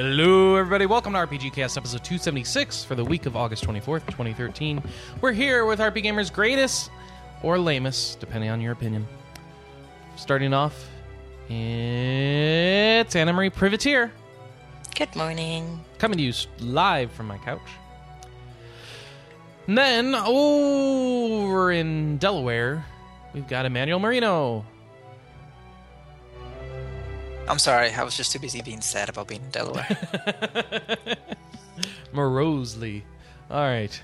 Hello, everybody. Welcome to RPG Cast episode 276 for the week of August 24th, 2013. We're here with RP Gamer's greatest or lamest, depending on your opinion. Starting off, it's Anna Marie Privateer Good morning. coming to you live from my couch. And then over in Delaware, we've got Emmanuel Marino. I'm sorry, I was just too busy being sad about being in Delaware. Morosely. All right.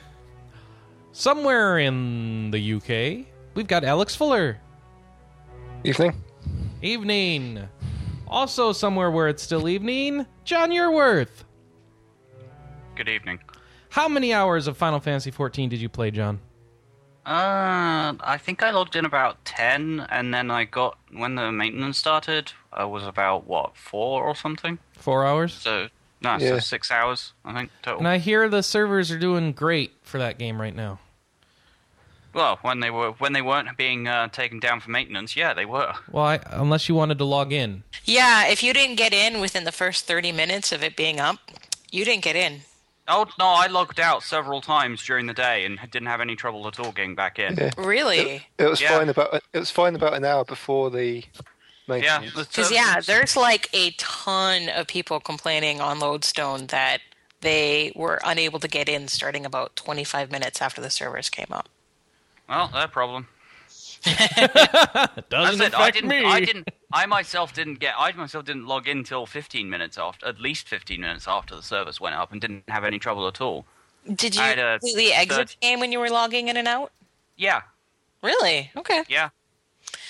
Somewhere in the UK, we've got Alex Fuller. Evening. Evening. Also, somewhere where it's still evening, John Yearworth. Good evening. How many hours of Final Fantasy XIV did you play, John? Uh, I think I logged in about 10, and then I got, when the maintenance started, I was about, what, 4 or something? Four hours? So, no, Yeah. so 6 hours, I think, total. And I hear the servers are doing great for that game right now. Well, when they were when they weren't being uh, taken down for maintenance, yeah, they were. Well, I, unless you wanted to log in. Yeah, if you didn't get in within the first 30 minutes of it being up, you didn't get in. Oh no, I logged out several times during the day and didn't have any trouble at all getting back in. Yeah. Really? It was Yeah. fine about it was fine about an hour before the Yeah, Because, yeah, there's like a ton of people complaining on Lodestone that they were unable to get in starting about 25 minutes after the servers came up. Well, that problem. It doesn't That's it. I affect didn't. me. I didn't. I myself didn't get. I myself didn't log in till 15 minutes after, at least 15 minutes after the service went up, and didn't have any trouble at all. Did you I had a completely exit third- the game when you were logging in and out? Yeah, Really? Okay. yeah.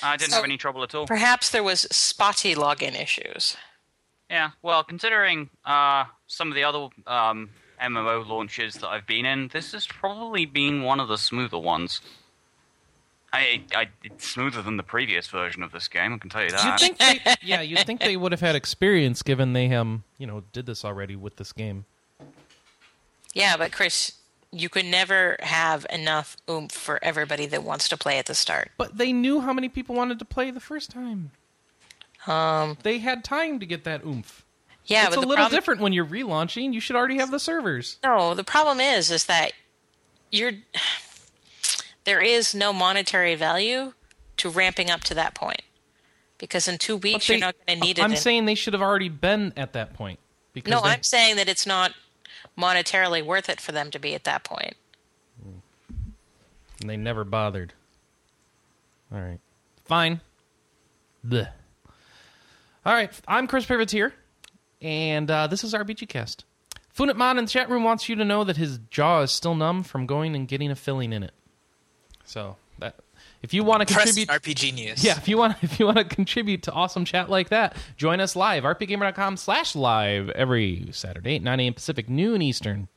I didn't So- have any trouble at all. Perhaps there was spotty login issues. Yeah. Well, considering uh, some of the other um, MMO launches that I've been in, this has probably been one of the smoother ones. I, I, it's smoother than the previous version of this game. I can tell you You'd that. think they, yeah, you'd think they would have had experience given they um, you know, did this already with this game. Yeah, but Chris, you could never have enough oomph for everybody that wants to play at the start. But they knew how many people wanted to play the first time. Um, They had time to get that oomph. yeah, it's but a little different when you're relaunching. You should already have the servers. No, the problem is, is that you're there is no monetary value to ramping up to that point because in two weeks they- you're not going to need it. I'm in- saying they should have already been at that point. Because no, they- I'm saying that it's not monetarily worth it for them to be at that point. and they never bothered. All right, fine. Bleh. All right, I'm Chris Privateer, and uh, this is RPG Cast. Funitmon in the chat room wants you to know that his jaw is still numb from going and getting a filling in it. So that if you want to contribute, RPG news. yeah, if you want if you want to contribute to awesome chat like that, join us live rpgamer.com slash live every Saturday at 9 a.m. Pacific, noon Eastern,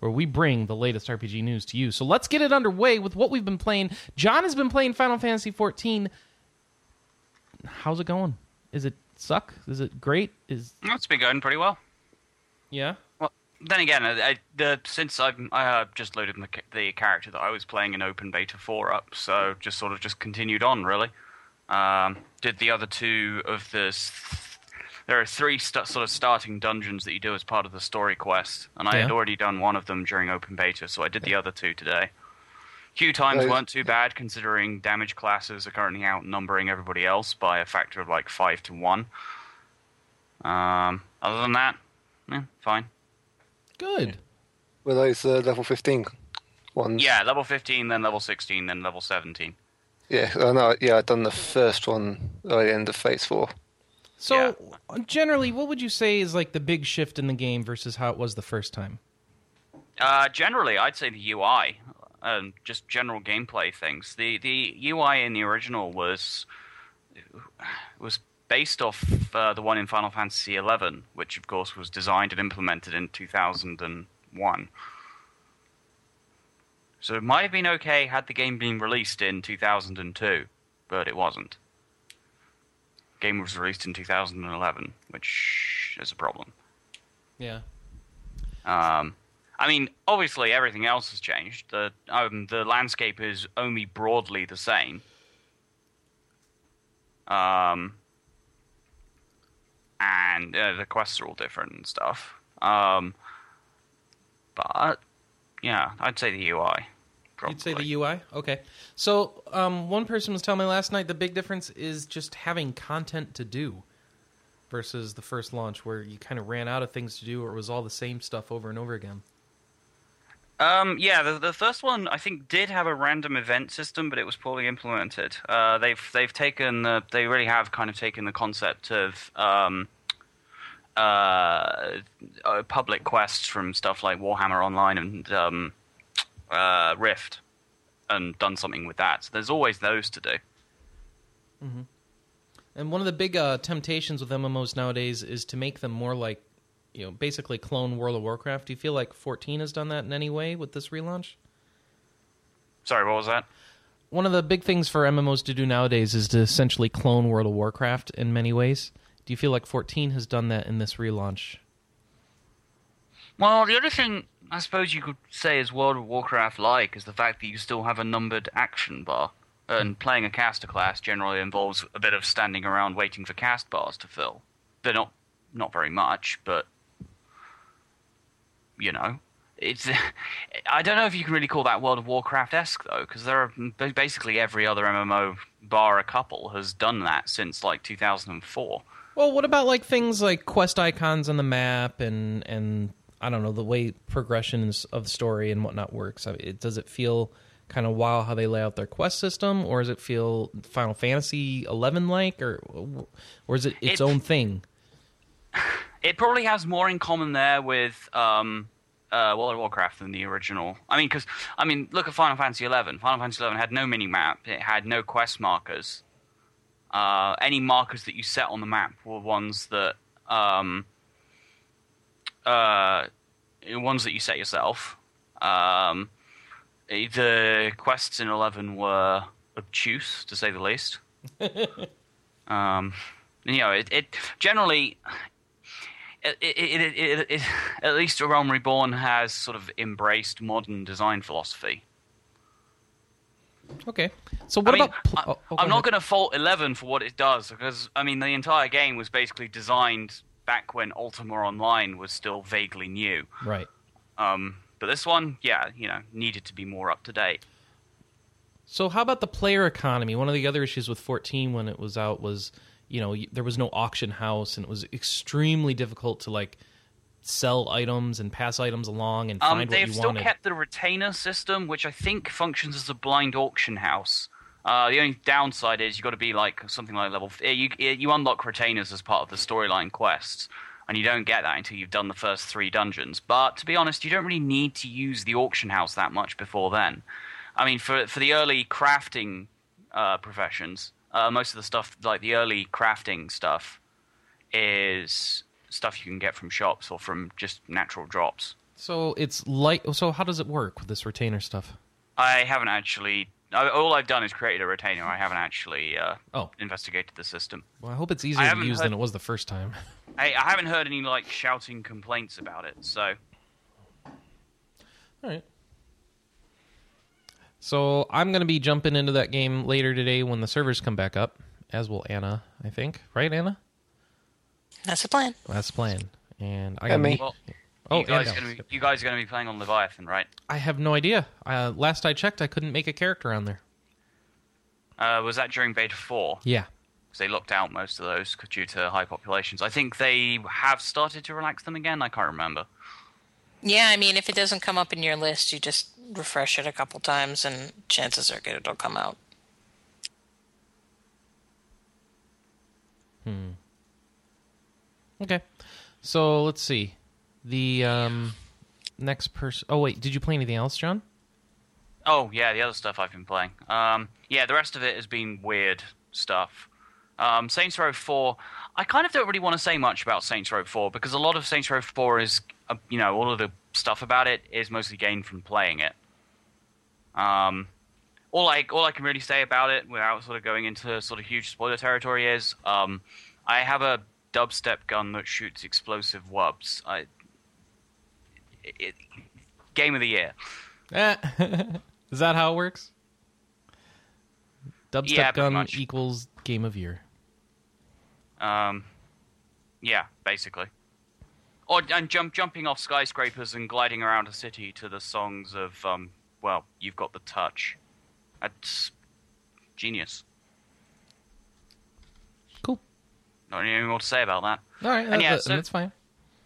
where we bring the latest RPG news to you. So let's get it underway with what we've been playing. John has been playing Final Fantasy 14. How's it going? Is it suck? Is it great? Is Well, it's been going pretty well. yeah? Well, then again, I, I, the, since I've I, uh, just loaded the, the character that I was playing in Open Beta 4 up, so just sort of just continued on, really. Um, did the other two of the. There are three st- sort of starting dungeons that you do as part of the story quest, and I had already done one of them during Open Beta, so I did the other two today. Queue times weren't too bad, considering damage classes are currently outnumbering everybody else by a factor of like 5 to 1. Um, other than that, yeah, fine. Good. Were those uh, level 15 ones? Yeah, level 15, then level 16, then level 17. Yeah, I know. Yeah, I'd done the first one at the end of Phase 4. So generally, what would you say is like the big shift in the game versus how it was the first time? Uh, generally, I'd say the UI, um, just general gameplay things. The the UI in the original was was based off uh, the one in Final Fantasy XI, which of course was designed and implemented in 2001. So it might have been okay had the game been released in 2002, but it wasn't. Game was released in 2011, which is a problem. Yeah. Um, I mean, obviously everything else has changed. The um, the landscape is only broadly the same. Um, and uh, the quests are all different and stuff. Um, but yeah, I'd say the UI. Probably. You'd say the UI? Okay. So, um, one person was telling me last night the big difference is just having content to do versus the first launch where you kind of ran out of things to do or it was all the same stuff over and over again. Um, yeah, the, the first one I think did have a random event system, but it was poorly implemented. Uh, they've they've taken the, they really have kind of taken the concept of um, uh, uh, public quests from stuff like Warhammer Online and um, uh, Rift, and done something with that. So there's always those to do. And one of the big uh, temptations with MMOs nowadays is to make them more like, you know, basically clone World of Warcraft. Do you feel like 14 has done that in any way with this relaunch? Sorry, what was that? One of the big things for MMOs to do nowadays is to essentially clone World of Warcraft in many ways. Do you feel like 14 has done that in this relaunch? Well, the other thing I suppose you could say is World of Warcraft like is the fact that you still have a numbered action bar. And playing a caster class generally involves a bit of standing around waiting for cast bars to fill. They're not not very much, but you know, it's. I don't know if you can really call that World of Warcraft esque though, because there are basically every other MMO bar a couple has done that since like 2004. Well, what about like things like quest icons on the map and and I don't know the way progressions of the story and whatnot works? I mean, it, does it feel kind of wow how they lay out their quest system, or does it feel Final Fantasy eleven like, or or is it its It- own thing? It probably has more in common there with um, uh, World of Warcraft than the original. I mean, because I mean, look at Final Fantasy XI. Final Fantasy XI had no mini map. It had no quest markers. Uh, any markers that you set on the map were ones that um, uh, ones that you set yourself. Um, the quests in Eleven were obtuse, to say the least. um, you know, it, it generally it, it, it, at least A Realm Reborn has sort of embraced modern design philosophy. Okay, so what I mean, about? pl- I, oh, oh, I'm go not going to fault Eleven for what it does because I mean the entire game was basically designed back when Ultima Online was still vaguely new. right. Um, but this one, yeah, you know, needed to be more up to date. So how about the player economy? One of the other issues with 14 when it was out was, you know, there was no auction house and it was extremely difficult to like sell items and pass items along and Um, find what they've still wanted. kept the retainer system, which I think functions as a blind auction house. Uh, the only downside is you've got to be like something like level. f- You you unlock retainers as part of the storyline quests, and you don't get that until you've done the first three dungeons. But to be honest, you don't really need to use the auction house that much before then. I mean, for for the early crafting uh, professions, uh, most of the stuff like the early crafting stuff is stuff you can get from shops or from just natural drops. So it's like so how does it work with this retainer stuff? I haven't actually. I, all I've done is created a retainer. I haven't actually uh, Oh. investigated the system. Well, I hope it's easier to use heard- than it was the first time. I, I haven't heard any like shouting complaints about it. So All right. So I'm going to be jumping into that game later today when the servers come back up, as will Anna, I think. Right, Anna? That's the plan. That's the plan. And I gotta me. well, Oh, you guys are gonna be, you guys are going to be playing on Leviathan, right? I have no idea. Uh, last I checked, I couldn't make a character on there. Uh, was that during Beta Four? Yeah. Because they locked out most of those due to high populations. I think they have started to relax them again. I can't remember. Yeah, I mean, if it doesn't come up in your list, you just refresh it a couple times, and chances are good it'll come out. Hmm. Okay. So let's see. The um, next person. Oh wait, did you play anything else, John? Oh yeah, the other stuff I've been playing. Um, yeah, the rest of it has been weird stuff. Um, Saints Row Four. I kind of don't really want to say much about Saints Row Four because a lot of Saints Row Four is, uh, you know, all of the stuff about it is mostly gained from playing it. Um, all I all I can really say about it, without sort of going into sort of huge spoiler territory, is um, I have a dubstep gun that shoots explosive wubs. I, it, it, game of the year. Eh. Is that how it works? Dubstep Yeah, gun equals game of year. Um, yeah, basically. Or and jump jumping off skyscrapers and gliding around a city to the songs of um, well, you've got the touch. That's genius. Cool. Not anything more to say about that. All right, And yeah, that- so- that's fine.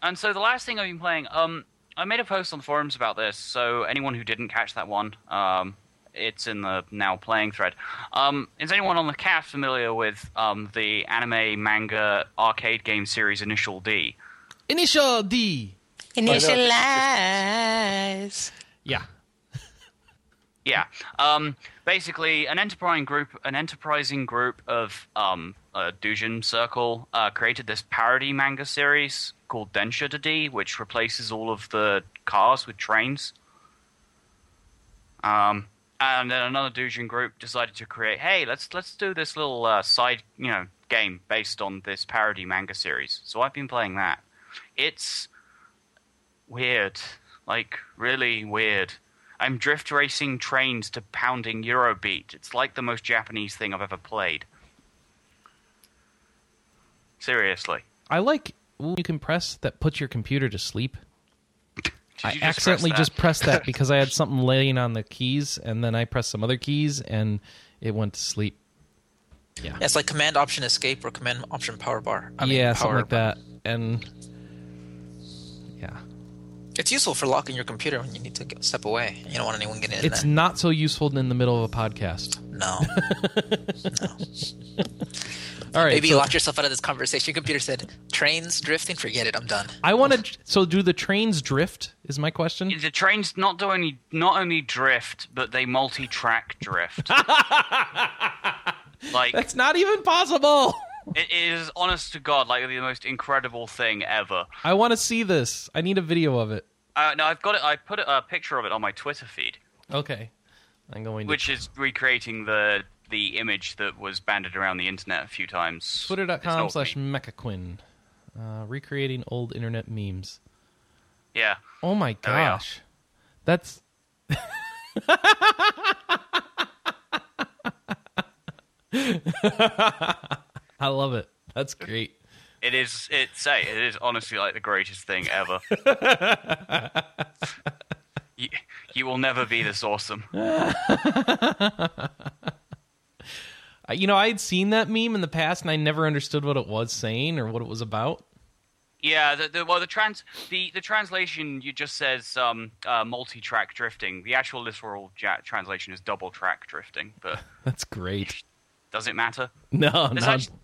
And so the last thing I've been playing, um, I made a post on the forums about this. So anyone who didn't catch that one, um, it's in the now playing thread. Um, is anyone on the cast familiar with um, the anime manga arcade game series Initial D? Initial D. Initialize. Yeah. Yeah. Um, basically, an enterprising group, an enterprising group of um, a Doujin Circle uh, created this parody manga series called Densha to D, which replaces all of the cars with trains. Um, and then another Doujin group decided to create, hey, let's let's do this little uh, side, you know, game based on this parody manga series. So I've been playing that. It's weird, like really weird. I'm drift racing trains to pounding Eurobeat. It's like the most Japanese thing I've ever played. Seriously. I like when you can press that puts your computer to sleep. Did I you just press accidentally that? just pressed that because I had something laying on the keys, and then I pressed some other keys, and it went to sleep. Yeah, it's like Command Option Escape or Command Option Power Bar. I mean, yeah, power something like that. And yeah, It's useful for locking your computer when you need to step away. You don't want anyone getting in it's there. not so useful in the middle of a podcast. No. All right, Maybe so you locked yourself out of this conversation. Your computer said, trains drifting, forget it, I'm done. I want to. So, do the trains drift? Is my question. The trains not only not only drift, but they multi-track drift. like That's not even possible. It is, honest to God, like the most incredible thing ever. I want to see this. I need a video of it. Uh, no, I've got it. I put a picture of it on my Twitter feed, Okay, I'm going to which is recreating the the image that was banded around the internet a few times. It's twitter.com not slash me. mechaquin. Uh, recreating old internet memes. Yeah. Oh my There we are. gosh, that's. I love it. That's great. It is. It's say it is honestly like the greatest thing ever. you, you will never be this awesome. You know, I had seen that meme in the past, and I never understood what it was saying or what it was about. Yeah. The, the, well, the trans the, the translation you just says um, uh, multi-track drifting. The actual literal ja- translation is double-track drifting. But That's great. Does it matter? No, It's no. actually-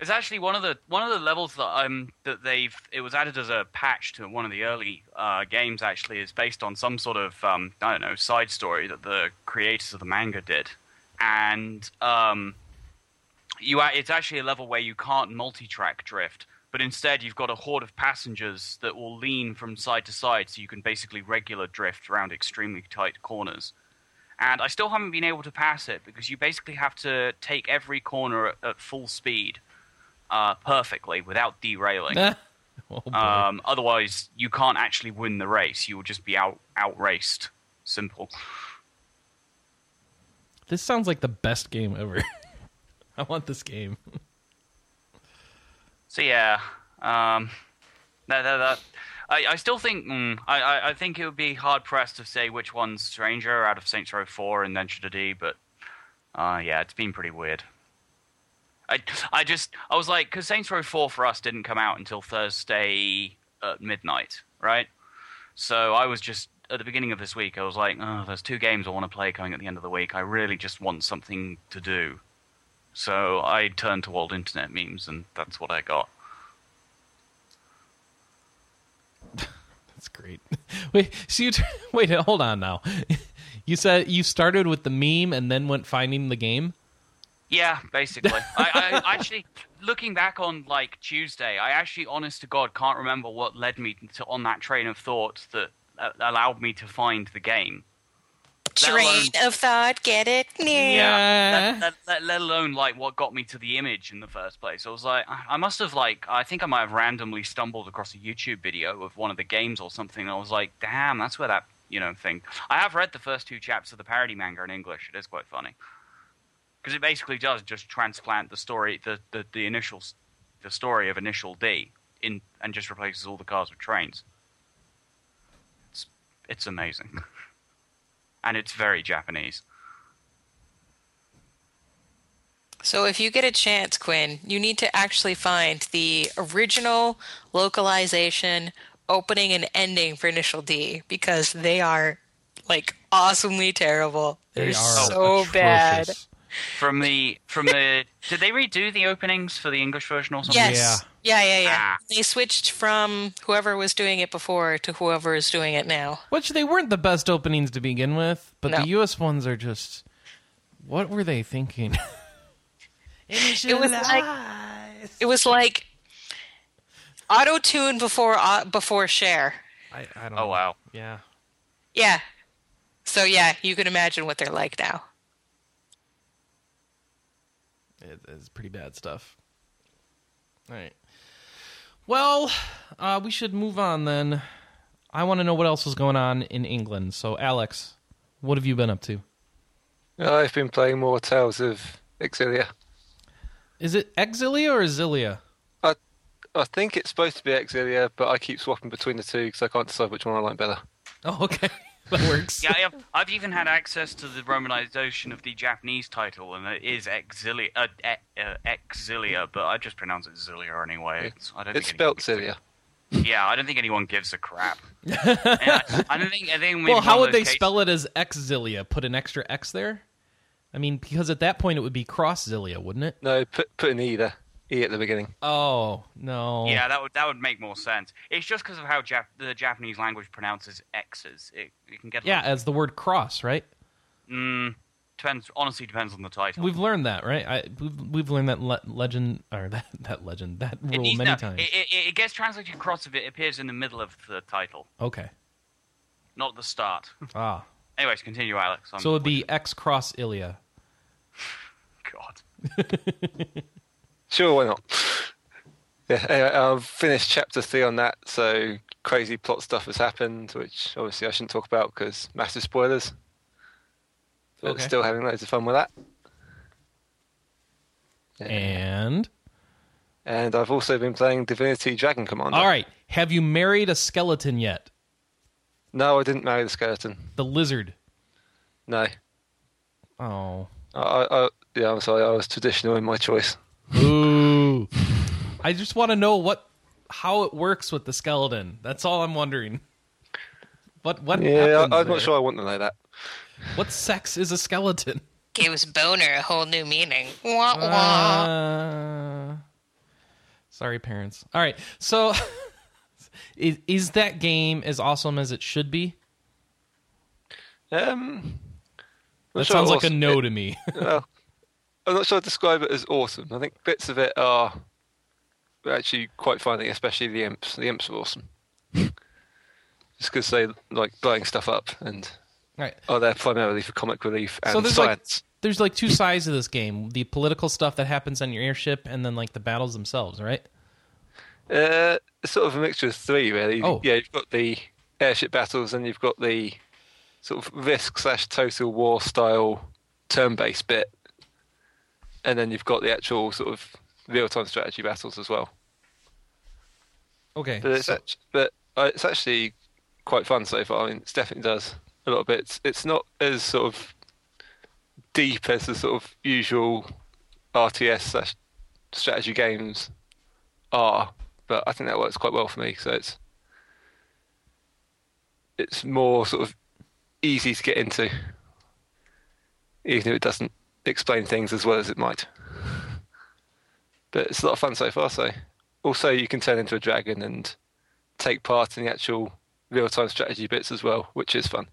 It's actually one of the one of the levels that um that they've it was added as a patch to one of the early uh, games. Actually, is based on some sort of um, I don't know side story that the creators of the manga did, and um, you it's actually a level where you can't multi-track drift, but instead you've got a horde of passengers that will lean from side to side, so you can basically regular drift around extremely tight corners. And I still haven't been able to pass it because you basically have to take every corner at, at full speed, uh, perfectly without derailing. oh. Um, otherwise, you can't actually win the race. You will just be out outraced. Simple. this sounds like the best game ever. I want this game. So yeah, um, that, that, that, I, I still think mm, I, I, think it would be hard pressed to say which one's Stranger out of Saints Row Four and then D, but uh, yeah, it's been pretty weird. I, I just I was like because Saints Row Four for us didn't come out until Thursday at midnight, right? So I was just at the beginning of this week. I was like, oh, there's two games I want to play coming at the end of the week. I really just want something to do. So I turned to old internet memes, and that's what I got. That's great. Wait, so you t- wait, hold on now. You said you started with the meme and then went finding the game. Yeah, basically. I, I actually, looking back on like Tuesday, I actually, honest to God, can't remember what led me to on that train of thought that uh, allowed me to find the game. Let Train alone- of thought, get it? Yeah. Let, let, let, let alone like what got me to the image in the first place. I was like, I I must have like, I think I might have randomly stumbled across a YouTube video of one of the games or something. And I was like, damn, that's where that you know thing. I have read the first two chapters of the parody manga in English. It is quite funny because it basically does just transplant the story, the the, the initial the story of Initial D in and just replaces all the cars with trains. It's it's amazing, and it's very Japanese. So if you get a chance, Quinn, you need to actually find the original localization, opening and ending for Initial D because they are like awesomely terrible. They're They are so bad. From the from the did they redo the openings for the English version or something? Yes. Yeah, yeah, yeah. Ah. They switched from whoever was doing it before to whoever is doing it now. Which they weren't the best openings to begin with, but No. the US ones are just. What were they thinking? It was like it was like auto tune before uh, before Cher. I, I don't Oh know. wow. Yeah. Yeah. So yeah, you can imagine what they're like now. It, it's pretty bad stuff. All right. Well, uh, we should move on then. I want to know what else is going on in England. So, Alex, what have you been up to? I've been playing more Tales of Exilia. Is it Exilia or Exilia? I think it's supposed to be Exilia, but I keep swapping between the two because I can't decide which one I like better. Oh, okay. that works. Yeah, I've, I've even had access to the romanization of the Japanese title, and it is Exilia, uh, e- uh, Exilia, but I just pronounce it Zilia anyway. It's, I don't It's think anyone spelt gives a- Cilia. Yeah, I don't think anyone gives a crap. I, I don't think. I think well, how would they spell it as Exilia? Put an extra X there? I mean, because at that point it would be Cross Zilia, wouldn't it? No, put put an E there. E at the beginning. Oh, no. Yeah, that would that would make more sense. It's just because of how Jap- the Japanese language pronounces X's. It, it can get Yeah, as the word cross, right? Mm, depends. Honestly, depends on the title. We've learned that, right? I, we've, we've learned that le- legend, or that, that legend, that rule needs- many no, times. It, it, it gets translated cross if it appears in the middle of the title, okay. not the start. Ah. Anyways, continue, Alex. I'm So it would be X cross Ilia. God. Sure, why not? Yeah, anyway, I've finished chapter three on that, so crazy plot stuff has happened, which obviously I shouldn't talk about because massive spoilers. But Okay. still having loads of fun with that. Yeah. And And I've also been playing Divinity Dragon Commander. all right, have you married a skeleton yet? No, I didn't marry the skeleton. The lizard. No. Oh. I, I, I, yeah, I'm sorry. I was traditional in my choice. Ooh. I just want to know what how it works with the skeleton. That's all I'm wondering. What what Yeah, happens I, I'm there? not sure I want to know that. What sex is a skeleton? Gives boner a whole new meaning. Wah wah. Uh, sorry, parents. All right, so is, is that game as awesome as it should be? Um, That sure sounds like a awesome- no to me. well, I'm not sure I'd describe it as awesome. I think bits of it are actually quite funny, especially the imps. The imps are awesome. Just because they like blowing stuff up and right. are there primarily for comic relief and So there's like science. there's like two sides of this game: the political stuff that happens on your airship, and then like the battles themselves. Right? Uh, sort of a mixture of three, really. Oh. Yeah, you've got the airship battles, and you've got the sort of risk slash total war style turn-based bit, and then you've got the actual sort of real-time strategy battles as well. Okay. But it's so- act- but uh, it's actually quite fun so far. I mean, it definitely does a lot of bits. It's not as sort of deep as the sort of usual RTS slash strategy games are, but I think that works quite well for me. So it's it's more sort of easy to get into, even if it doesn't explain things as well as it might. But it's a lot of fun so far. So also you can turn into a dragon and take part in the actual real-time strategy bits as well, which is fun.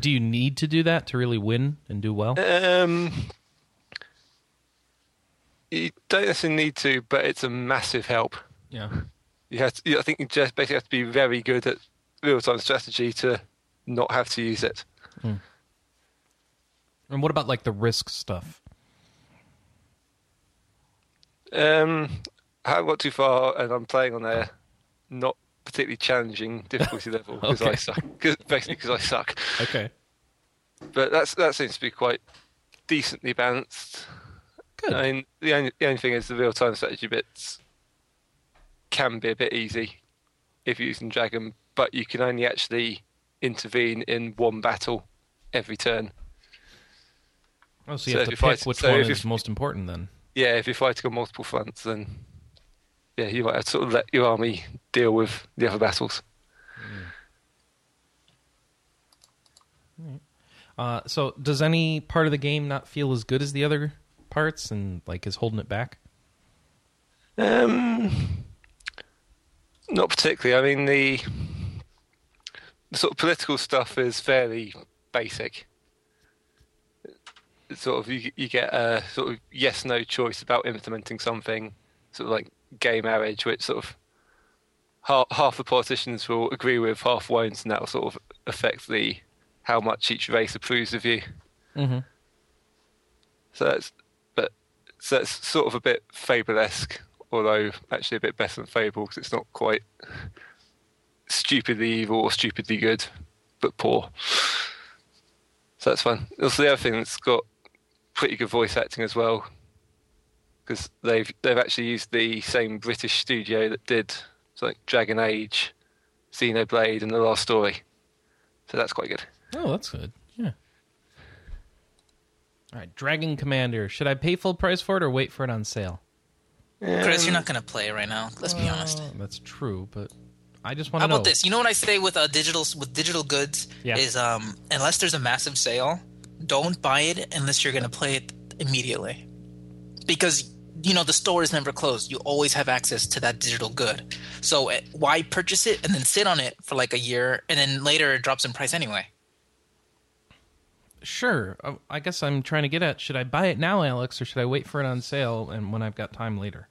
do you need to do that to really win and do well? Um, you don't necessarily need to, but it's a massive help. Yeah. You have to, I think you just basically have to be very good at real-time strategy to not have to use it. And what about like the risk stuff? Um, I haven't got too far, and I'm playing on a not particularly challenging difficulty level because I suck. Cause, basically, because I suck. Okay. But that's that seems to be quite decently balanced. Good. I mean, the only the only thing is the real time strategy bits can be a bit easy if you're using dragon, but you can only actually intervene in one battle every turn. Oh, so you so have if to pick fight- which so one is most important then. Yeah, if you're fighting on multiple fronts, then yeah, you might have to sort of let your army deal with the other battles. Uh, so does any part of the game not feel as good as the other parts and like is holding it back? Um, not particularly. I mean, the, the sort of political stuff is fairly basic. Sort of you, you get a sort of yes no choice about implementing something, sort of like gay marriage, which sort of half, half the politicians will agree with, half won't, and that will sort of affect the how much each race approves of you. Mm-hmm. So that's but so that's sort of a bit fable-esque, although actually a bit better than Fable because it's not quite stupidly evil or stupidly good, but poor. So that's fun. Also, the other thing that's got pretty good voice acting as well, because they've they've actually used the same British studio that did so like Dragon Age, Xenoblade, and The Last Story. So that's quite good. Oh, that's good. Yeah. All right, Dragon Commander. Should I pay full price for it or wait for it on sale? Chris, you're not gonna play it right now. Let's be honest. Uh, that's true, but I just want to know. How about this? You know what I say with uh, digital with digital goods Yeah. is um unless there's a massive sale, don't buy it unless you're gonna play it immediately, because you know the store is never closed. You always have access to that digital good. So uh, why purchase it and then sit on it for like a year and then later it drops in price anyway? Sure. Uh, I guess I'm trying to get at should I buy it now, Alex, or should I wait for it on sale and when I've got time later?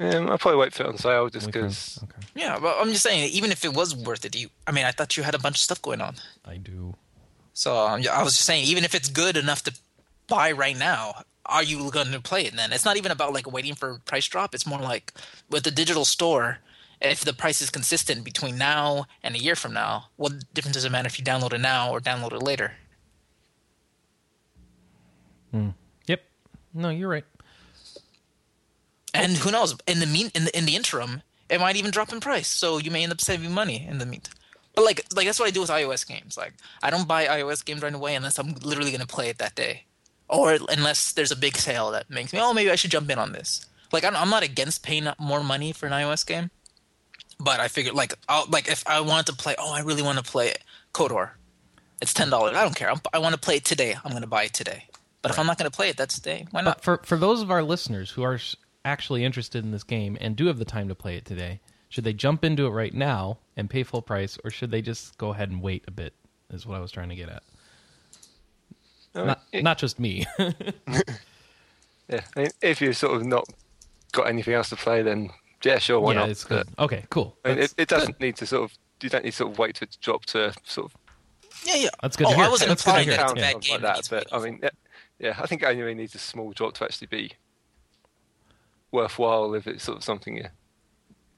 Um, I'll probably wait for it on sale just Wait for it- because Okay, Yeah, but I'm just saying, even if it was worth it, you. I mean, I thought you had a bunch of stuff going on. I do. So um, I was just saying, even if it's good enough to buy right now, are you going to play it then? It's not even about like waiting for price drop. It's more like with the digital store, if the price is consistent between now and a year from now, what difference does it matter if you download it now or download it later? Yep. No, you're right. And who knows? In the mean, in the in the interim, it might even drop in price, so you may end up saving money in the meantime. But like, like that's what I do with iOS games. Like, I don't buy iOS games right away unless I'm literally going to play it that day, or unless there's a big sale that makes me, oh, maybe I should jump in on this. Like, I'm, I'm not against paying more money for an iOS game, but I figured like, I'll, like if I wanted to play, oh, I really want to play it, Kodor, it's ten dollars. I don't care. I'm, I want to play it today. I'm going to buy it today. But if I'm not going to play it that today, why not? But for for those of our listeners who are actually interested in this game and do have the time to play it today, should they jump into it right now and pay full price, or should they just go ahead and wait a bit? Is what I was trying to get at. Not not just me. Yeah, I mean, if you've sort of not got anything else to play, then yeah, sure, why yeah, not? it's good. Okay, cool. I mean, it, it doesn't need to sort of. You don't need to sort of wait to drop to sort of yeah, yeah. That's good Oh, to hear. I wasn't That's good to implying hear. that it's a count bad something game. like that. But I mean, yeah, yeah, I think it only needs a small drop to actually be worthwhile if it's sort of something you're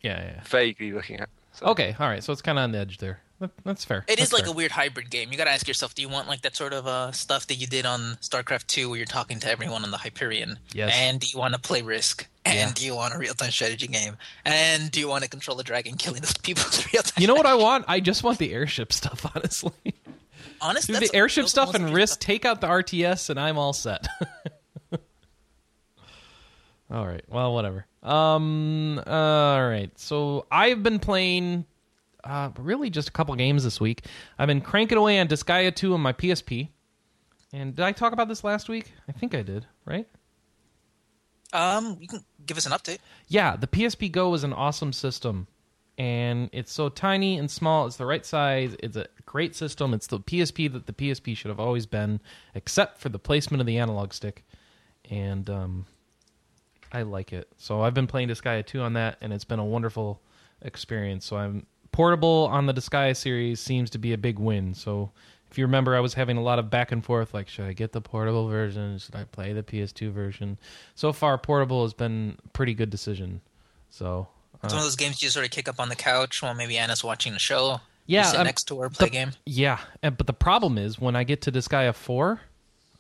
Yeah, yeah. vaguely looking at. So, Okay, all right. So it's kind of on the edge there. That, that's fair. It is That's like fair. a weird hybrid game. You got to ask yourself: Do you want like that sort of uh, stuff that you did on StarCraft Two, where you're talking to everyone on the Hyperion? Yes. And do you want to play Risk? And Yeah. do you want a real-time strategy game? And do you want to control a dragon killing those people with real-time? You know what I want? I just want the airship stuff. Honestly, Honestly, do the airship stuff and risk. stuff. Take out the RTS, and I'm all set. all right. Well, whatever. Um. uh, all right. So I've been playing. Uh, really, just a couple games this week. I've been cranking away on Disgaea 2 on my PSP. And did I talk about this last week? I think I did, right? Um, you can give us an update. Yeah, the PSP Go is an awesome system, and it's so tiny and small. It's the right size. It's a great system. It's the PSP that the PSP should have always been, except for the placement of the analog stick. And um, I like it. So I've been playing Disgaea 2 on that, and it's been a wonderful experience. So I'm portable on the Disgaea series seems to be a big win. So if you remember, I was having a lot of back and forth, like should I get the portable version? Should I play the PS2 version? So far, portable has been a pretty good decision. So It's one of those games you sort of kick up on the couch while maybe Anna's watching a show. Yeah, sit um, next to her, play the- a game. Yeah, but the problem is when I get to Disgaea 4,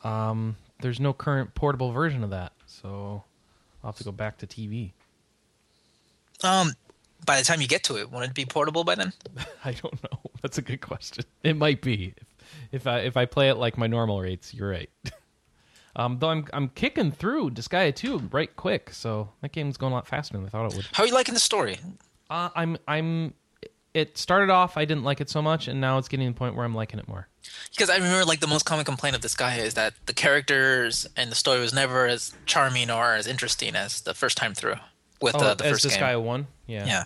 um, there's no current portable version of that. so I'll have to go back to TV. Um, by the time you get to it, won't it be portable by then? I don't know. That's a good question. It might be if, if I if I play it like my normal rates. You're right. um, though I'm I'm kicking through Disgaea 2 right quick, so that game's going a lot faster than I thought it would. How are you liking the story? Uh, I'm I'm. It started off I didn't like it so much, and now it's getting to the point where I'm liking it more. Because I remember, like, the most common complaint of Disgaea is that the characters and the story was never as charming or as interesting as the first time through with Oh, uh, the as first Disgaea game. one, yeah, Yeah.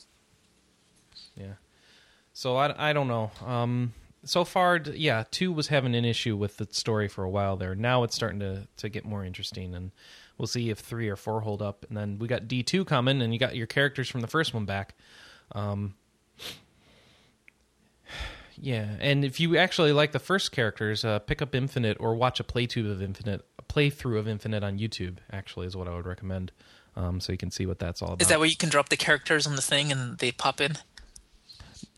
yeah. So I, I don't know. Um, so far, yeah, two was having an issue with the story for a while there. Now it's starting to to get more interesting, and we'll see if three or four hold up. And then we got D two coming, and you got your characters from the first one back. Um, yeah, and if you actually like the first characters, uh, pick up Infinite or watch a playtube of Infinite, a playthrough of Infinite on YouTube. Actually, is what I would recommend, um, so you can see what that's all about. Is that where you can drop the characters on the thing and they pop in?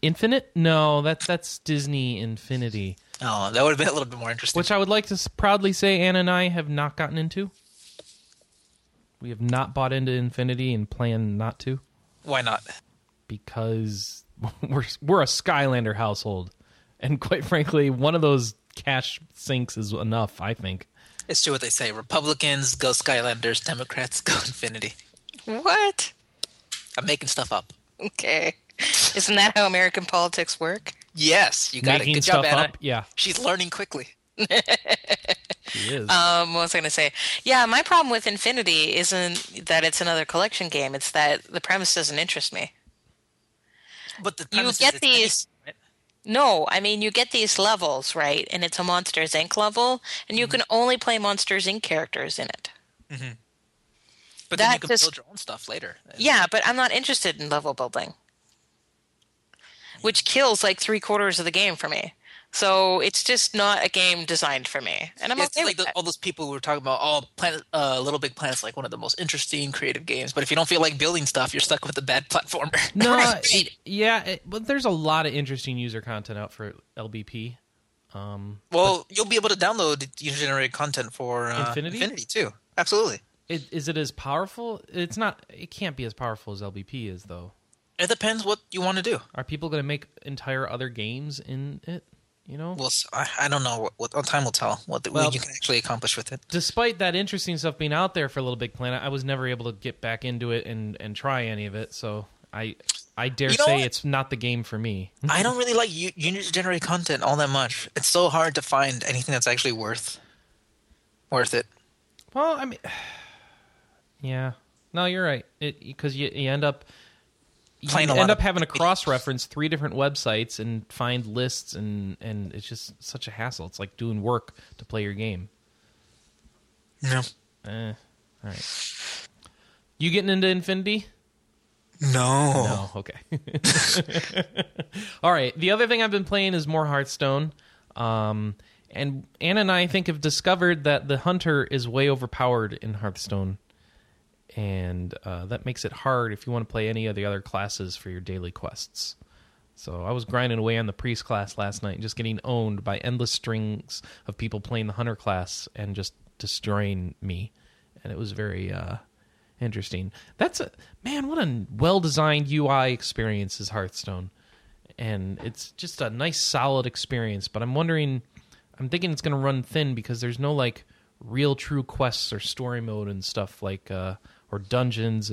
Infinite? No, that's that's Disney Infinity, Oh, that would have been a little bit more interesting. which I would like to proudly say Anna and I have not gotten into. We have not bought into Infinity and plan not to Why not? Because we're we're a Skylander household, and quite frankly, one of those cash sinks is enough. I think. It's true what they say. Republicans go Skylanders, Democrats go Infinity. What? I'm making stuff up. Okay. Isn't that how American politics work? Yes, you got Making it. Good stuff job, Anna. up, yeah, She's learning quickly. she is. Um, what was I going to say? Yeah, my problem with Infinity isn't that it's another collection game. It's that the premise doesn't interest me. But the You get these- right? No, I mean you get these levels, right? And it's a Monsters Inc. level, and you mm-hmm. can only play Monsters Inc. characters in it. Mm-hmm. But then you can just- build your own stuff later. Yeah, but I'm not interested in level building, which kills like three quarters of the game for me. So it's just not a game designed for me, and I'm Yeah, it's okay like with the, all those people who were talking about, oh, Planet, uh, Little Big Planet's like one of the most interesting creative games. But if you don't feel like building stuff, you're stuck with a bad platformer. no, it- yeah, it, but there's a lot of interesting user content out for LBP. Um, well, you'll be able to download user-generated content for uh, Infinity? Infinity too. Absolutely. it, is it as powerful? It's not. It can't be as powerful as LBP is, though. It depends what you want to do. Are people going to make entire other games in it? You know, Well, I, I don't know. What, what time will tell what, the, Well- what you can actually accomplish with it. despite that interesting stuff being out there for a Little Big Planet, I was never able to get back into it and and try any of it. So I I dare You know say what? it's not the game for me. I don't really like u- user-generated content all that much. It's so hard to find anything that's actually worth worth it. Well, I mean, yeah, no, you're right. It because you, you end up Playing a end up of- having to cross-reference three different websites and find lists and and it's just such a hassle. It's like doing work to play your game. No. Eh, all right. You getting into Infinity? No. No, okay. All right. The other thing I've been playing is more Hearthstone. Um, and Anna and I, I think, have discovered that the hunter is way overpowered in Hearthstone. And uh, that makes it hard if you want to play any of the other classes for your daily quests. So I was grinding away on the priest class last night, and just getting owned by endless strings of people playing the hunter class and just destroying me. And it was very uh, interesting. That's a man. What a well-designed UI experience is Hearthstone, and it's just a nice, solid experience. But I'm wondering, I'm thinking it's going to run thin because there's no like real, true quests or story mode and stuff like uh, or dungeons.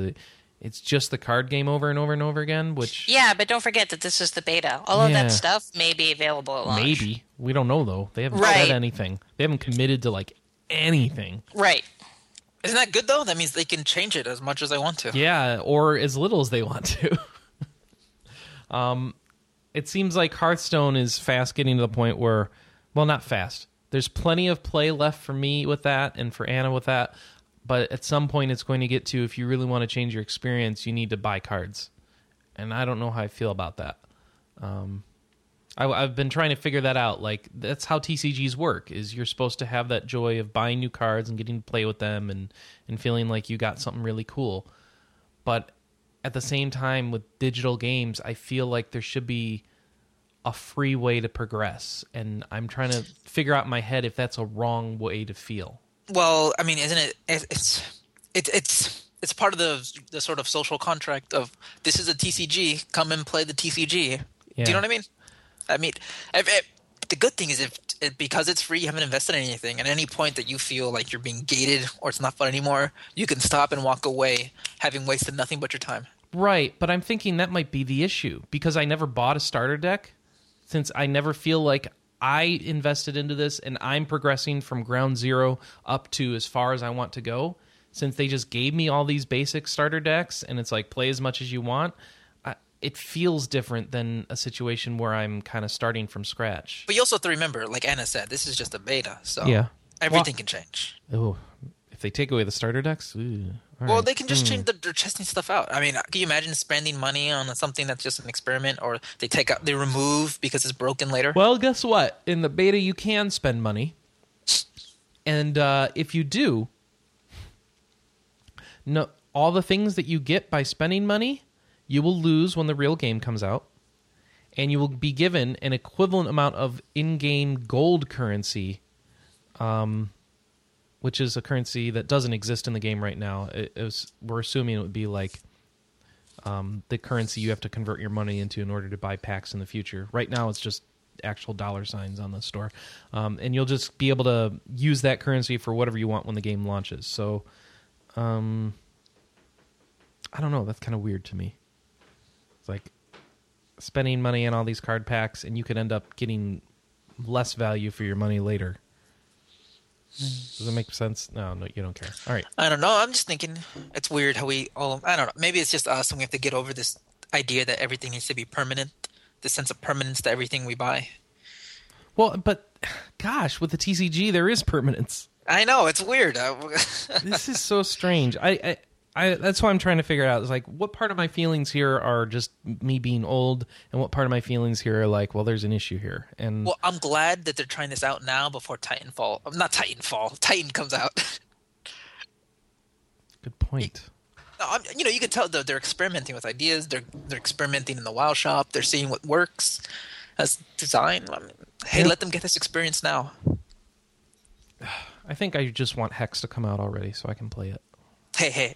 It's just the card game over and over and over again, which Yeah, but don't forget that this is the beta. All of that stuff may be available at launch. maybe we don't know though. They haven't Right. said anything. They haven't committed to like anything. Right. Isn't that good though? That means they can change it as much as they want to. Yeah, or as little as they want to. um, it seems like Hearthstone is fast getting to the point where, well, not fast. There's plenty of play left for me with that and for Anna with that. But at some point, it's going to get to if you really want to change your experience, you need to buy cards. And I don't know how I feel about that. Um, I, I've been trying to figure that out. Like that's how TCGs work. Is you're supposed to have that joy of buying new cards and getting to play with them and and feeling like you got something really cool. But at the same time, with digital games, I feel like there should be a free way to progress, and I'm trying to figure out in my head if that's a wrong way to feel. Well, I mean, isn't it? it- It's It, it's it's part of the the sort of social contract of this is a TCG. Come and play the TCG. Do you know what I mean? I mean, if, if, the good thing is if it, because it's free, you haven't invested in anything. At any point that you feel like you're being gated or it's not fun anymore, you can stop and walk away, having wasted nothing but your time. Right, but I'm thinking that might be the issue because I never bought a starter deck since I never feel like I invested into this and I'm progressing from ground zero up to as far as I want to go. Since they just gave me all these basic starter decks and it's like play as much as you want, I, it feels different than a situation where I'm kind of starting from scratch. But you also have to remember, like Anna said, this is just a beta, so Yeah. everything can change. Oh, they take away the starter decks, ooh, Well, right. they can just change. The, they're testing stuff out. I mean, can you imagine spending money on something that's just an experiment, or they take out, they remove because it's broken later? Well, guess what? In the beta, you can spend money, and uh, if you do, no, all the things that you get by spending money, you will lose when the real game comes out, and you will be given an equivalent amount of in-game gold currency, um, which is a currency that doesn't exist in the game right now. It, it was, we're assuming it would be like um, the currency you have to convert your money into in order to buy packs in the future. Right now, it's just actual dollar signs on the store, um, and you'll just be able to use that currency for whatever you want when the game launches. So, um, I don't know. That's kind of weird to me. It's like spending money on all these card packs, and you could end up getting less value for your money later. Does it make sense? No, no, you don't care. All right. I don't know. I'm just thinking it's weird how we all. I don't know. Maybe it's just us, and we have to get over this idea that everything needs to be permanent. The sense of permanence to everything we buy. Well, but gosh, with the TCG, there is permanence. I know it's weird. This is so strange. I, I, I, that's why I'm trying to figure it out. It's like, what part of my feelings here are just me being old, and what part of my feelings here are like, well, there's an issue here. And well, I'm glad that they're trying this out now before Titanfall. Um, not Titanfall. Titan comes out. good point. No, you know, you can tell though they're experimenting with ideas. They're they're experimenting in the WoW shop. They're seeing what works as design. I mean, hey, let them get this experience now. I think I just want Hex to come out already so I can play it. Hey, hey.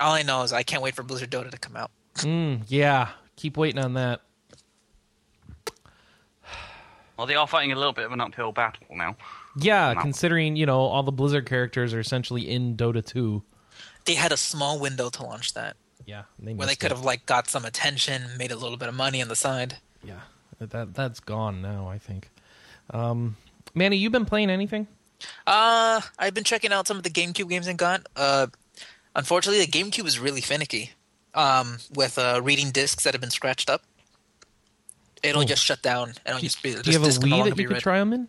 All I know is I can't wait for Blizzard Dota to come out. Mm, yeah, keep waiting on that. Well, they are fighting a little bit of an uphill battle now. Yeah, Wow. considering you know all the Blizzard characters are essentially in Dota 2. They had a small window to launch that, Yeah, they where they could it. have like got some attention, made a little bit of money on the side. Yeah, that that's gone now. I think. Um, Manny, you been playing anything? Uh, I've been checking out some of the GameCube games I got. Uh, unfortunately, the GameCube is really finicky. Um, with uh, reading discs that have been scratched up, it'll Oh. just shut down. and It'll just be. Do you have a disc will no Wii that you could read. try them in?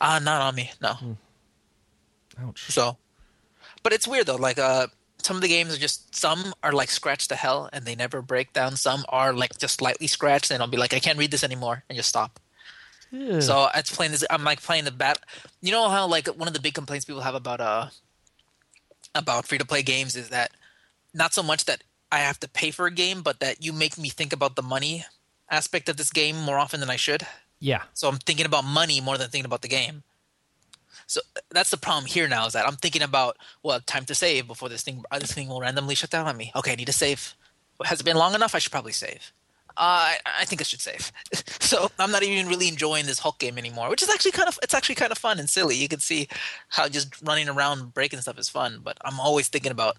Uh, not on me. No. Ouch. So, but it's weird though. Like, uh, some of the games are just some are like scratched to hell and they never break down. Some are like just slightly scratched and I'll be like, I can't read this anymore and just stop. Ugh. So it's playing this. I'm like playing the bat. You know how like one of the big complaints people have about uh about free to play games is that not so much that I have to pay for a game, but that you make me think about the money aspect of this game more often than I should. yeah, So I'm thinking about money more than thinking about the game. So that's the problem here now is that I'm thinking about well time to save before this thing uh, this thing will randomly shut down on me. Okay, I need to save. Has it been long enough? I should probably save. Uh, I, think I should save. so I'm not even really enjoying this Hulk game anymore, which is actually kind of it's actually kind of fun and silly. You can see how just running around breaking stuff is fun, but I'm always thinking about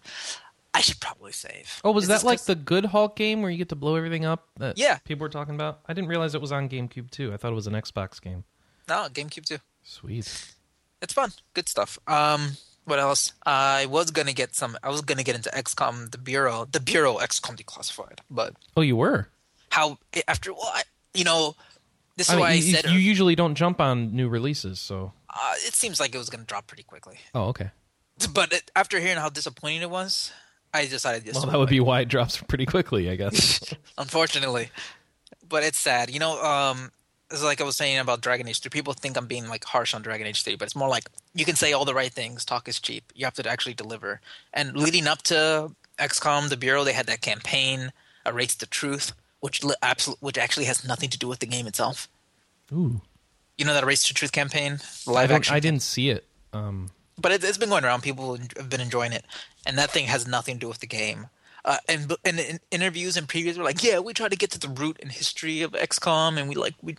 I should probably save. Oh, was Is that like the good Hulk game where you get to blow everything up? That Yeah. people were talking about. I didn't realize it was on GameCube too. I thought it was an Xbox game. no GameCube too? Sweet. it's fun. Good stuff. Um, what else? I was gonna get some. I was gonna get into XCOM, the Bureau, the Bureau XCOM Declassified, but Oh, you were. How after well, I, you know, this is I mean, why I you, said you usually don't jump on new releases, so. uh, it seems like it was gonna drop pretty quickly. Oh, okay. But it, after hearing how disappointing it was, I decided just Well, that would be why it drops pretty quickly, I guess. unfortunately. But it's sad, you know. Um, it's like I was saying about Dragon Age 3. People think I'm being like harsh on Dragon Age 3, but it's more like you can say all the right things. Talk is cheap. You have to actually deliver. And leading up to XCOM, the Bureau, they had that campaign, Erase the Truth, which li- which actually has nothing to do with the game itself. Ooh. You know that Race to Truth campaign, The live don't, action. I didn't see it. Um, but it, it's been going around. People have been enjoying it, and that thing has nothing to do with the game. Uh, and, and in interviews and previews, we're like, yeah, we try to get to the root and history of XCOM, and we like we,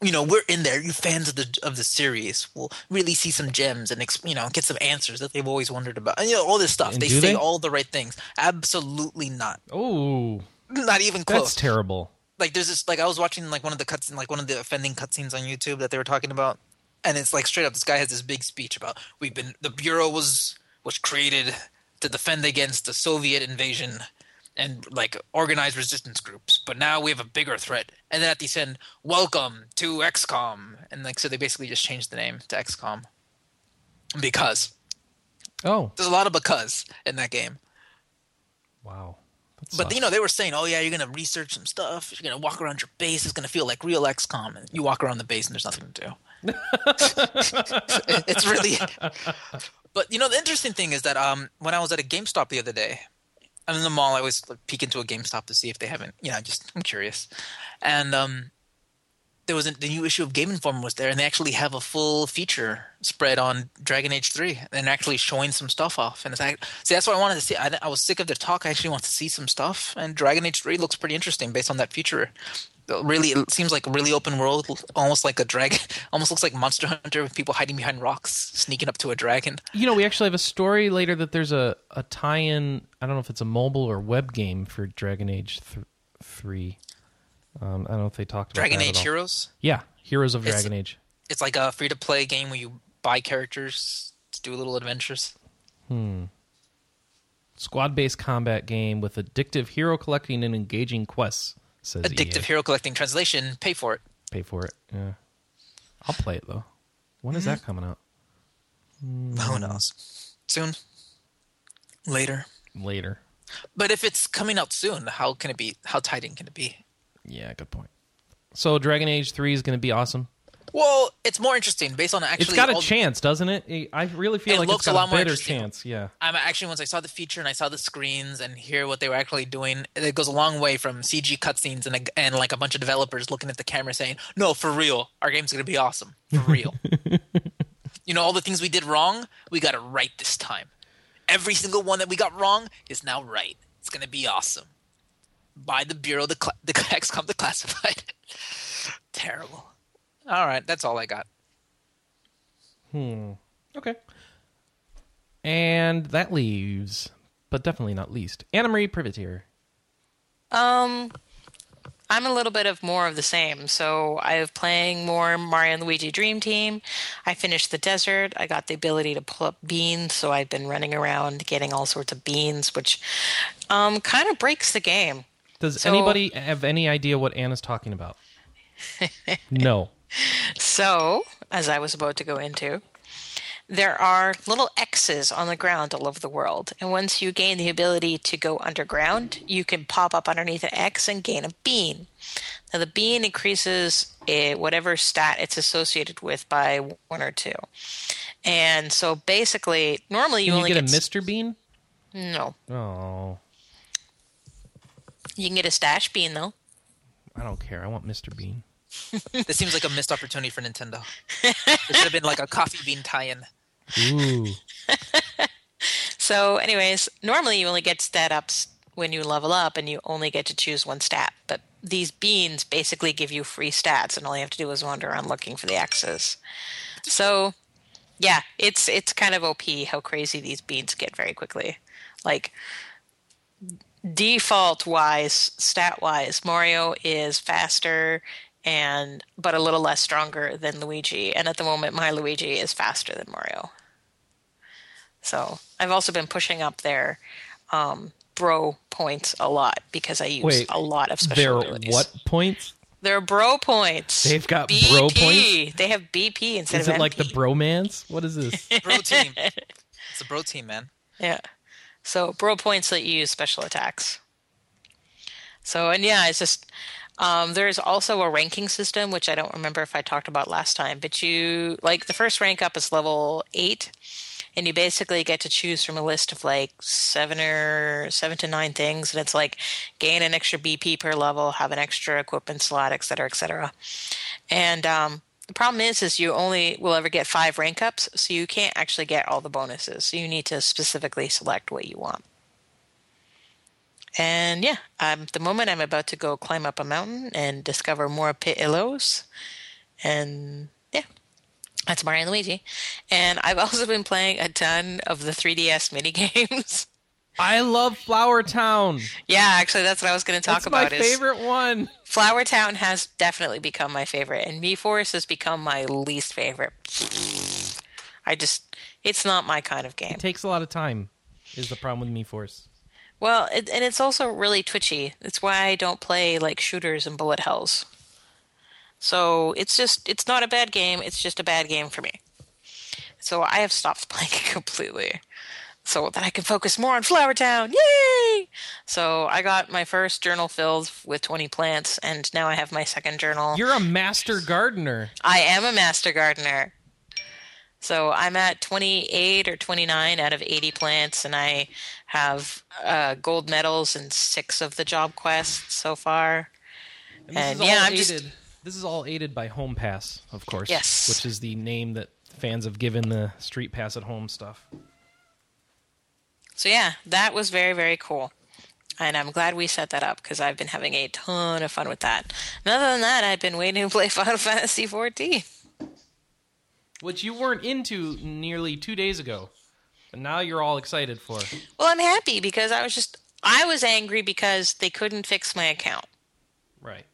you know, we're in there. You fans of the of the series will really see some gems and you know get some answers that they've always wondered about, and you know all this stuff. And they say they? all the right things. Absolutely not. Oh, Not even close that's terrible. like there's this like I was watching like one of the cuts like one of the offending cutscenes on YouTube that they were talking about, and it's like straight up this guy has this big speech about we've been the bureau was was created to defend against the Soviet invasion and like organized resistance groups, but now we have a bigger threat. And then at the end, welcome to XCOM, and like so they basically just changed the name to XCOM because Oh, there's a lot of because in that game. wow. That But you know, they were saying, "Oh yeah, you're gonna research some stuff. You're gonna walk around your base. It's gonna feel like real XCOM." And you walk around the base, and there's nothing to do. It's really. But you know, the interesting thing is that um, when I was at a GameStop the other day, I'm in the mall. I always like, peek into a GameStop to see if they haven't. You know, just I'm curious, and um, there was a, the new issue of Game Informer was there, and they actually have a full feature spread on Dragon Age Three, and actually showing some stuff off. And it's like, see, that's what I wanted to see. I, I was sick of their talk. I actually want to see some stuff, and Dragon Age Three looks pretty interesting based on that feature. Really, it seems like a really open world, almost like a dragon. Almost looks like Monster Hunter with people hiding behind rocks, sneaking up to a dragon. You know, we actually have a story later that there's a, a tie-in. I don't know if it's a mobile or web game for Dragon Age th- Three. Um, I don't know if they talked about it. Dragon Age. Heroes. Yeah, Heroes of It's- Dragon Age. It's like a free to play game where you buy characters to do little adventures. Hmm. Squad-based combat game with addictive hero collecting and engaging quests. Says Addictive EA. hero collecting translation. Pay for it. Pay for it. Yeah, I'll play it though. When is Mm-hmm. that coming out? Who knows? Soon. Later. Later. But if it's coming out soon, how can it be? How tight can it be? Yeah, good point. So Dragon Age Three is going to be awesome. Well, it's more interesting based on actually. it's got a all- chance, doesn't it? I really feel It like looks it's a got lot a more better interesting. chance. Yeah. I'm actually once I saw the feature and I saw the screens and hear what they were actually doing, it goes a long way from CG cutscenes and a, and like a bunch of developers looking at the camera saying, "No, for real, our game's gonna be awesome, for real." you know, all the things we did wrong, we got it right this time. Every single one that we got wrong is now right. It's gonna be awesome. By the Bureau, the cl- the XCOM, the classified. Terrible. All right, that's all I got. Hmm. Okay. And that leaves, but definitely not least, Anna Marie Privitere. Um, I'm a little bit of more of the same. So I'm playing more Mario and Luigi Dream Team. I finished the desert. I got the ability to pull up beans, so I've been running around getting all sorts of beans, which um, kind of breaks the game. Does So- anybody have any idea what Anna's talking about? no. So, as I was about to go into, there are little X's on the ground all over the world. And once you gain the ability to go underground, you can pop up underneath an X and gain a bean. Now, the bean increases eh, whatever stat it's associated with by one or two. And so basically, normally you you only get a. Mr. Bean? No. Oh, You can get a stash bean, though. I don't care. I want Mr. Bean. This seems like a missed opportunity for Nintendo. It should have been like a coffee bean tie-in. Ooh. So, anyways, normally you only get stat ups when you level up and you only get to choose one stat. But these beans basically give you free stats, and all you have to do is wander around looking for the X's. So, yeah, it's it's kind of OP how crazy these beans get very quickly. Like default wise, stat wise, Mario is faster and but a little less stronger than Luigi. And at the moment, my Luigi is faster than Mario. So I've also been pushing up their um, bro points a lot because I use Wait, a lot of special They're abilities. what points? They're bro points. They've got BP. bro points? They have BP instead Is of it like the MP. bromance? What is this? Bro team. It's a bro team, man. Yeah. So bro points let you use special attacks. So and yeah, it's just um, there's also a ranking system which I don't remember if I talked about last time, but you like the first rank up is level eight, and you basically get to choose from a list of like seven or seven to nine things, and it's like gain an extra BP per level, have an extra equipment slot, et cetera, et cetera. And um, The problem is, is you only will ever get five rank ups, so you can't actually get all the bonuses. So you need to specifically select what you want. And yeah, at the moment I'm about to go climb up a mountain and discover more Pi'illos. And yeah, that's Mario and Luigi. And I've also been playing a ton of the 3DS mini games. I love Flower Town. yeah, actually, that's what I was going to talk That's about. my favorite one. Flower Town has definitely become my favorite, and Mii Force has become my least favorite. I just, it's not my kind of game. It takes a lot of time. Is the problem with Mii Force? Well, it, and it's also really twitchy. That's why I don't play like shooters and bullet hells. So it's just, it's not a bad game. It's just a bad game for me. So I have stopped playing it completely, so that I can focus more on Flower Town. Yay! So I got my first journal filled with 20 plants, and now I have my second journal. You're a master gardener. I am a master gardener. So I'm at 28 or 29 out of 80 plants, and I have uh, gold medals in six of the job quests so far. And, And, yeah, I'm aided. just- This is all aided by Home Pass, of course. Yes. Which is the name that fans have given the Street Pass at Home stuff. So yeah, that was very, very cool. And I'm glad we set that up because I've been having a ton of fun with that. And other than that, I've been waiting to play Final Fantasy 14. Which you weren't into nearly two days ago. But now you're all excited for. Well, I'm happy because I was just, I was angry because they couldn't fix my account. Right.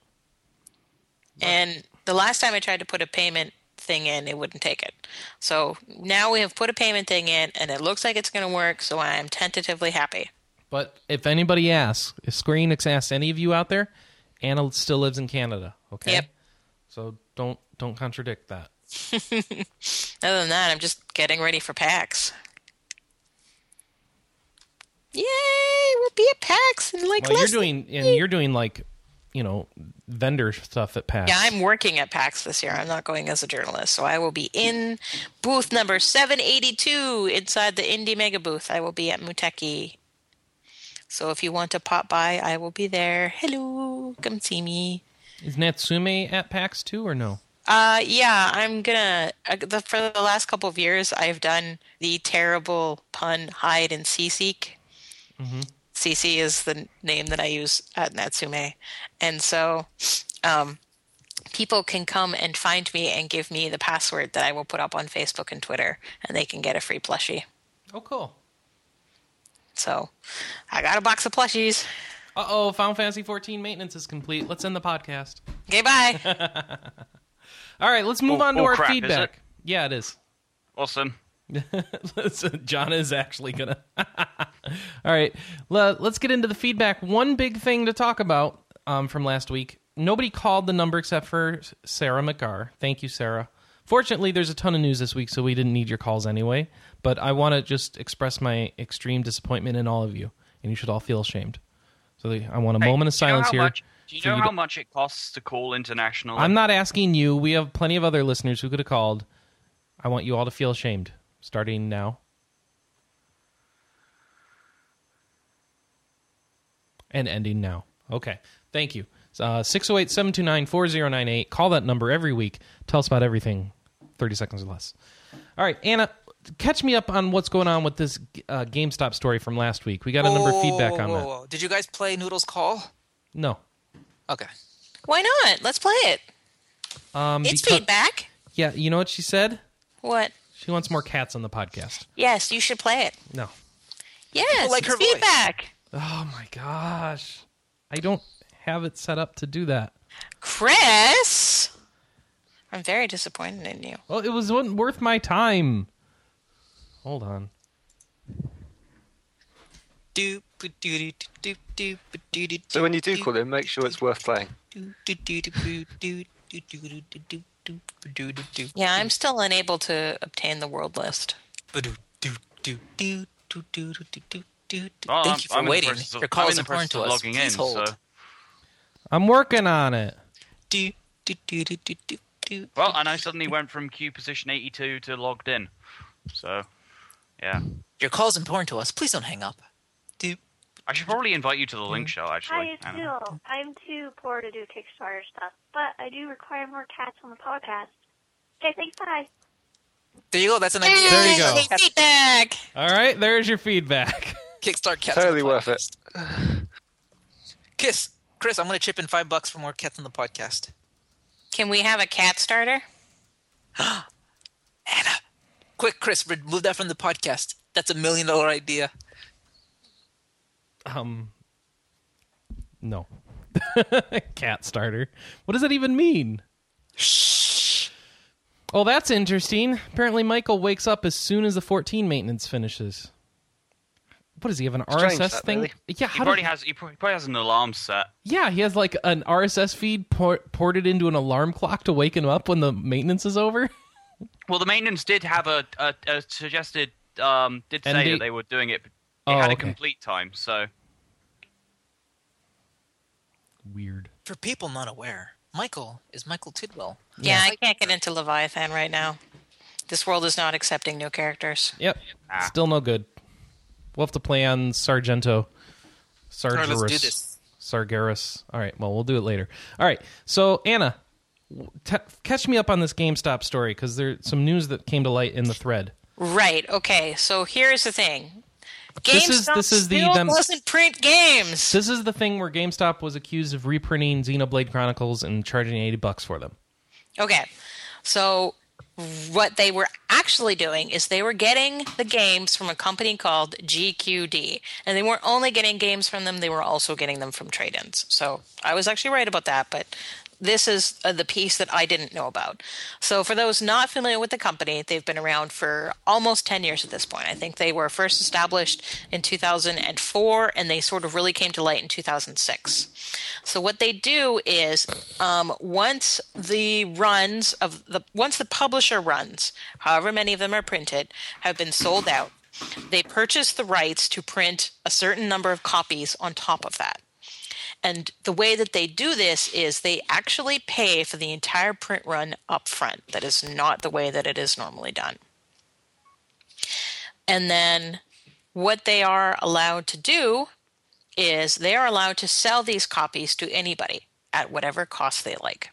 And the last time I tried to put a payment thing in, it wouldn't take it. So now we have put a payment thing in, and it looks like it's going to work. So I'm tentatively happy. But if anybody asks, if Square Enix asks any of you out there, Anna still lives in Canada. Okay. Yep. So don't don't contradict that. Other than that, I'm just getting ready for PAX. Yay! We'll be at PAX and like Well, you're doing and you're doing like, you know, vendor stuff at PAX. Yeah, I'm working at PAX this year. I'm not going as a journalist, so I will be in booth number 782 inside the Indie Mega booth. I will be at Muteki. So if you want to pop by, I will be there. Hello, come see me. Is Natsume at PAX too or no? Uh, yeah, I'm gonna. Uh, the, for the last couple of years, I've done the terrible pun hide and see seek. CC is the name that I use at Natsume, and so um, people can come and find me and give me the password that I will put up on Facebook and Twitter, and they can get a free plushie. Oh, cool. So I got a box of plushies. Uh oh, Final Fantasy 14 maintenance is complete. Let's end the podcast. Okay, bye. All right, let's move Oh, on to oh, our crap, is feedback. it? Yeah, it is. Awesome. John is actually gonna. All right, let's get into the feedback. One big thing to talk about um, from last week. Nobody called the number except for Sarah McGar. Thank you, Sarah. Fortunately, there's a ton of news this week, so we didn't need your calls anyway. But I want to just express my extreme disappointment in all of you, and you should all feel ashamed. So I want a Hey, moment of do you know silence here. much- do you know how to- much it costs to call international? I'm not asking you. We have plenty of other listeners who could have called. I want you all to feel ashamed, starting now. And ending now. Okay. Thank you. Uh, 608 729 4098. Call that number every week. Tell us about everything. 30 seconds or less. All right, Anna, catch me up on what's going on with this uh, GameStop story from last week. We got a number of feedback on whoa, that. whoa. Did you guys play Noodles Call? No. Okay. Why not? Let's play it. Um, It's because- feedback. Yeah, you know what she said? What? She wants more cats on the podcast. Yes, you should play it. No. Yes, like it's her voice. feedback. Oh my gosh. I don't have it set up to do that. Chris, I'm very disappointed in you. Well, it was wasn't worth my time. Hold on. Do, do, do, do, do, do, do, do, So when you do do, call in, make sure it's worth playing. Yeah, I'm still unable to obtain the world list. Oh, Thank you for I'm waiting. of- Your call I'm is important to us. logging in, Please hold. so- I'm working on it. Do, do, do, do, do, do, do. Well, and I suddenly went from queue position 82 to logged in. So, yeah. Your call is important to us. Please don't hang up. Do, I should probably invite you to the link mm-hmm. show. Actually, it's Anna. Jill. I'm too poor to do Kickstarter stuff, but I do require more cats on the podcast. Okay, thanks. Bye. There you go. That's an idea. There you go. Kickstart- Feedback. All right, there's your feedback. Kickstart cats. Totally on the worth it. Kiss, Chris. I'm gonna chip in five bucks for more cats on the podcast. Can we have a cat starter? Anna, quick, Chris, remove that from the podcast. That's a million dollar idea. Um, no. Cat starter. What does that even mean? Shh. Oh, that's interesting. Apparently, Michael wakes up as soon as the 14 maintenance finishes. What does he have an Strange, RSS that, thing? really. Yeah, He probably did, has he probably probably has an alarm set. yeah, he has like an RSS feed port, ported into an alarm clock to wake him up when the maintenance is over. Well, the maintenance did have a, a, a suggested um did say they- that they were doing it. It Oh, had a okay. complete time, so Weird. For people not aware, Michael is Michael Tidwell. Yeah, I can't get into Leviathan right now. This world is not accepting new characters. Yep. Ah. Still no good. We'll have to play on Sargento. All right, let's do this. Sargeras. All right. Well, we'll do it later. All right. So Anna, w- t- catch me up on this GameStop story because there's some news that came to light in the thread. Right. Okay. So here's the thing. This is- this is the- them- doesn't print games. This is the thing where GameStop was accused of reprinting Xenoblade Chronicles and charging eighty bucks for them. Okay. So what they were actually doing is they were getting the games from a company called GQD. And they weren't only getting games from them, they were also getting them from trade ins. So I was actually right about that, but this is uh, the piece that I didn't know about. So for those not familiar with the company, they've been around for almost 10 years at this point. I think they were first established in 2004 and they sort of really came to light in 2006. So what they do is um, once the runs of the once the publisher runs, however many of them are printed, have been sold out, they purchase the rights to print a certain number of copies on top of that. And the way that they do this is they actually pay for the entire print run up front. That is not the way that it is normally done. And then what they are allowed to do is they are allowed to sell these copies to anybody at whatever cost they like.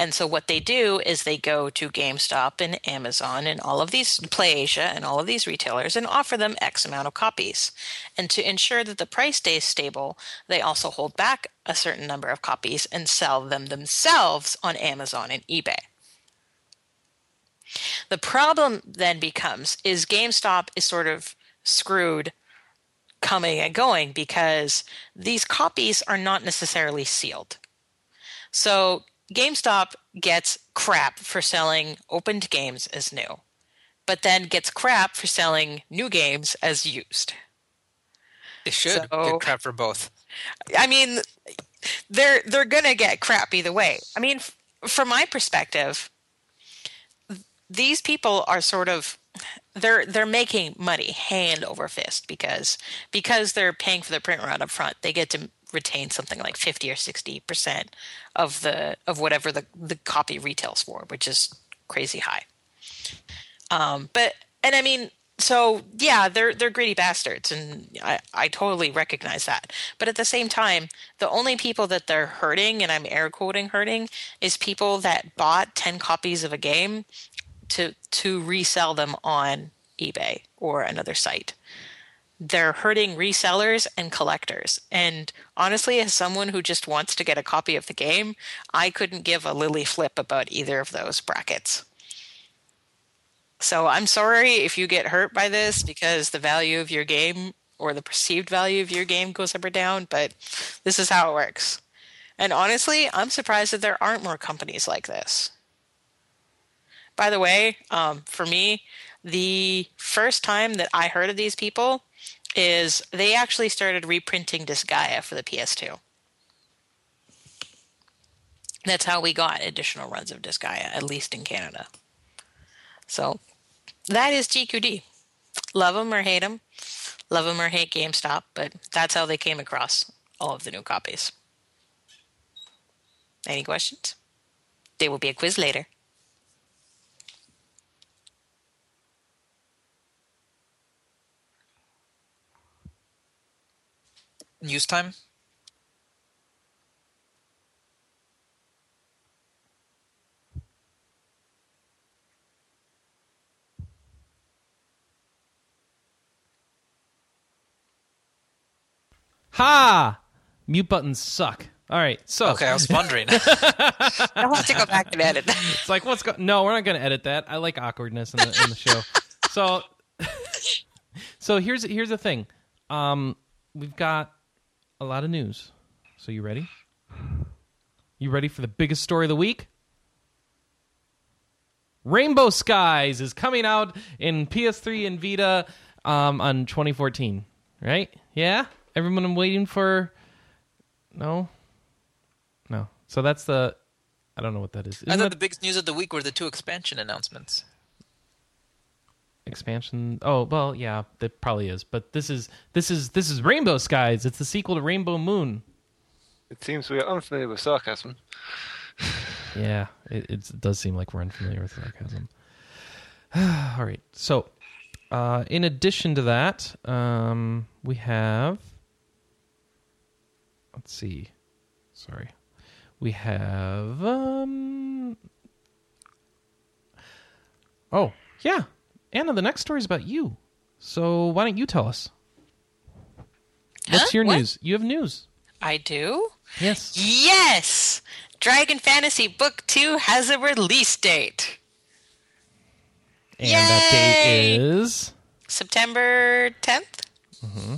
And so what they do is they go to GameStop and Amazon and all of these PlayAsia and all of these retailers and offer them X amount of copies. And to ensure that the price stays stable, they also hold back a certain number of copies and sell them themselves on Amazon and eBay. The problem then becomes is GameStop is sort of screwed coming and going because these copies are not necessarily sealed. So GameStop gets crap for selling opened games as new, but then gets crap for selling new games as used. They should So- get crap for both. I mean, they're they're gonna get crap either way. I mean, f- from my perspective, these people are sort of they're they're making money hand over fist because because they're paying for the print run up front. They get to retain something like fifty or sixty percent of the of whatever the the copy retails for, which is crazy high. Um, but and I mean, so yeah, they're they're greedy bastards, and I I totally recognize that. But at the same time, the only people that they're hurting, and I'm air quoting hurting, is people that bought ten copies of a game to to resell them on eBay or another site. They're hurting resellers and collectors. And honestly, as someone who just wants to get a copy of the game, I couldn't give a lily flip about either of those brackets. So I'm sorry if you get hurt by this because the value of your game or the perceived value of your game goes up or down, but this is how it works. And honestly, I'm surprised that there aren't more companies like this. By the way, um, for me, the first time that I heard of these people is they actually started reprinting Disgaea for the PS2. That's how we got additional runs of Disgaea, at least in Canada. So that is GQD. Love them or hate them. Love them or hate GameStop, but that's how they came across all of the new copies. Any questions? There will be a quiz later. Newstime Ha! Mute buttons suck. All right, so okay, I was wondering. I want to go back and edit. it's like what's going? No, we're not going to edit that. I like awkwardness in the, in the show. so, so here's here's the thing. Um, we've got a lot of news. So you ready? You ready for the biggest story of the week? Rainbow Skies is coming out in PS3 and Vita um, on 2014. Right? Yeah. Everyone waiting for. No. No. So that's the. I don't know what that is. I Isn't thought that the biggest news of the week were the two expansion announcements. Expansion? Oh well, yeah, that probably is. But this is this is this is Rainbow Skies. It's the sequel to Rainbow Moon. It seems we are unfamiliar with sarcasm. Yeah, it, it does seem like we're unfamiliar with sarcasm. All right. So, uh, in addition to that, um, we have. Let's see. Sorry. We have. Um, oh, yeah. Anna, the next story is about you. So, why don't you tell us? What's Huh? your What? news? You have news. I do? Yes. Yes! Dragon Fantasy Book 2 has a release date. And that date is. September 10th? Mm-hmm.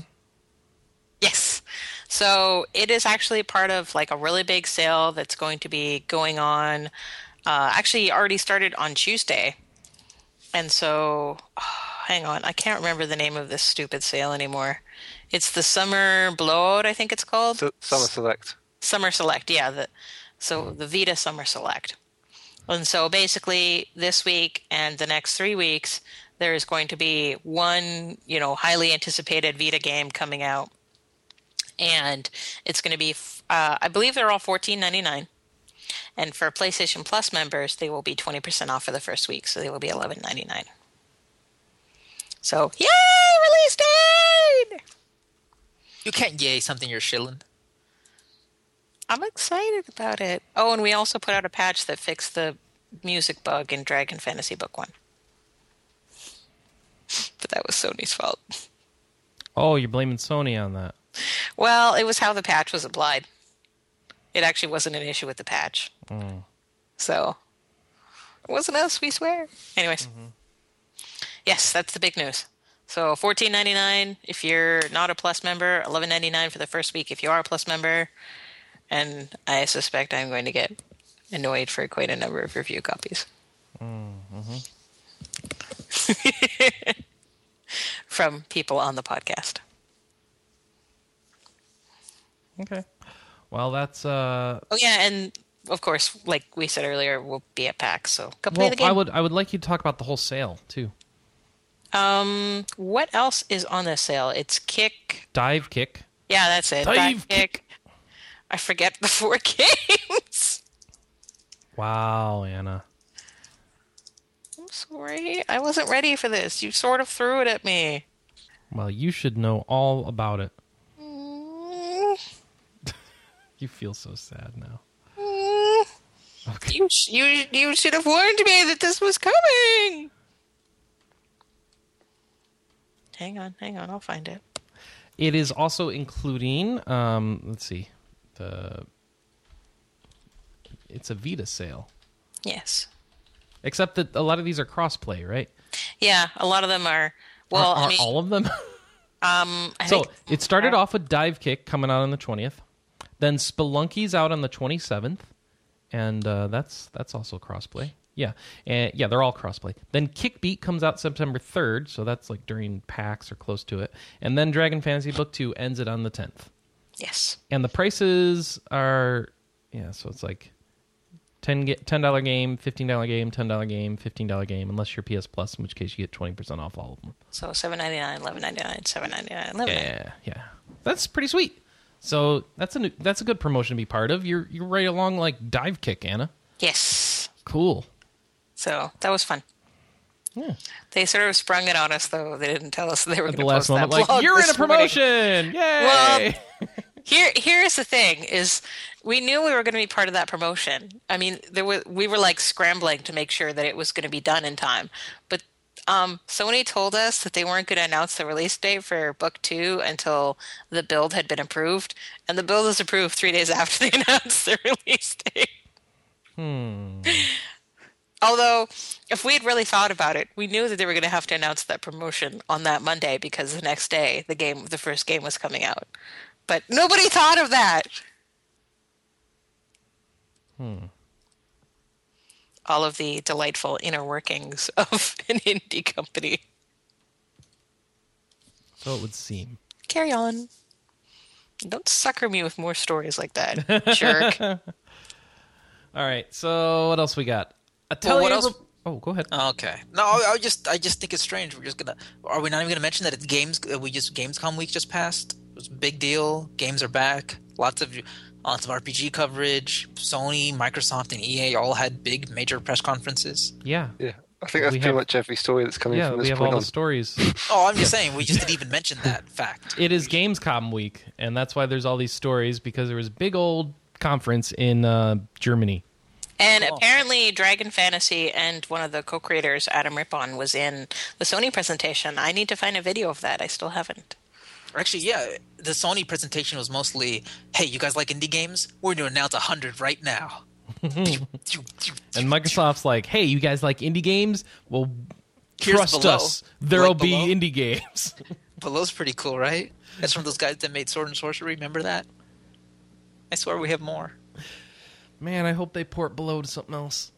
Yes. So it is actually part of like a really big sale that's going to be going on. Uh, actually, already started on Tuesday. And so, hang on, I can't remember the name of this stupid sale anymore. It's the Summer Blowout, I think it's called. So, summer select. Summer Select, yeah. The, so the Vita Summer Select. And so basically, this week and the next three weeks, there is going to be one, you know, highly anticipated Vita game coming out, and it's going to be, uh, I believe they're all fourteen ninety nine, and for PlayStation Plus members, they will be twenty percent off for the first week, so they will be eleven ninety nine. So, yay, release date! You can't yay something you're shilling. I'm excited about it. Oh, and we also put out a patch that fixed the music bug in Dragon Fantasy Book 1. But that was Sony's fault. Oh, you're blaming Sony on that. Well, it was how the patch was applied. It actually wasn't an issue with the patch. Mm. So, it wasn't us, we swear. Anyways. Mm-hmm. Yes, that's the big news. So, fourteen ninety nine if you're not a Plus member, eleven ninety nine for the first week if you are a Plus member, and I suspect I'm going to get annoyed for quite a number of review copies. Mm-hmm. From people on the podcast. Okay. Well, that's uh. Oh yeah, and of course, like we said earlier, we'll be at PAX, so go play Well, the game. I would I would like you to talk about the whole sale too. Um, what else is on this sale? It's Kick. Dive kick. Yeah, that's it. Dive Dive Kick. Kick. I forget the four games. Wow, Anna. I'm sorry, I wasn't ready for this. You sort of threw it at me. Well, you should know all about it. Mm, You feel so sad now. mm. Okay. You sh- you you should have warned me that this was coming. Hang on, hang on, I'll find it. It is also including. Um, let's see, the. It's a Vita sale, Yes. except that a lot of these are crossplay, right? Yeah, a lot of them are. Well, are, are I mean, all of them? um, I so think it started off with Dive Kick coming out on the twentieth, then Spelunky's out on the twenty seventh, and uh, that's that's also crossplay. Yeah, and yeah, they're all crossplay. Then Kickbeat comes out September third, so that's like during PAX or close to it, and then Dragon Fantasy Book Two ends it on the tenth. yes. and the prices are yeah so it's like 10 $10 game $15 game $10 game $15 game unless you're ps plus in which case you get 20% off all of them So seven ninety nine, eleven ninety nine, seven ninety nine, eleven. yeah yeah that's pretty sweet so that's a new, that's a good promotion to be part of you're you're right along like dive kick anna Yes. cool So that was fun. Yeah. They sort of sprung it on us, though. They didn't tell us they were going to post that moment like blog you're in a morning. promotion yay Well, Here, here's the thing: is we knew we were going to be part of that promotion. I mean, there was we were like scrambling to make sure that it was going to be done in time. But Um, Sony told us that they weren't going to announce the release date for Book Two until the build had been approved, and the build was approved three days after they announced the release date. Hmm. Although, if we had really thought about it, we knew that they were going to have to announce that promotion on that Monday because the next day the game, the first game, was coming out. But nobody thought of that. Hmm. All of the delightful inner workings of an indie company. So it would seem. Carry on. Don't sucker me with more stories like that, jerk. All right. So what else we got? Well, Atelier. what else- oh, go ahead. Okay. No, I, I just I just think it's strange. We're just gonna. Are we not even gonna mention that it's games? uh, We just Gamescom week just passed. It was a big deal. Games are back. Lots of lots of RPG coverage. Sony, Microsoft, and EA all had big major press conferences. Yeah. Yeah, I think that's We pretty have- much every story that's coming Yeah, from we this have point all on. the stories. Oh, I'm just saying we just didn't even mention that fact. it is Gamescom week, and that's why there's all these stories because there was a big old conference in uh, Germany. And Cool. apparently, Dragon Fantasy and one of the co-creators, Adam Rippon, was in the Sony presentation. I need to find a video of that. I still haven't. Actually, yeah, the Sony presentation was mostly, "Hey, you guys like indie games? We're going to announce a hundred right now." And Microsoft's like, "Hey, you guys like indie games? Well, Here's trust below. us. There'll Like be below. indie games." Below's pretty cool, right? That's from those guys that made Sword and Sworcery. Remember that? I swear we have more. Man, I hope they port below to something else.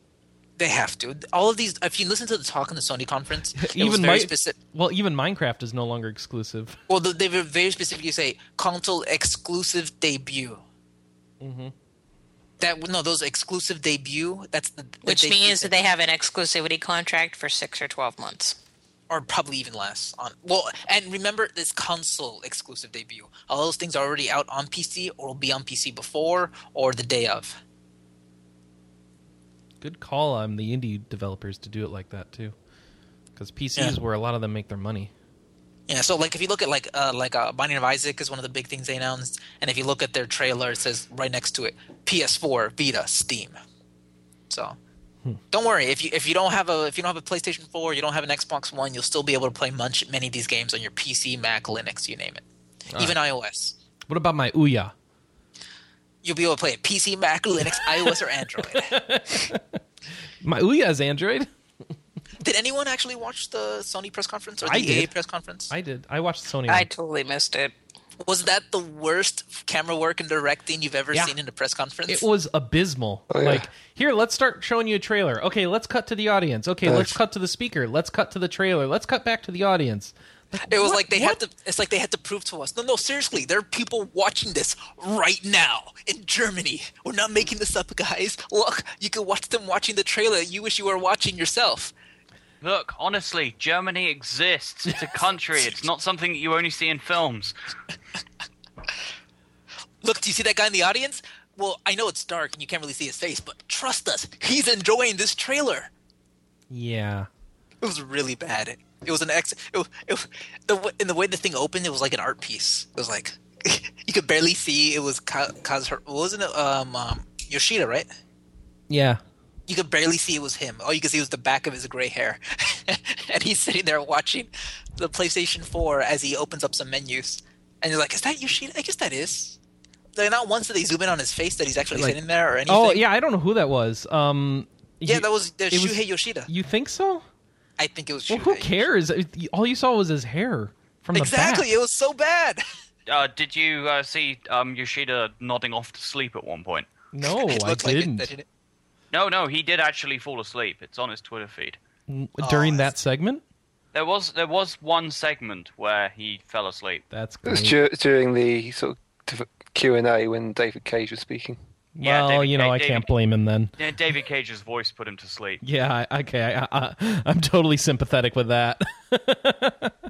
They have to. All of these. If you listen to the talk in the Sony conference, it was Even very Mi- specific. Well, even Minecraft is no longer exclusive. Well, they were very specifically say console exclusive debut. Mm-hmm. That no, those exclusive debut. That's the the Which debut means that they have an exclusivity contract for six or 12 months. or probably even less on. Well, and remember this console exclusive debut. All those things are already out on PC or will be on PC before or the day of. Good call on the indie developers to do it like that too, because PCs Yeah. where a lot of them make their money. Yeah, so like if you look at like uh, like uh, Binding of Isaac is one of the big things they announced, and if you look at their trailer, it says right next to it PS4, Vita, Steam. So don't worry if you if you don't have a if you don't have a PlayStation 4, you don't have an Xbox One, you'll still be able to play much many of these games on your PC, Mac, Linux, you name it, even iOS. What about my Ouya? You'll be able to play it PC, Mac, Linux, iOS, or Android. My Ouya is Android. Did anyone actually watch the Sony press conference or the I EA did. press conference? I did. I watched Sony. I one. totally missed it. Was that the worst camera work and directing you've ever Yeah. seen in a press conference? It was abysmal. Oh, yeah. Like, here, let's start showing you a trailer. Okay, let's cut to the audience. Okay, let's Nice. cut to the speaker. Let's cut to the trailer. Let's cut back to the audience. It was What- like they what? had to. It's like they had to prove to us. No, no, seriously, there are people watching this right now in Germany. We're not making this up, guys. Look, you can watch them watching the trailer. You wish you were watching yourself. Look, honestly, Germany exists. It's a country. It's not something that you only see in films. Look, do you see that guy in the audience? Well, I know it's dark and you can't really see his face, but trust us, he's enjoying this trailer. Yeah. It was really bad. It was an ex. It, was- it, the in the way the thing opened, it was like an art piece. It was like you could barely see. It was Ka- Kaz. Wasn't it um, um Yoshida, right? Yeah. You could barely see it was him. All you could see was the back of his gray hair, and he's sitting there watching the PlayStation 4 as he opens up some menus. And you're like, "Is that Yoshida? I guess that is." Like, not once did they zoom in on his face that he's actually Like- sitting there or anything. Oh, yeah. I don't know who that was. Um. yeah. That was the it was- Shuhei Yoshida. You think so? I think it was. Well, who cares? All you saw was his hair from the Exactly. back. It was so bad. Uh, did you uh, see um, Yoshida nodding off to sleep at one point? No, it I looked like it, didn't. didn't it? No, no, he did actually fall asleep. It's on his Twitter feed. During Oh, that segment. There was there was one segment where he fell asleep. That's good It was dur- during the sort of Q and A when David Cage was speaking. Yeah, well, David you know, Ca- I David- can't blame him then. Yeah, David Cage's voice put him to sleep. Yeah, I, okay, I, I, I'm totally sympathetic with that.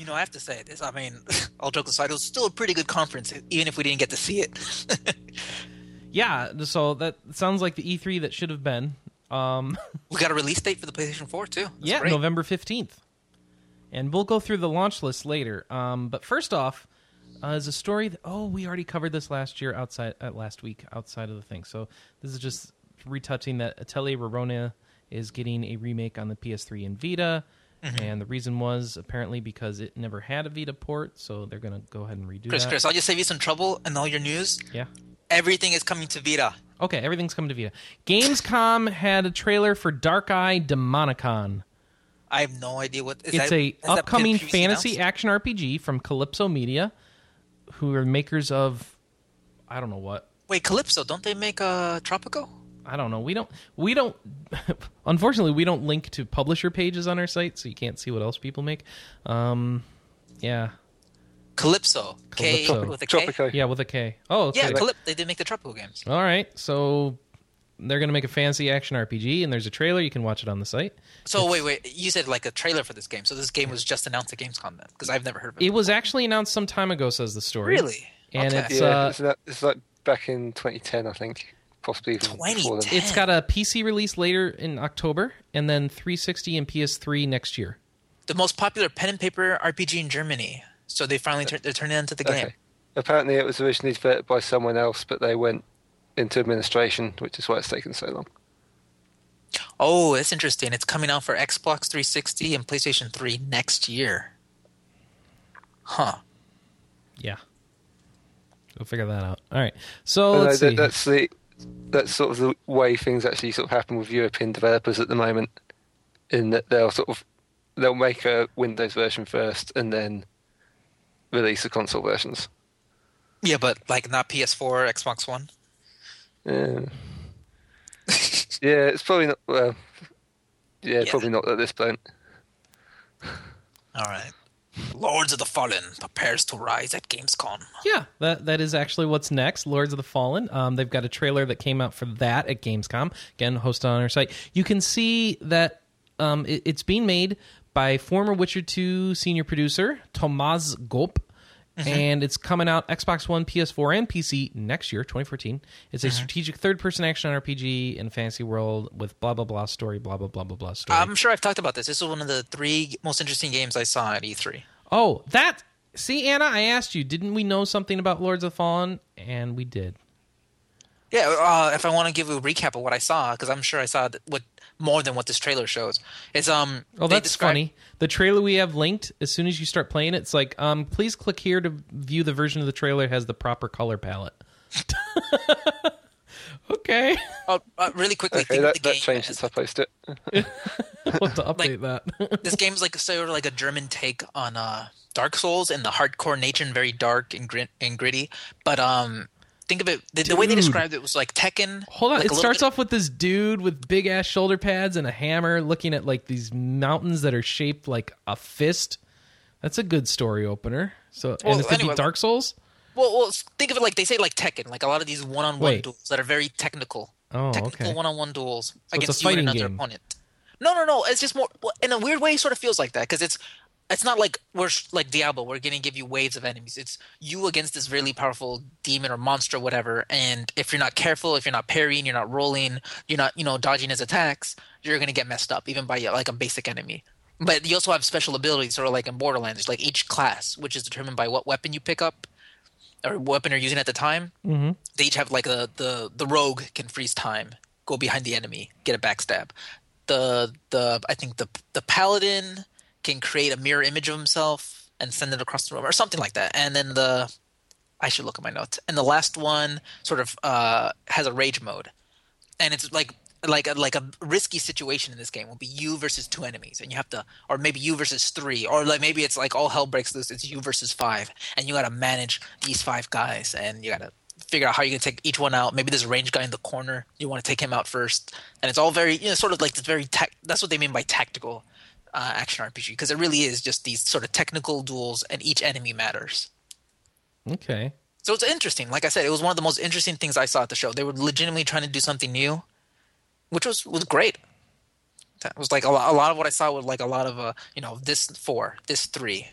You know, I have to say this. I mean, all jokes aside, it was still a pretty good conference, even if we didn't get to see it. yeah, so that sounds like the E3 that should have been. Um, we got a release date for the PlayStation 4 too. That's yeah, great. November 15th. And we'll go through the launch list later. Um, but first off, uh, is a story that, oh, we already covered this last year outside, uh, last week outside of the thing. So this is just retouching that Atelier Rorona is getting a remake on the PS3 and Vita. Mm-hmm. And the reason was apparently because it never had a Vita port, so they're gonna go ahead and redo Chris, that. Chris, I'll just save you some trouble and all your news. Yeah. Everything is coming to Vita. Okay, everything's coming to Vita. Gamescom had a trailer for Dark Eye Demonicon. I have no idea what is it's that, a upcoming fantasy announced? action RPG from Kalypso Media, who are makers of I don't know what. Wait, Kalypso, don't they make uh, Tropico? I don't know. We don't. We don't. unfortunately, we don't link to publisher pages on our site, so you can't see what else people make. Um, yeah, Kalypso. K with a K? Tropico. yeah, with a K. Oh, okay. Yeah, Calyp- they did make the Tropico games. All right. So they're gonna make a fancy action RPG, and there's a trailer. You can watch it on the site. So wait, wait, you said like a trailer for this game. So this game was just announced at Gamescom then? Because I've never heard of it. It was actually announced some time ago, says the story. really? And Okay. it's Yeah, uh, it's, that, it's like back in 2010, I think, possibly even 2010. then. it's got a PC release later in October, and then 360 and PS3 next year. the most popular pen and paper RPG in Germany. So they finally tur- they turned it into the game. Okay. Apparently, it was originally developed by someone else, but they went into administration, which is why it's taken so long. Oh, that's interesting. It's coming out for Xbox 360 and PlayStation 3 next year. Huh. Yeah. We'll figure that out. All right. So Uh, let's that- see. that's the that's sort of the way things actually sort of happen with European developers at the moment. In that they'll sort of they'll make a Windows version first and then release the console versions. Yeah, but like not PS4, Xbox One. Yeah, yeah, it's probably not. Well, yeah, Yeah. probably not at this point. All right. Lords of the Fallen prepares to rise at Gamescom. Yeah, that that is actually what's next. Lords of the Fallen. Um, they've got a trailer that came out for that at Gamescom. Again, hosted on our site. You can see that um, it- it's being made by former Witcher Two senior producer Tomasz Gop. And it's coming out Xbox One, PS4, and PC next year, 2014. It's a strategic third-person action RPG in a fantasy world with blah blah blah story, blah blah blah blah blah story. I'm sure I've talked about this. This is one of the three most interesting games I saw at E E3. oh, that see, Anna, I asked you, didn't we know something about Lords of Fallen? And we did. Yeah, uh, if I want to give a recap of what I saw, because I'm sure I saw what more than what this trailer shows. It's um. Oh, that's describe- funny. The trailer we have linked, as soon as you start playing it, it's like, um, please click here to view the version of the trailer that has the proper color palette. okay. Oh, uh, really quickly, Okay, think that, of the that changed since I posted it. We'll to update that. this game's like sort of like a German take on uh, Dark Souls and the hardcore nature and very dark and, grit- and gritty. But um, think of it the, the way they described it was like Tekken. Hold on. like it starts bit- off with this dude with big ass shoulder pads and a hammer looking at like these mountains that are shaped like a fist. That's a good story opener. So, Well, and it's anyway- Dark Souls? Well, well, think of it like they say like Tekken, like a lot of these one-on-one Wait. duels that are very technical. Oh, technical okay. one-on-one duels a against you and another game. opponent. No, no, no. It's just more well, in a weird way. It sort of feels like that because it's it's not like we're like Diablo. We're going to give you waves of enemies. It's you against this really powerful demon or monster, or whatever. And if you're not careful, if you're not parrying, you're not rolling, you're not you know dodging his attacks, you're going to get messed up even by like a basic enemy. But you also have special abilities, sort of like in Borderlands. Like each class, which is determined by what weapon you pick up or weapon you're using at the time. Mm-hmm. They each have like a the the rogue can freeze time, go behind the enemy, get a backstab. The the I think the the paladin can create a mirror image of himself and send it across the room or something like that. And then the I should look at my notes. And the last one sort of uh, has a rage mode, and it's like like a, like a risky situation in this game will be you versus two enemies, and you have to, or maybe you versus three, or like maybe it's like all hell breaks loose. It's you versus five, and you got to manage these five guys, and you got to figure out how you're gonna take each one out. Maybe there's a range guy in the corner. You want to take him out first, and it's all very you know sort of like it's very tac- that's what they mean by tactical uh, action RPG because it really is just these sort of technical duels, and each enemy matters. Okay. So it's interesting. Like I said, it was one of the most interesting things I saw at the show. They were legitimately trying to do something new, which was was great. That was like a lot, a lot of what I saw was like a lot of uh, you know, this four, this three,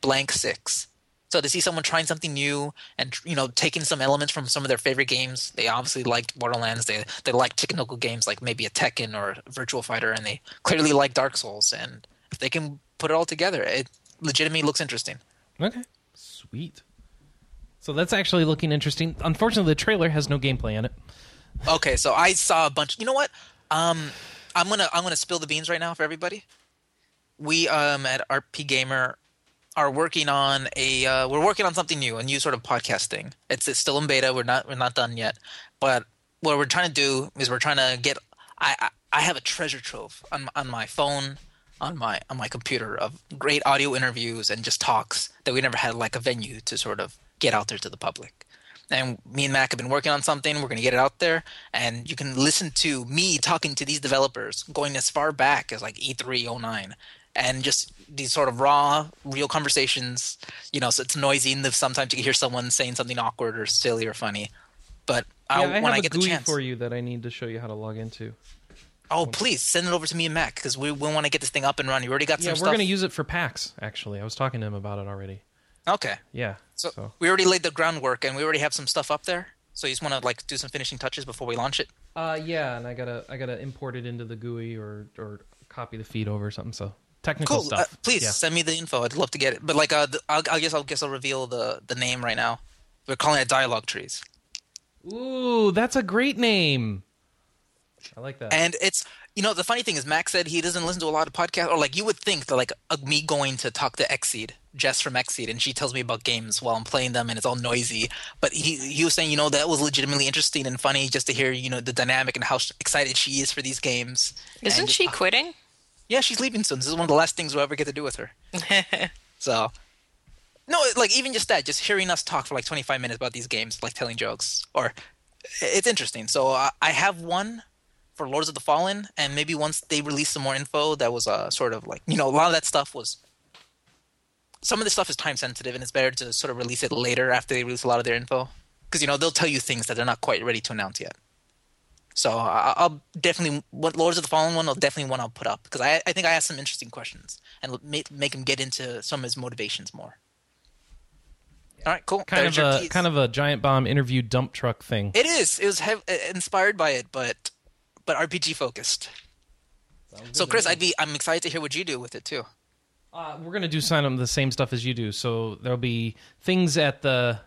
blank six. So to see someone trying something new and you know taking some elements from some of their favorite games, they obviously liked Borderlands. They they like technical games like maybe a Tekken or a Virtual Fighter, and they clearly like Dark Souls. And if they can put it all together, it legitimately looks interesting. Okay. Sweet. So that's actually looking interesting. Unfortunately, the trailer has no gameplay in it. Okay, so I saw a bunch. You know what? Um, I'm gonna I'm gonna spill the beans right now for everybody. We um at RPGamer are working on a uh, we're working on something new, a new sort of podcasting. It's, it's still in beta. We're not we're not done yet, but what we're trying to do is we're trying to get. I I, I have a treasure trove on on my phone, on my on my computer of great audio interviews and just talks that we never had like a venue to sort of get out there to the public. And me and Mac have been working on something. We're going to get it out there, and you can listen to me talking to these developers, going as far back as like E309, and just these sort of raw, real conversations. You know, so it's noisy, and sometimes you can hear someone saying something awkward or silly or funny. But Yeah, I when I get the chance, for you that I need to show you how to log into. oh please send it over to me and Mac because we, we want to get this thing up and running. You already got Yeah, some we're going to use it for PAX, actually. I was talking to him about it already. okay, Yeah. so, So, we already laid the groundwork, and we already have some stuff up there. So you just want to like do some finishing touches before we launch it. uh, yeah, and I gotta I gotta import it into the GUI or or copy the feed over or something. So technical Cool. Uh, please Yeah. send me the info. I'd love to get it. But like, uh, the, I'll, I guess I'll guess I'll reveal the the name right now. We're calling it dialogue trees, Ooh, that's a great name. I like that. and it's you know the funny thing is Max said he doesn't listen to a lot of podcasts, or like you would think that like uh, me going to talk to Xseed, Jess from Xseed, and she tells me about games while I'm playing them, and it's all noisy. But he he was saying you know that was legitimately interesting and funny just to hear you know the dynamic and how excited she is for these games. Isn't And- she quitting? Yeah, she's leaving soon. This is one of the last things we'll ever get to do with her. So, no, like even just that, just hearing us talk for like 25 minutes about these games, like telling jokes, or it's interesting. So uh, I have one for Lords of the Fallen, and maybe once they release some more info, that was uh, sort of like you know a lot of that stuff was. Some of this stuff is time sensitive, and it's better to sort of release it later after they release a lot of their info, because you know they'll tell you things that they're not quite ready to announce yet. So I'll definitely what Lords of the Fallen one. I'll definitely one I'll put up because I, I think I asked some interesting questions and make make him get into some of his motivations more. All right, cool. kind There's of a kind of a giant bomb interview dump truck thing. It is. It was hev- uh, inspired by it, but but RPG focused. So Chris, I'd be I'm excited to hear what you do with it too. Uh, we're gonna do some of the same stuff as you do. So there'll be things at the.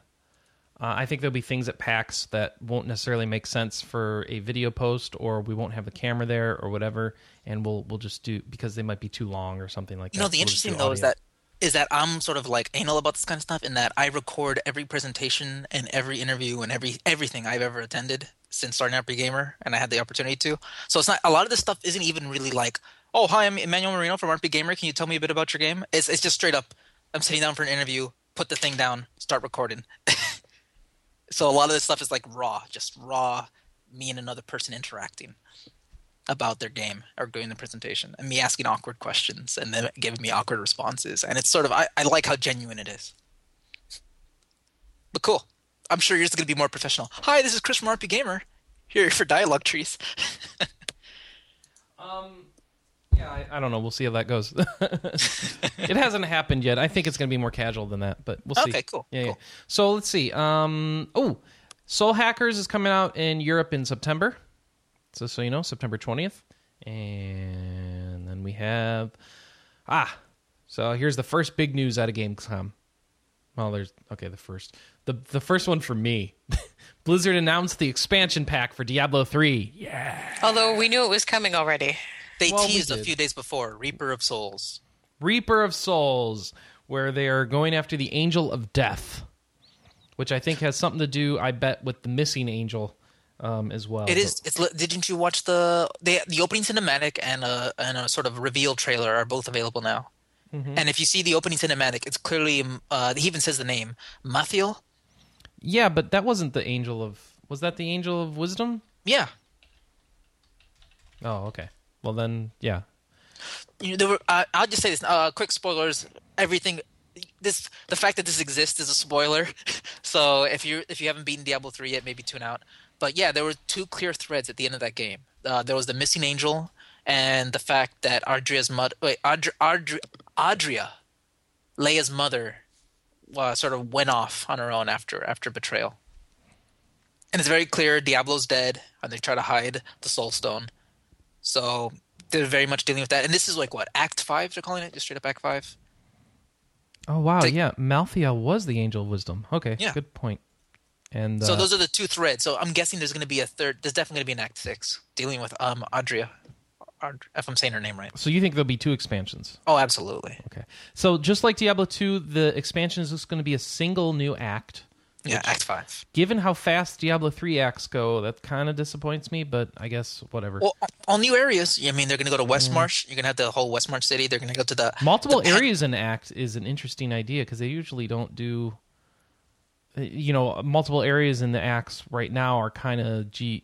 Uh, I think there'll be things at PAX that won't necessarily make sense for a video post, or we won't have the camera there, or whatever, and we'll we'll just do because they might be too long or something like You that. know, the We'll interesting though is that is that I'm sort of like anal about this kind of stuff in that I record every presentation and every interview and every everything I've ever attended since starting RPG Gamer, and I had the opportunity to. So it's not a lot of this stuff isn't even really like, oh hi, I'm Emmanuel Marino from RPG Gamer. Can you tell me a bit about your game? It's it's just straight up. I'm sitting down for an interview, put the thing down, start recording. so a lot of this stuff is like raw, just raw. Me and another person interacting about their game or doing the presentation and me asking awkward questions and then giving me awkward responses. And it's sort of i, I like how genuine it is. But cool. I'm sure yours is going to be more professional. Hi this is chris from rp gamer. Here for dialogue trees. Um, yeah, I, I don't know. We'll see how that goes. it hasn't happened yet. I think it's going to be more casual than that, but we'll see. Okay, cool, Yeah, yeah. cool. So let's see. Um, oh, Soul Hackers is coming out in Europe in September. So, so you know, September twentieth, and then we have ah. So here's the first big news out of Gamescom. Well, there's okay. The first, the the first one for me. Blizzard announced the expansion pack for Diablo three. Yeah. Although we knew it was coming already. They Well, teased a few days before reaper of souls Reaper of Souls, where they are going after the Angel of Death, which I think has something to do, I bet, with the missing angel um, as well. it is it's didn't you watch the the, the opening cinematic and a and a sort of reveal trailer are both available now and if you see the opening cinematic it's clearly uh, he even says the name Malthael. Yeah, but that wasn't the angel of. Was that the angel of wisdom? yeah Oh, okay. Well then, yeah. you know, there were, uh, I'll just say this. Uh, quick spoilers. Everything. This the fact that this exists is a spoiler. so if you if you haven't beaten Diablo three yet, maybe tune out. But yeah, there were two clear threads at the end of that game. Uh, there was the missing angel and the fact that Adria's mother, wait, Adria, Adria, Leah's mother, uh, sort of went off on her own after after betrayal. And it's very clear Diablo's dead, and they try to hide the Soul Stone. So they're very much dealing with that. And this is like what Act Five? They're calling it just straight up Act Five. Oh wow, Take- yeah. Malthael was the angel of wisdom. Okay, Yeah. good point. And uh, So those are the two threads. So I'm guessing there's going to be a third. There's definitely going to be an Act Six dealing with um Adria, if I'm saying her name right. So you think there'll be two expansions? Oh, absolutely. Okay. So just like Diablo 2, the expansion is just going to be a single new act. Yeah, Act Five. Given how fast Diablo 3 acts go, that kind of disappoints me, but I guess whatever. Well, all new areas. I mean, they're going to go to Westmarch. You're going to have the whole Westmarch city. They're going to go to the Multiple the areas in act is an interesting idea because they usually don't do. uh, You know, multiple areas in the acts right now are kind of ge-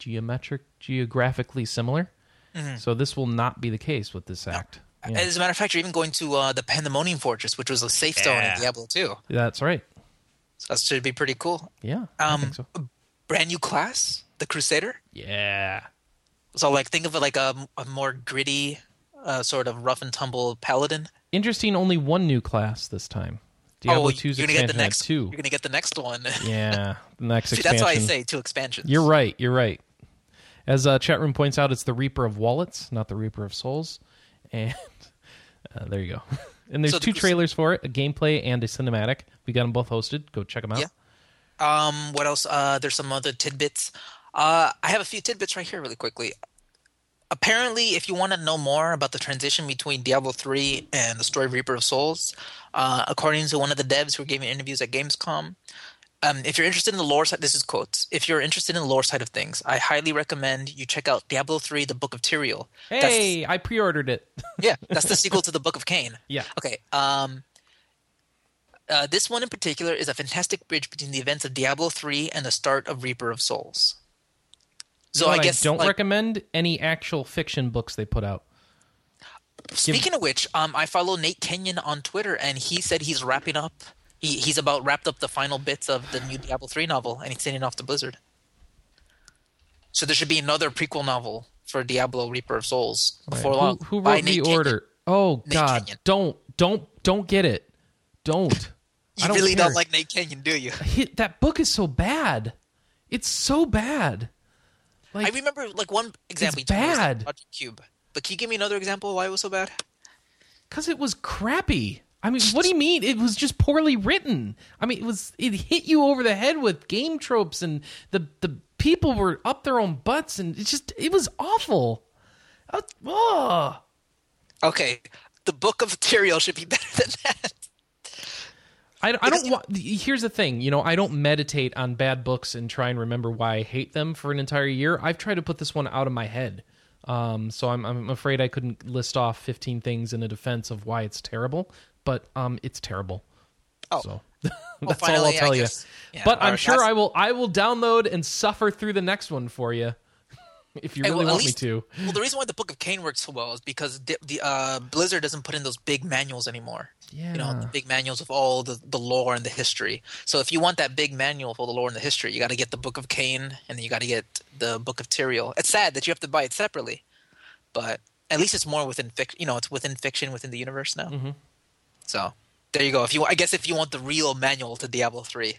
geometric, geographically similar. Mm-hmm. So this will not be the case with this act. Yeah. As a matter of fact, you're even going to uh, the Pandemonium Fortress, which was a safe zone Yeah. in Diablo 2. That's right. So that should be pretty cool. Yeah, Um, so. brand new class, the Crusader. Yeah. So like, think of it like a, a more gritty, uh, sort of rough and tumble paladin. Interesting. Only one new class this time. Diablo oh, 2's you're gonna get the next. two. You're gonna get the next one. Yeah, the next See, expansion. that's why I say two expansions. You're right. You're right. As uh, chat room points out, it's the Reaper of Wallets, not the Reaper of Souls. And uh, there you go. And there's So two Crus- trailers for it: a gameplay and a cinematic. We got them both hosted. Go check them out. Yeah. Um, what else? Uh, there's some other tidbits. Uh, I have a few tidbits right here, really quickly. Apparently, if you want to know more about the transition between Diablo 3 and the story of Reaper of Souls, uh, according to one of the devs who were giving interviews at Gamescom, um, if you're interested in the lore side, this is quotes. If you're interested in the lore side of things, I highly recommend you check out Diablo 3: The Book of Tyrael. That's- Hey, I pre-ordered it. yeah, that's the sequel to the Book of Cain. Yeah. Okay. Um, uh, this one in particular is a fantastic bridge between the events of Diablo 3 and the start of Reaper of Souls. So But I guess don't like, recommend any actual fiction books they put out. speaking of which, um, I follow Nate Kenyon on Twitter, and he said he's wrapping up. He, he's about wrapped up the final bits of the new Diablo 3 novel, and he's sending it off to Blizzard. So there should be another prequel novel for Diablo Reaper of Souls before Who, long. who by wrote the Nate Kenyon. order? Oh Nate God! Kenyon. Don't, don't, don't get it. Don't. I You don't really care. don't like Nate Kenyon, do you? Hit, that book is so bad. It's so bad. Like I remember like one example. It's you told me bad. Project Cube. But can you give me another example of why it was so bad? Because it was crappy. I mean, what do you mean? It was just poorly written. I mean, it was it hit you over the head with game tropes, and the the people were up their own butts, and it just it was awful. Uh, ugh. Okay, the Book of Tyrael should be better than that. I, I don't want. Here's the thing, you know, I don't meditate on bad books and try and remember why I hate them for an entire year. I've tried to put this one out of my head, um, so I'm I'm afraid I couldn't list off 15 things in a defense of why it's terrible, but um, it's terrible. Oh. so Well, that's all I'll tell you. yeah, but I'm sure that's- I will I will download and suffer through the next one for you if you really well, want least- me to. Well, the reason why the Book of Cain works so well is because the, the uh, Blizzard doesn't put in those big manuals anymore. Yeah. You know, the big manuals of all the, the lore and the history. So if you want that big manual for the lore and the history, you got to get the Book of Cain and then you got to get the Book of Tyrael. It's sad that you have to buy it separately, but at least it's more within fiction. You know, it's within fiction within the universe now. Mhm. So there you go. If you, I guess, if you want the real manual to Diablo three,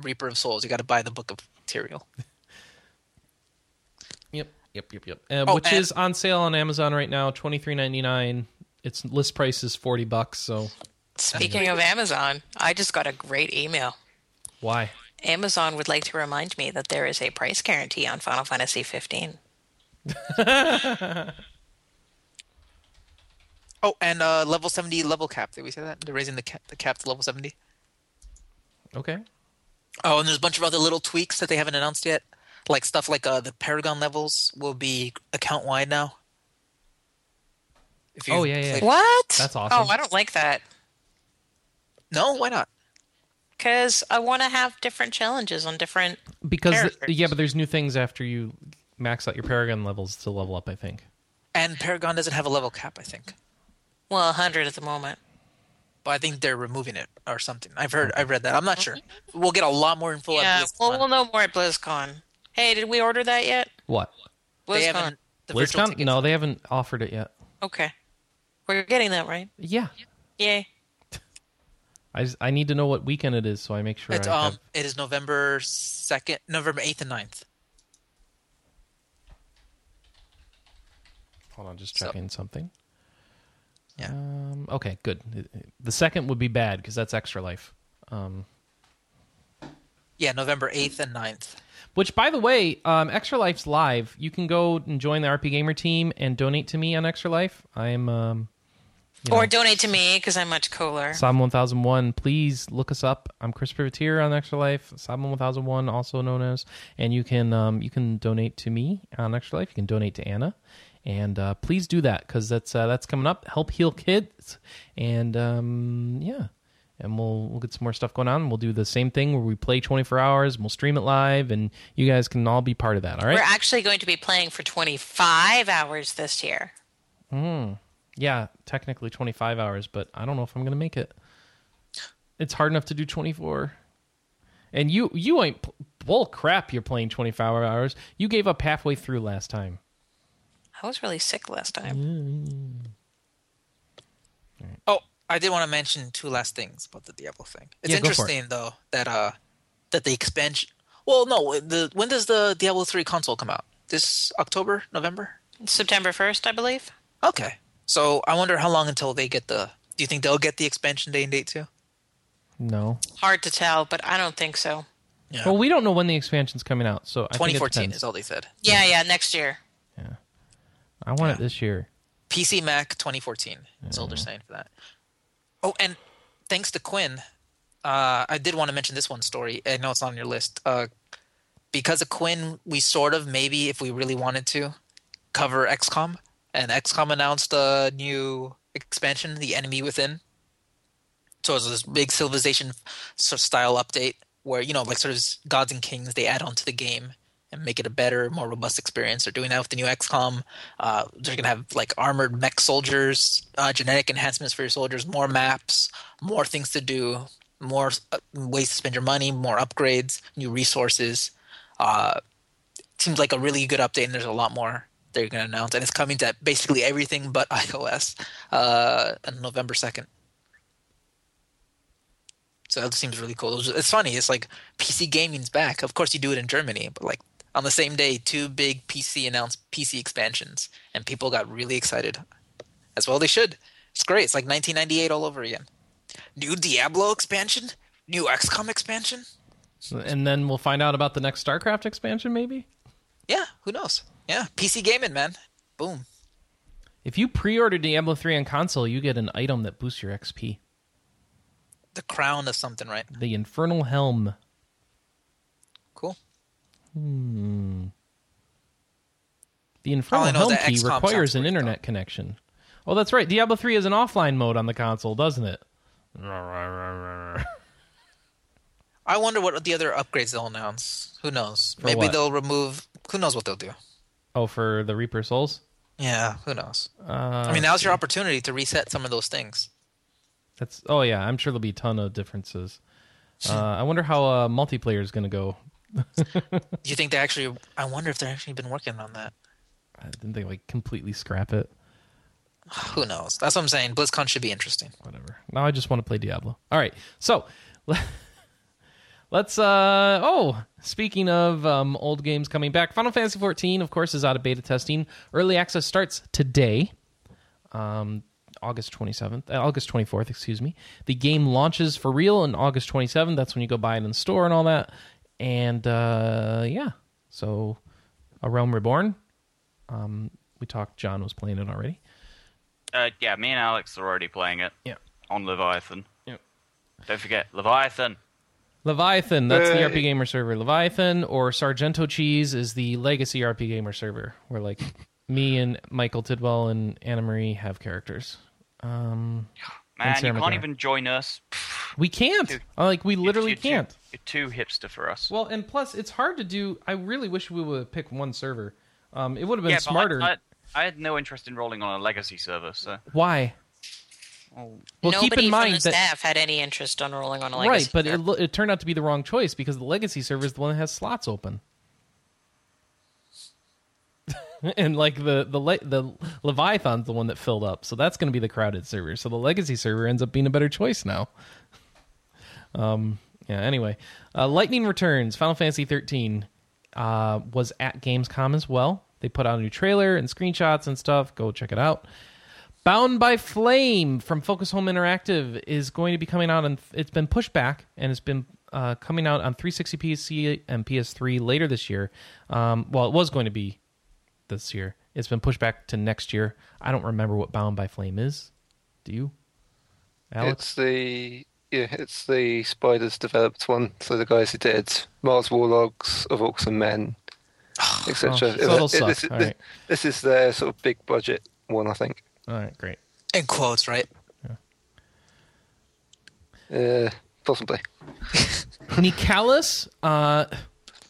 Reaper of Souls, you got to buy the Book of Tyrael. Yep, yep, yep, yep. Uh, Oh, which and- is on sale on Amazon right now, twenty three ninety nine. Its list price is forty bucks. So Speaking of Amazon, I just got a great email. why? Amazon would like to remind me that there is a price guarantee on Final Fantasy 15. Oh, and uh, level seventy level cap. Did we say that? They're raising the cap, the cap to level seventy. Okay. Oh, and there's a bunch of other little tweaks that they haven't announced yet, like stuff like uh, the Paragon levels will be account wide now. If you Oh, yeah, yeah. played- What? That's awesome. Oh, I don't like that. No, why not? Because I want to have different challenges on different. Because Characters. yeah, but there's new things after you max out your Paragon levels to level up. I think. And Paragon doesn't have a level cap, I think, Well, 100 at the moment. but I think they're removing it or something. I've heard, I've read that. I'm not sure. We'll get a lot more info. at yeah, BlizzCon. well, we'll know more at BlizzCon. Hey, did we order that yet? What? they BlizzCon. haven't. The virtual BlizzCon? tickets. No, they haven't offered it yet. Okay. We're getting that, right? Yeah. Yay. I just, I need to know what weekend it is so I make sure It's, I um, have. it is November second, November eighth and 9th. Hold on, just so- checking something. Yeah. Um, okay, good. The second would be bad because that's extra life. Um, Yeah, November eighth and 9th. Which, by the way, um, Extra Life's live. You can go and join the RPGamer team and donate to me on Extra Life. I'm um, Or know, donate to me because I'm much cooler. Sob 1001. Please look us up. I'm Chris Privitere on Extra Life. Sob 1001, also known as, and you can um, you can donate to me on Extra Life. You can donate to Anna, and uh, please do that because that's uh, that's coming up. Help heal kids, and um, yeah. And we'll we'll get some more stuff going on. We'll do the same thing where we play 24 hours. And we'll stream it live, and you guys can all be part of that. All right? We're actually going to be playing for 25 hours this year. Yeah, technically 25 hours, but I don't know if I'm going to make it. It's hard enough to do 24. And you you ain't bull crap you're playing 25 hours. You gave up halfway through last time. I was really sick last time. Oh, I did want to mention two last things about the Diablo thing. It's Yeah, go for it. interesting though that uh that the expansion. Well, no, the when does the Diablo three console come out? This October, November? September 1st, I believe. Okay, so I wonder how long until they get the. Do you think they'll get the expansion day and date too? No. Hard to tell, but I don't think so. Yeah, Well, we don't know when the expansion's coming out, so I think it 2014 is all they said. Yeah, yeah, next year. I want it this year. PC Mac 2014. That's all they're saying for that. Oh, and thanks to Quinn, uh, I did want to mention this one story. I know it's not on your list. Uh, because of Quinn, we sort of maybe, if we really wanted to, cover XCOM. And XCOM announced a new expansion, The Enemy Within. So it was this big Civilization sort of style update where you know, like sort of gods and kings, they add on to the game and make it a better, more robust experience. They're doing that with the new XCOM. Uh, they're gonna have like armored mech soldiers, uh, genetic enhancements for your soldiers, more maps, more things to do, more uh, ways to spend your money, more upgrades, new resources. Uh, seems like a really good update, and there's a lot more they're gonna announce, and it's coming to basically everything but iOS uh, on November second. So that seems really cool. It's funny. It's like PC gaming's back. Of course, you do it in Germany, but like on the same day, two big PC announced PC expansions, and people got really excited. As well, they should. It's great. It's like 1998 all over again. New Diablo expansion, new XCOM expansion. And then we'll find out about the next StarCraft expansion maybe. Yeah, who knows? Yeah, PC gaming, man. Boom. If you pre-order Diablo 3 on console, you get an item that boosts your XP. The crown of something, right? The Infernal Helm. Cool. The Infernal Helm key XCOM requires an internet connection. Oh, that's right. Diablo 3 is an offline mode on the console, doesn't it? I wonder what the other upgrades they'll announce. Who knows? Maybe what? they'll remove. Who knows what they'll do? Oh, for the Reaper Souls? Yeah, who knows? Uh, I mean, now's your opportunity to reset some of those things. That's oh yeah, I'm sure there'll be a ton of differences. Uh, I wonder how uh, multiplayer is going to go. Do you think they actually? I wonder if they're actually been working on that. Uh, Didn't they like completely scrap it? Who knows? That's what I'm saying. BlizzCon should be interesting. Whatever. Now I just want to play Diablo. All right, so let's. uh Oh, speaking of um, old games coming back, Final Fantasy 14, of course, is out of beta testing. Early access starts today. Um, August 27th, uh, August 24th, excuse me. The game launches for real on August 27th. That's when you go buy it in the store and all that. And uh, yeah, so A Realm Reborn. Um, we talked. John was playing it already. Uh, yeah, me and Alex are already playing it Yeah. on Leviathan. Yep. Don't forget Leviathan. Leviathan, that's the RPGamer server. Leviathan or Sargatanas is the legacy RPGamer server, where like me and Michael Tidwell and Anna Marie have characters. Um, Man, you can't McGrath. even join us. we can't. Dude, Like we literally You're too- can't. You're too hipster for us. Well, and plus it's hard to do. I really wish we would pick one server. Um, it would have been yeah, smarter. But I, I, I had no interest in rolling on a legacy server, so Why? well, Well, Nobody keep in mind from the that staff had any interest on rolling on a legacy. Server. Right, but it, lo- it turned out to be the wrong choice because the legacy server is the one that has slots open. and like the the Le- the Leviathan's the one that filled up, so that's going to be the crowded server. So the legacy server ends up being a better choice now. Um. Yeah. Anyway, uh, Lightning Returns, Final Fantasy 13, uh, was at Gamescom as well. They put out a new trailer and screenshots and stuff. Go check it out. Bound by Flame from Focus Home Interactive is going to be coming out, and it's been pushed back, and it's been uh, coming out on 360 PC and PS3 later this year. Um, well, it was going to be this year. It's been pushed back to next year. I don't remember what Bound by Flame is. Do you, Alex? It's the yeah, it's the Spiders developed one. So the guys who did Mars War Logs, of Orcs and Men, etc. Oh, so it'll this, is- All right. this is their sort of big budget one, I think. All right, great. In quotes, right? Uh, possibly. Nicalis, uh,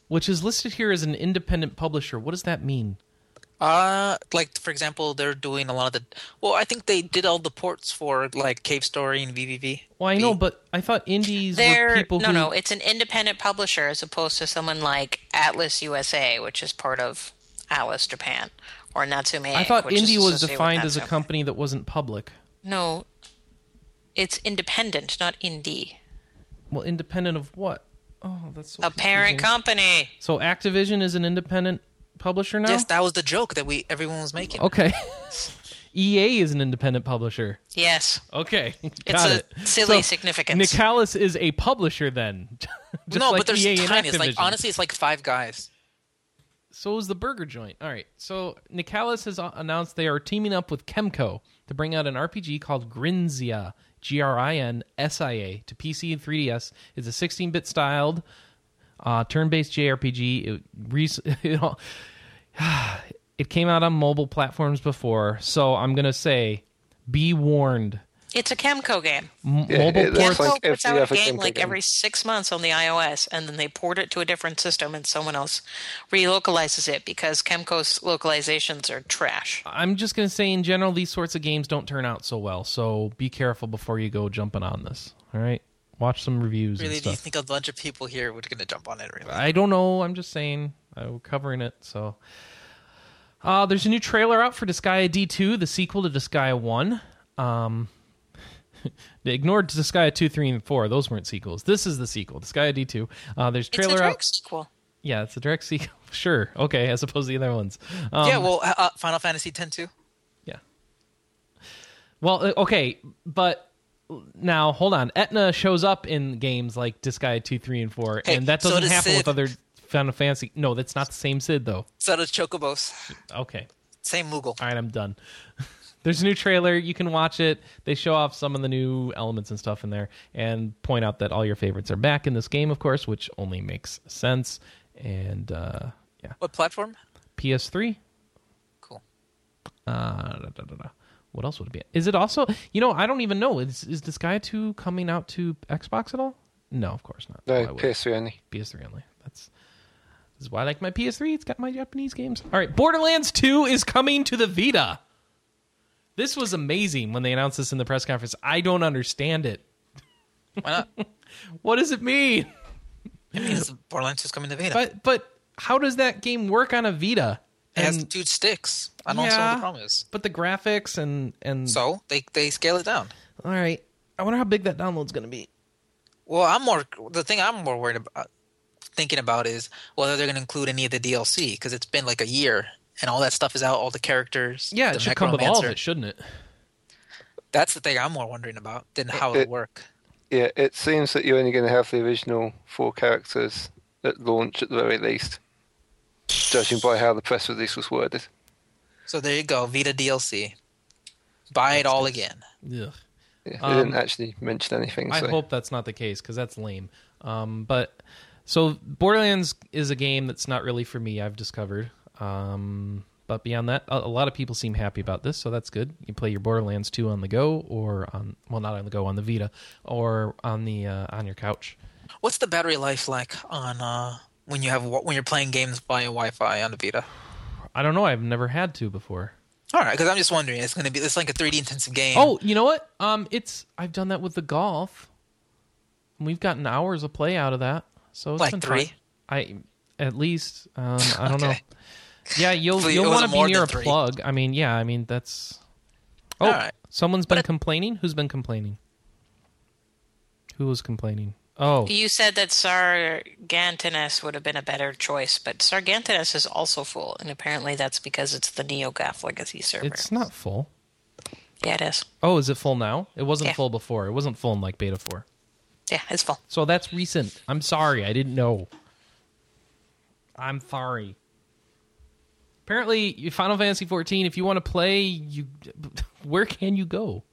which is listed here as an independent publisher. What does that mean? Uh, like for example, they're doing a lot of the. Well, I think they did all the ports for like Cave Story and VVV. Well, I know, but I thought indies were They're people no, who. no. It's an independent publisher as opposed to someone like Atlus USA, which is part of Atlus Japan, or Natsume. I thought which is indie was defined as a company that wasn't public. No, it's independent, not indie. Well, independent of what? Oh, that's so A parent company. So Activision is an independent publisher now. Yes, that was the joke that we everyone was making. Okay. EA is an independent publisher. Yes, Okay, it's got a it. silly So, significance. Nicalis is a publisher then. No, like but there's EA tiny. It's like honestly, it's like five guys. So is the burger joint. All right. So Nicalis has announced they are teaming up with Kemco to bring out an RPG called Grinsia, G R I N S I A, to PC and 3DS. It's a 16-bit styled uh, turn-based JRPG. It, rec- it, came out on mobile platforms before, so I'm gonna say, be warned. it's a Kemco game. M- Yeah, mobile it looks ports. Like puts out a other game like game. every six months on the iOS, and then they port it to a different system, and someone else relocalizes it because Kemco's localizations are trash. I'm just gonna say, in general, these sorts of games don't turn out so well. So be careful before you go jumping on this. All right. Watch some reviews Really, and do you think a bunch of people here would gonna jump on it? Really? I don't know. I'm just saying. I'm covering it. So, uh, there's a new trailer out for Disgaea D2, the sequel to Disgaea 1. Um, they ignored Disgaea 2, 3, and 4. Those weren't sequels. This is the sequel, Disgaea D2. Uh, there's It's a trailer direct out. sequel. Yeah, it's a direct sequel. Sure. Okay, as opposed to the other ones. Um, yeah, well, uh, uh, Final Fantasy X too. Yeah. Well, uh, okay, but now hold on. Etna shows up in games like Disgaea 2, 3, and 4, Hey, and that doesn't does happen with other Final Fantasy. No, that's not the same Sid, though. So does Chocobos. Okay. Same Moogle. All right, I'm done. There's a new trailer. You can watch it. They show off some of the new elements and stuff in there and point out that all your favorites are back in this game, of course, which only makes sense. And uh, yeah, What platform? PS3. Cool. Uh, da, da, da, da. What else would it be? Is it also? You know, I don't even know. Is is Disgaea two coming out to Xbox at all? No, of course not. No, Why would it? PS3 only. PS3 only. This is why I like my PS3. It's got my Japanese games. All right, Borderlands 2 is coming to the Vita. This was amazing when they announced this in the press conference. I don't understand it. Why not? What does it mean? It means Borderlands 2 is coming to Vita. But but how does that game work on a Vita? it has And- two sticks. I don't know what Yeah. the problem is. but the graphics and and So they they scale it down. all right. I wonder how big that download's going to be. Well, I'm more the thing I'm more worried about thinking about is whether they're going to include any of the DLC because it's been like a year and all that stuff is out, all the characters. Yeah, the it should come with all of it, shouldn't it? That's the thing I'm more wondering about than how It- it'll work. Yeah, it seems that you're only going to have the original four characters at launch at the very least, judging by how the press release was worded. So there you go, Vita DLC. Buy it all again. Ugh. Yeah, they Um, didn't actually mention anything. I so. hope that's not the case because that's lame. Um, but so Borderlands is a game that's not really for me. I've discovered. Um, but beyond that, a, a lot of people seem happy about this, so that's good. You play your Borderlands 2 on the go, or on well, not on the go, on the Vita, or on the uh, on your couch. What's the battery life like on uh, when you have when you're playing games via Wi-Fi on the Vita? I don't know. I've never had to before. All right, because I'm just wondering, it's going to be it's like a 3D intensive game. Oh, you know what? Um, it's I've done that with the golf. We've gotten hours of play out of that. So it's Like been three? fun. I at least um, I don't know. Yeah, you'll So you'll want to be near a three. plug. I mean, yeah, I mean that's. Oh, All right. someone's But been it- complaining. Who's been complaining? Who was complaining? Oh, You said that Sargatanas would have been a better choice, but Sargatanas is also full, and apparently that's because it's the NeoGAF legacy server. it's not full. Yeah, it is. Oh, is it full now? It wasn't Yeah. full before. It wasn't full in like beta four. Yeah, it's full. So that's recent. I'm sorry, I didn't know. I'm sorry. Apparently, Final Fantasy 14. If you want to play, you where can you go?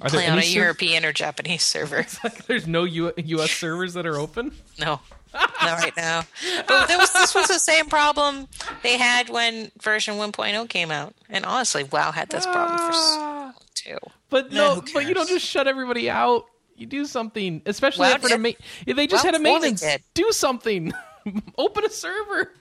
Are Play on a serv- European or Japanese server. There's no U- U.S. servers that are open. No, not right now. Oh, but was, this was the same problem they had when version 1.0 came out. And honestly, WoW had this problem for so long, too. But no, but you don't just shut everybody out. You do something, especially Well, after the it- ma- if they just well, had a maintenance. Do something. Open a server.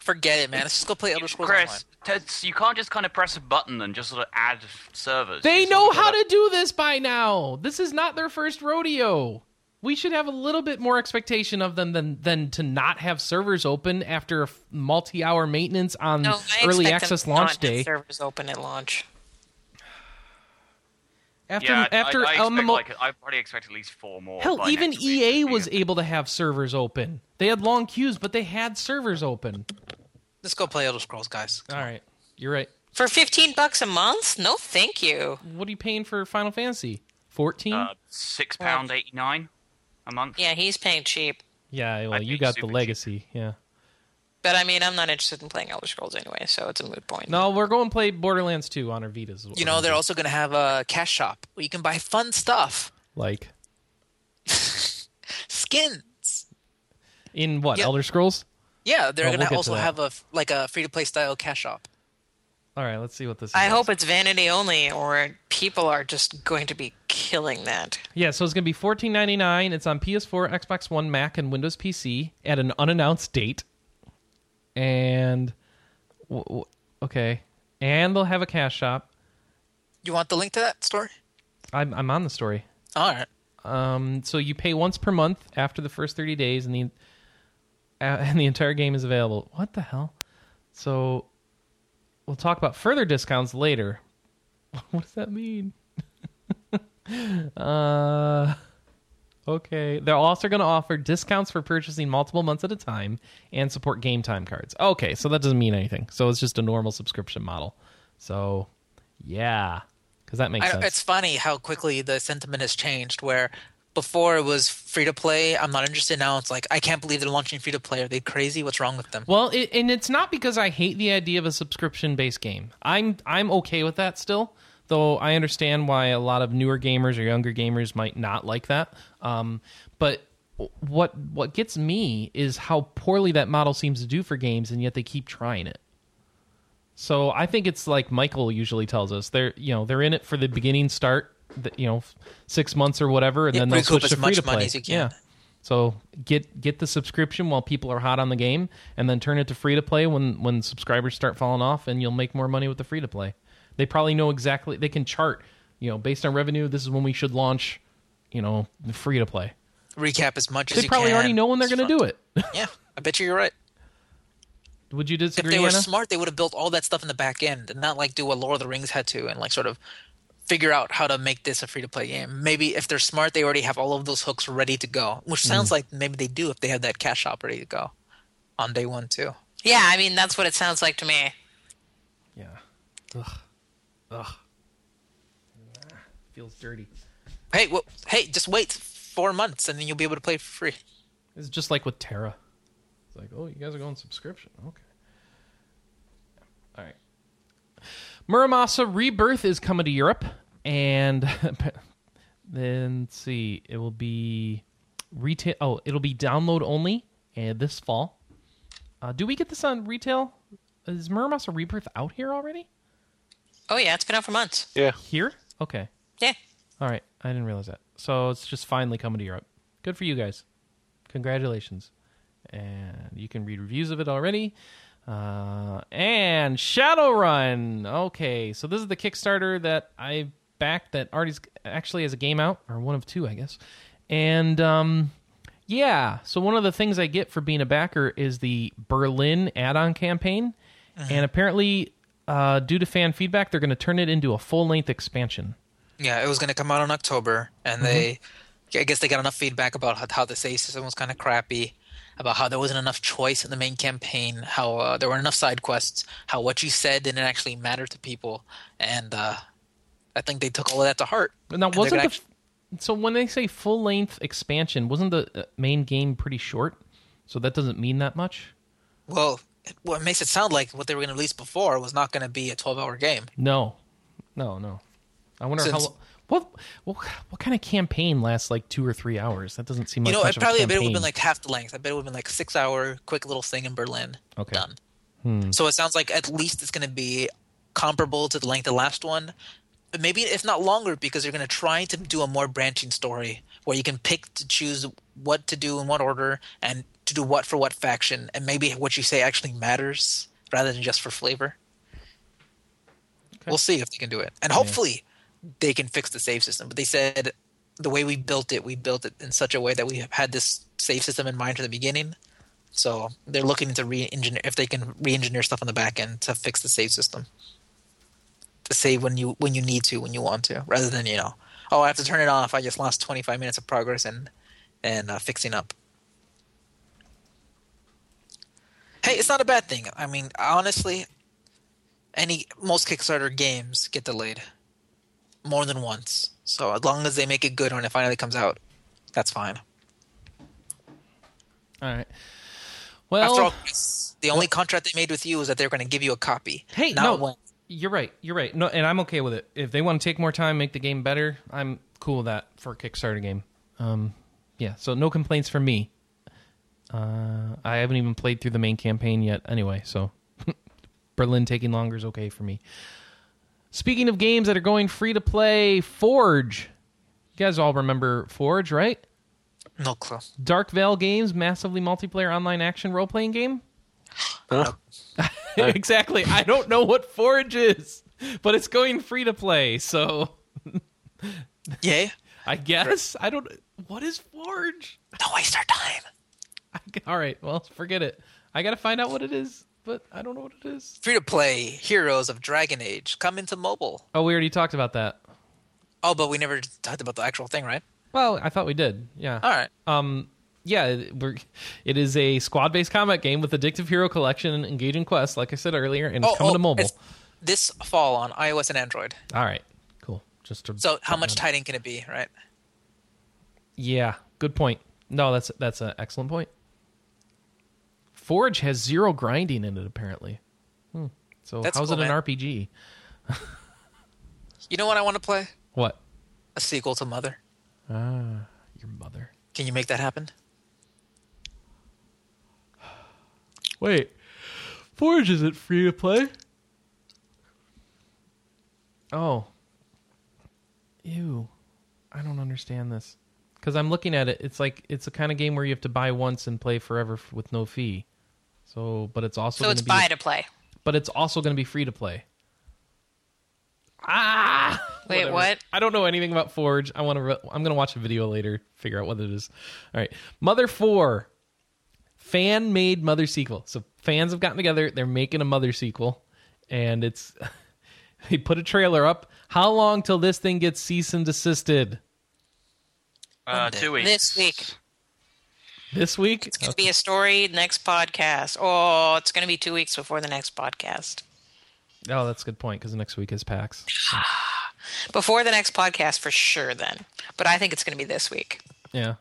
Forget it, man. Let's just go play Elder Scrolls Online. Chris, Teds, you can't just kind of press a button and just sort of add servers. They You know how gotta- do this by now. This is not their first rodeo. We should have a little bit more expectation of them than than to not have servers open after multi-hour maintenance on No, early access launch day. Servers open at launch. After Yeah, I- after I, I, on the expect, mo- like, I probably expect at least four more. hell, even next week, EA was because- able to have servers open. They had long queues, but they had servers open. Let's go play Elder Scrolls, guys. All right, you're right. For 15 bucks a month? No, thank you. What are you paying for Final Fantasy? Fourteen? uh, six pound eighty nine a month. Yeah, he's paying cheap. yeah, well, you got the super cheap. legacy. Yeah. But I mean, I'm not interested in playing Elder Scrolls anyway, so it's a moot point. No, we're going to play Borderlands 2 on our Vitas. is what You know, they're do. also going to have a cash shop where you can buy fun stuff. like Skins. in what Yeah. Elder Scrolls? Yeah, they're Oh, going we'll to also have a like a free to play style cash shop. All right, let's see what this is. I hope it's vanity only, or people are just going to be killing that. Yeah, so it's going to be fourteen ninety nine. It's on PS4, Xbox One, Mac, and Windows PC at an unannounced date. And w- w- okay, and they'll have a cash shop. You want the link to that story? I'm I'm on the story. All right. Um, so you pay once per month after the first thirty days, and the uh, and the entire game is available. What the hell? So we'll talk about further discounts later. What does that mean? uh, okay. They're also going to offer discounts for purchasing multiple months at a time and support game time cards. Okay, so that doesn't mean anything. So it's just a normal subscription model. So yeah, because that makes I, sense. it's funny how quickly the sentiment has changed. Where before it was free to play, I'm not interested. Now it's like I can't believe they're launching free to play. Are they crazy? What's wrong with them? Well, it, and it's not because I hate the idea of a subscription-based game. I'm I'm okay with that still, though I understand why a lot of newer gamers or younger gamers might not like that. Um, but what what gets me is how poorly that model seems to do for games, and yet they keep trying it. So I think it's like Michael usually tells us they're you know they're in it for the beginning start, you know, six months or whatever, and Yeah, then they'll switch as to free to play. money as you can. Yeah. So get get the subscription while people are hot on the game, and then turn it to free to play when when subscribers start falling off, and you'll make more money with the free to play. They probably know exactly. They can chart, you know, based on revenue. This is when we should launch, you know, free to play. Recap as much as They probably can. already know when they're going to do it. Yeah, I bet you you're right. Would you disagree? If they were Anna? smart, they would have built all that stuff in the back end and not like do what Lord of the Rings had to and like sort of figure out how to make this a free to play game. Maybe if they're smart, they already have all of those hooks ready to go, which Mm. sounds like maybe they do if they have that cash shop ready to go on day one too. Yeah, I mean, that's what it sounds like to me. Yeah. Ugh. Ugh. Feels dirty. Hey, well, hey, just wait four months and then you'll be able to play for free. It's just like with TERA. It's like, oh, you guys are going subscription. Okay. All right. Muramasa Rebirth is coming to Europe, and then let's see, it will be retail. Oh, it'll be download only, and this fall. Uh, do we get this on retail? Is Muramasa Rebirth out here already? Oh, yeah, it's been out for months. Yeah. Here? Okay. Yeah. All right. I didn't realize that. So it's just finally coming to Europe. Good for you guys. Congratulations. And you can read reviews of it already. Uh, and Shadowrun. Okay. So this is the Kickstarter that I backed that already actually has a game out, or one of two, I guess. And um, yeah. So one of the things I get for being a backer is the Berlin add on campaign. And apparently, uh, due to fan feedback, they're going to turn it into a full length expansion. Yeah, it was going to come out in October, and Mm-hmm. they, I guess they got enough feedback about how, how the save system was kind of crappy, about how there wasn't enough choice in the main campaign, how uh, there weren't enough side quests, how what you said didn't actually matter to people, and uh, I think they took all of that to heart. Now wasn't the act- So when they say full length expansion, wasn't the uh, main game pretty short? So that doesn't mean that much. Well, it- what makes it sound like what they were going to release before was not going to be a 12-hour game. No, no, no. I wonder Since- how. What, what what kind of campaign lasts like two or three hours? That doesn't seem like You know, much probably of I a bet it would have been like half the length. I bet it would have been like six-hour quick little thing in Berlin. Okay. Hmm. Done. So it sounds like at least it's going to be comparable to the length of the last one, but maybe if not longer because they're going to try to do a more branching story where you can pick to choose what to do in what order and to do what for what faction, and maybe what you say actually matters rather than just for flavor. We'll see if they can do it, and hopefully they can fix the save system. But they said the way we built it, we built it in such a way that we have had this save system in mind from the beginning. So they're looking to re-engineer if they can re-engineer stuff on the back end to fix the save system. To save when you when you need to, when you want to, rather than you know, oh, I have to turn it off. I just lost twenty five minutes of progress and and uh, fixing up. Hey, it's not a bad thing. I mean, honestly, any most Kickstarter games get delayed more than once. So as long as they make it good when it finally comes out, that's fine. All right. Well, After all, the only contract they made with you is that they're going to give you a copy. Hey, not no, when. you're right. You're right. No, and I'm okay with it. If they want to take more time, make the game better, I'm cool with that for a Kickstarter game. Um, yeah. So no complaints from me. Uh, I haven't even played through the main campaign yet. Anyway, so Berlin taking longer is okay for me. Speaking of games that are going free to play, Forge. You guys all remember Forge, right? No clue. Dark Vale Games, massively multiplayer online action role playing game. Huh? exactly. I don't know what Forge is, but it's going free to play. So Yay! I guess I don't. What is Forge? Don't waste our time. I, all right. Well, forget it. I got to find out what it is, but I don't know what it is. Free to play Heroes of Dragon Age come into mobile. Oh, we already talked about that. Oh, but we never talked about the actual thing, right? Well, I thought we did. Yeah. All right. Um. Yeah, we're, it is a squad-based combat game with addictive hero collection and engaging quests, like I said earlier, and it's coming to mobile. Oh, this fall on iOS and Android. All right, cool. Just to, So how much tighting can it be, right? Yeah, good point. No, that's that's an excellent point. Forge has zero grinding in it, apparently. Hmm. So That's how's cool, it an man. RPG? You know what I want to play? What? A sequel to Mother. Ah, your mother. Can you make that happen? Wait, Forge isn't free to play. Oh, ew! I don't understand this because I'm looking at it. It's like it's a kind of game where you have to buy once and play forever f- with no fee. So, but it's also So it's be, buy to play. but it's also going to be free to play. Ah! Wait, Whatever. what? I don't know anything about Forge. I want to. Re- I'm going to watch a video later, figure out what it is. All right, Mother Four, fan made Mother sequel. So fans have gotten together. They're making a Mother sequel, and it's they put a trailer up. How long till this thing gets cease and desisted? Uh, two weeks. This week. This week? It's going to be a story next podcast. Oh, it's going to be two weeks before the next podcast. Oh, that's a good point because next week is PAX. Before the next podcast, for sure, then. But I think it's going to be this week. Yeah.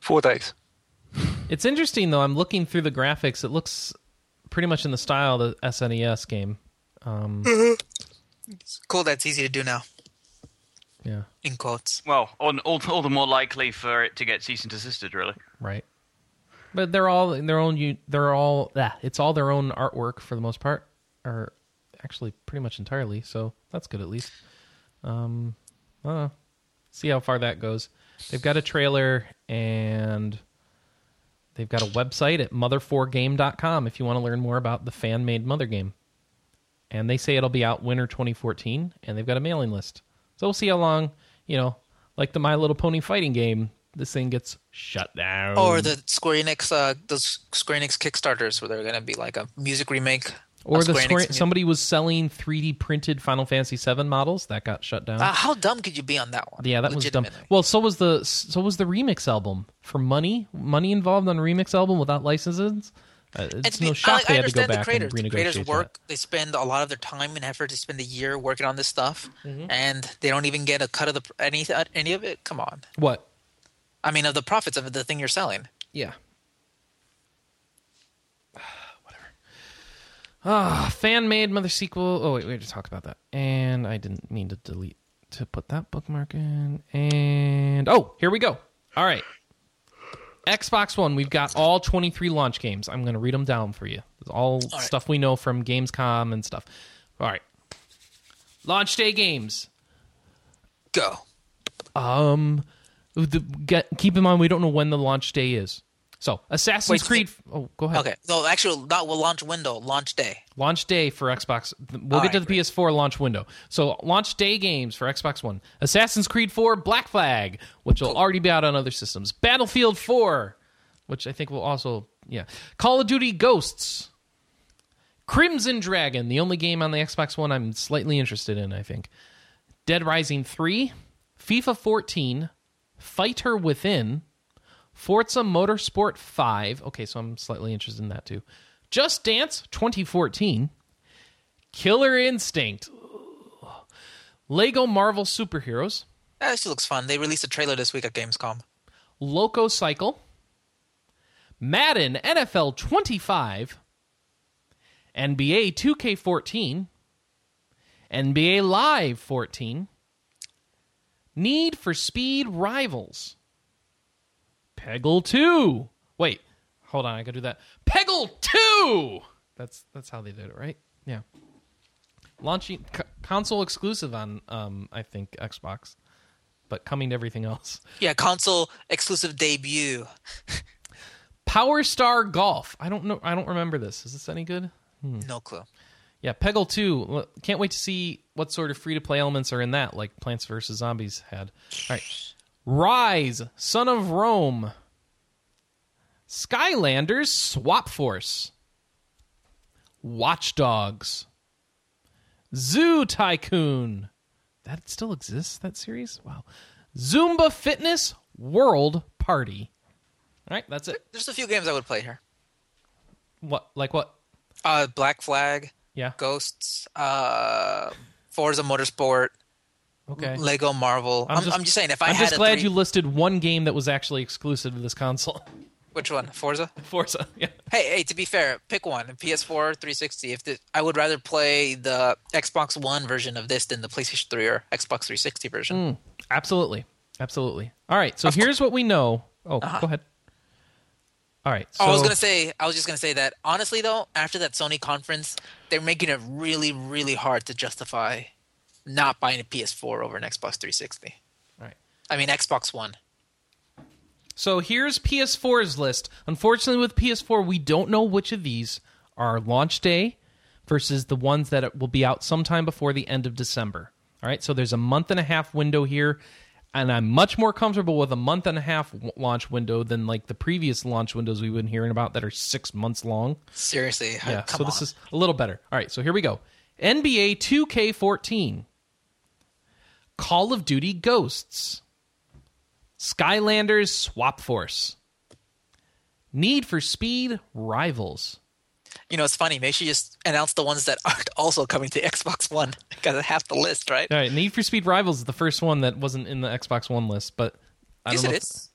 Four days. It's interesting though. I'm looking through the graphics. It looks pretty much in the style of the SNES game. Um, It's cool That's easy to do now. Yeah, In quotes. Well, all, all, all the more likely for it to get cease and desisted, really. right. But they're all in their own. They're all. Yeah, it's all their own artwork for the most part, or actually pretty much entirely. So that's good at least. Um, I. See how far that goes. They've got a trailer and they've got a website at mother4game.com if you want to learn more about the fan made Mother game. And they say it'll be out winter 2014, and they've got a mailing list. So we'll see how long, you know, like the My Little Pony fighting game, this thing gets shut down. Or the Square Enix, uh, those Square Enix Kickstarters where they're going to be like a music remake. or the Square Enix somebody was selling 3D printed Final Fantasy VII models that got shut down. Uh, how dumb could you be on that one? Yeah, that was dumb. Well, so was the so was the remix album for money. Money involved on a remix album without licenses. Uh, it's to be- no I, shock like, they I had to go understand the creators. and The creators work. that. They spend a lot of their time and effort. They spend a year working on this stuff, Mm-hmm. and they don't even get a cut of the any any of it. Come on. What? I mean, of the profits of the thing you're selling. Yeah. Whatever. Ah, fan made mother sequel. Oh wait, we had to talk about that, and I didn't mean to delete to put that bookmark in. And oh, here we go. All right. Xbox One, we've got all 23 launch games. I'm going to read them down for you. It's all right. stuff we know from Gamescom and stuff. All right. Launch day games. Go. Um, the, get, keep in mind we don't know when the launch day is. So Assassin's Wait, Creed. Oh, go ahead. Okay. No, actually, not will launch window, launch day. Launch day for Xbox. We'll All get to right, the PS4 launch window. So launch day games for Xbox One: Assassin's Creed 4 Black Flag, which will already be out on other systems. Battlefield 4, which I think will also yeah. Call of Duty Ghosts. Crimson Dragon, the only game on the Xbox One I'm slightly interested in. I think. Dead Rising 3, FIFA 14, Fighter Within, Forza Motorsport 5. Okay, so I'm slightly interested in that too. Just Dance 2014. Killer Instinct. Lego Marvel Superheroes. That actually looks fun. They released a trailer this week at Gamescom. Loco Cycle. Madden NFL 25. NBA 2K14. NBA Live 14. Need for Speed Rivals. Peggle 2. Wait, hold on, I gotta do that. Peggle 2! That's that's how they did it, right? Yeah. Launching c- console exclusive on um I think Xbox, but coming to everything else. Yeah, console exclusive debut. Power Star Golf. I don't know. I don't remember this. Is this any good? No clue. Yeah, Peggle 2. Can't wait to see what sort of free to play elements are in that, like Plants vs. Zombies had. All right. Rise, Son of Rome. Skylanders Swap Force. Watchdogs. Zoo Tycoon. That still exists, that series? Wow. Zumba Fitness World Party. All right, that's it. There's a few games I would play here. What? Like what? Uh, Black Flag, Yeah. Ghosts, uh, Forza Motorsport, Okay. Lego Marvel. I'm, I'm just, saying, if I I'm just glad three- you listed one game that was actually exclusive to this console. which one? Forza. Forza. Yeah. Hey, hey. To be fair, pick one. PS4, 360. If the, I would rather play the Xbox One version of this than the PlayStation 3 or Xbox 360 version. Absolutely. Absolutely. All right. So here's what we know. Oh, go ahead. All right. So Uh-huh. Oh, I was gonna say, I was just gonna say that honestly, though, after that Sony conference, they're making it really, really hard to justify not buying a PS4 over an Xbox 360. Right. I mean, Xbox One. So here's PS4's list. Unfortunately, with PS4, we don't know which of these are launch day versus the ones that will be out sometime before the end of December. All right. So there's a month and a half window here. And I'm much more comfortable with a month and a half launch window than like the previous launch windows we've been hearing about that are six months long. Seriously, Yeah, so on. this is a little better. All right, so here we go. NBA 2K14, Call of Duty Ghosts, Skylanders Swap Force, Need for Speed Rivals. You know, it's funny. Make she just announce the ones that aren't also coming to Xbox One because I have the list, right? All right, Need for Speed Rivals is the first one that wasn't in the Xbox One list, but I yes, don't know. it if- is.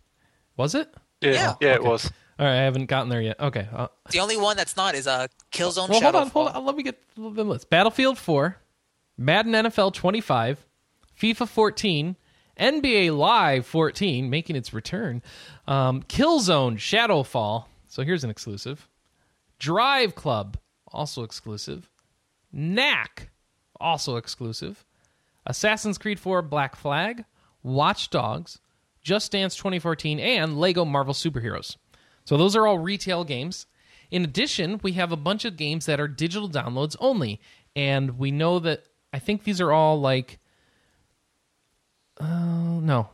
Was it? Yeah, Yeah. yeah, Okay. it was. All right, I haven't gotten there yet. Okay. Uh, The only one that's not is uh, Killzone well, hold on, Shadowfall. hold on. Let me get the list. Battlefield 4, Madden NFL 25, FIFA 14, NBA Live 14, making its return, um, Killzone Shadowfall. So here's an exclusive. Drive Club, also exclusive. Knack, also exclusive. Assassin's Creed 4 Black Flag, Watch Dogs, Just Dance 2014, and Lego Marvel Superheroes. So those are all retail games. In addition, we have a bunch of games that are digital downloads only. And we know that I think these are all like Oh no,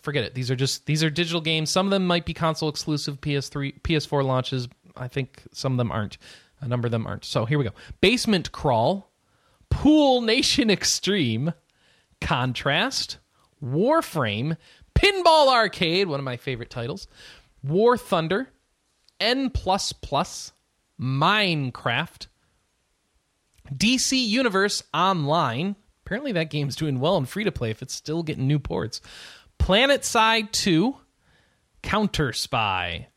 forget it. These are just these are digital games. Some of them might be console exclusive PS3 PS4 launches. I think some of them aren't. A number of them aren't. So here we go. Basement Crawl, Pool Nation Extreme, Contrast, Warframe, Pinball Arcade, one of my favorite titles, War Thunder, N++, plus Minecraft, DC Universe Online. Apparently, that game's doing well and free to play if it's still getting new ports. Planet Side 2, Counter Spy,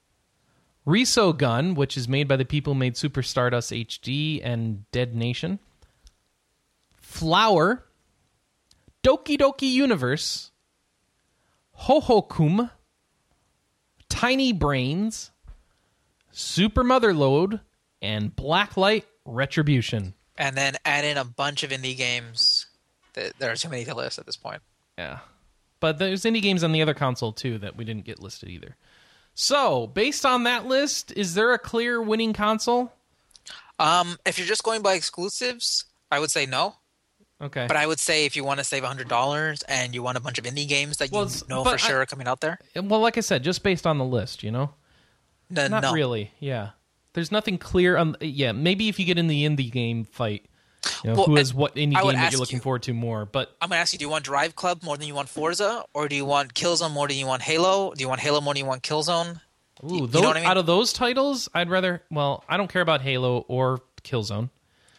Resogun, which is made by the people who made Super Stardust HD and Dead Nation, Flower, Doki Doki Universe, Hohokum, Tiny Brains, Super Motherload, and Blacklight Retribution. And then add in a bunch of indie games. There are too many to list at this point. Yeah. But there's indie games on the other console too that we didn't get listed either. So, based on that list, is there a clear winning console? Um, if you're just going by exclusives, I would say no. Okay. But I would say if you want to save hundred dollars and you want a bunch of indie games that Well, you know for I- sure are coming out there, well, like I said, just based on the list, you know? Not no. really. Yeah. There's nothing clear on yeah, maybe if you get in the indie game fight, you know, Well, who is what indie game that you're looking you- forward to more, but I'm gonna ask you: Do you want Drive Club more than you want Forza, or do you want Killzone more than you want Halo? Do you want Halo more than you want Killzone? Ooh, you those, know what I mean? out of those titles, I'd rather. Well, I don't care about Halo or Killzone,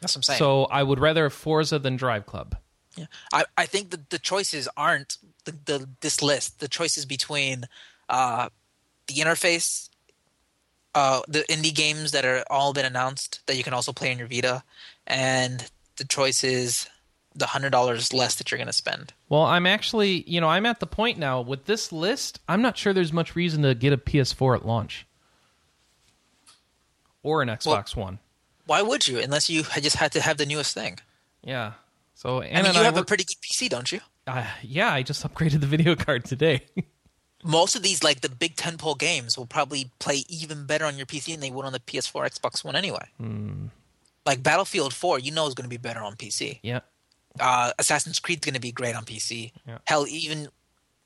That's what I'm saying. so I would rather Forza than Drive Club. Yeah. I, I think the, the choices aren't the, the this list. The choices between uh, the interface, uh, the indie games that are all been announced that you can also play on your Vita, and the choices the hundred dollars less that you're going to spend. Well, I'm actually, you know, I'm at the point now with this list. I'm not sure there's much reason to get a PS4 at launch or an Xbox One. Why would you? Unless you had just had to have the newest thing. Yeah. So I Anna mean, and you I have were- a pretty good PC, don't you? uh, yeah, I just upgraded the video card today. Most of these, like the big ten pole games, will probably play even better on your PC than they would on the PS4, Xbox One anyway. Like Battlefield 4, you know is going to be better on PC. yeah. uh, Assassin's Creed's going to be great on PC. Yeah. Hell, even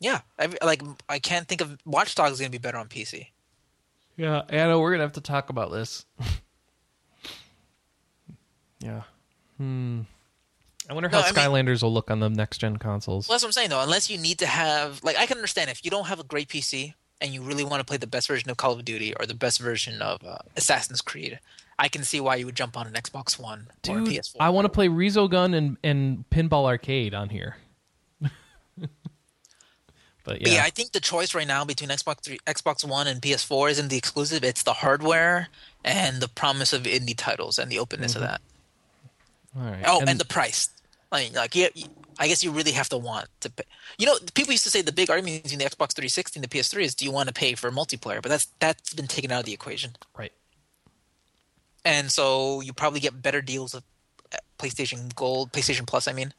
yeah, every, like I can't think of Watch Dogs is going to be better on PC. Yeah, Anna, we're gonna have to talk about this. yeah. Hmm. I wonder how No, I mean- Skylanders will look on the next gen consoles. Well, that's what I'm saying though. Unless you need to have like I can understand if you don't have a great PC and you really want to play the best version of Call of Duty or the best version of uh, Assassin's Creed, I can see why you would jump on an Xbox One or a PS4. I want to play Resogun and and Pinball Arcade on here. but But yeah, yeah, I think the choice right now between Xbox 3, Xbox One and PS4 isn't the exclusive; it's the hardware and the promise of indie titles and the openness of mm-hmm. that. all right. Oh, and, the price. Like, like yeah, I guess you really have to want to pay. You know, people used to say the big argument between the Xbox 360 and the PS3 is, do you want to pay for multiplayer? But that's that's been taken out of the equation, right. And so you probably get better deals with uh, PlayStation Gold, PlayStation Plus. I mean,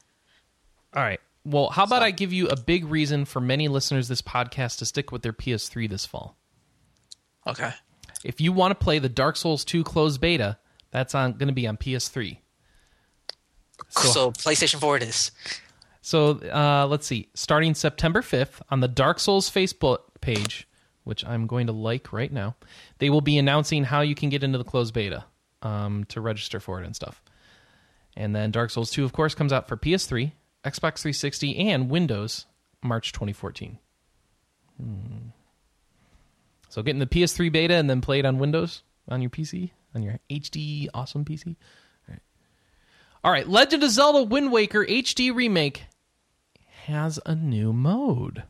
All right. Well, how about So- I give you a big reason for many listeners this podcast to stick with their PS3 this fall? okay, If you want to play the Dark Souls 2 closed beta, that's on going to be on PS3. so, PlayStation 4 it is. So uh, let's see. Starting September 5th on the Dark Souls Facebook page, which I'm going to like right now, they will be announcing how you can get into the closed beta um, to register for it and stuff. And then Dark Souls 2, of course, comes out for PS3, Xbox 360, and Windows March 2014. Hmm. So getting the PS3 beta and then play it on Windows on your PC, on your HD awesome PC. All right, Legend of Zelda Wind Waker HD remake has a new mode.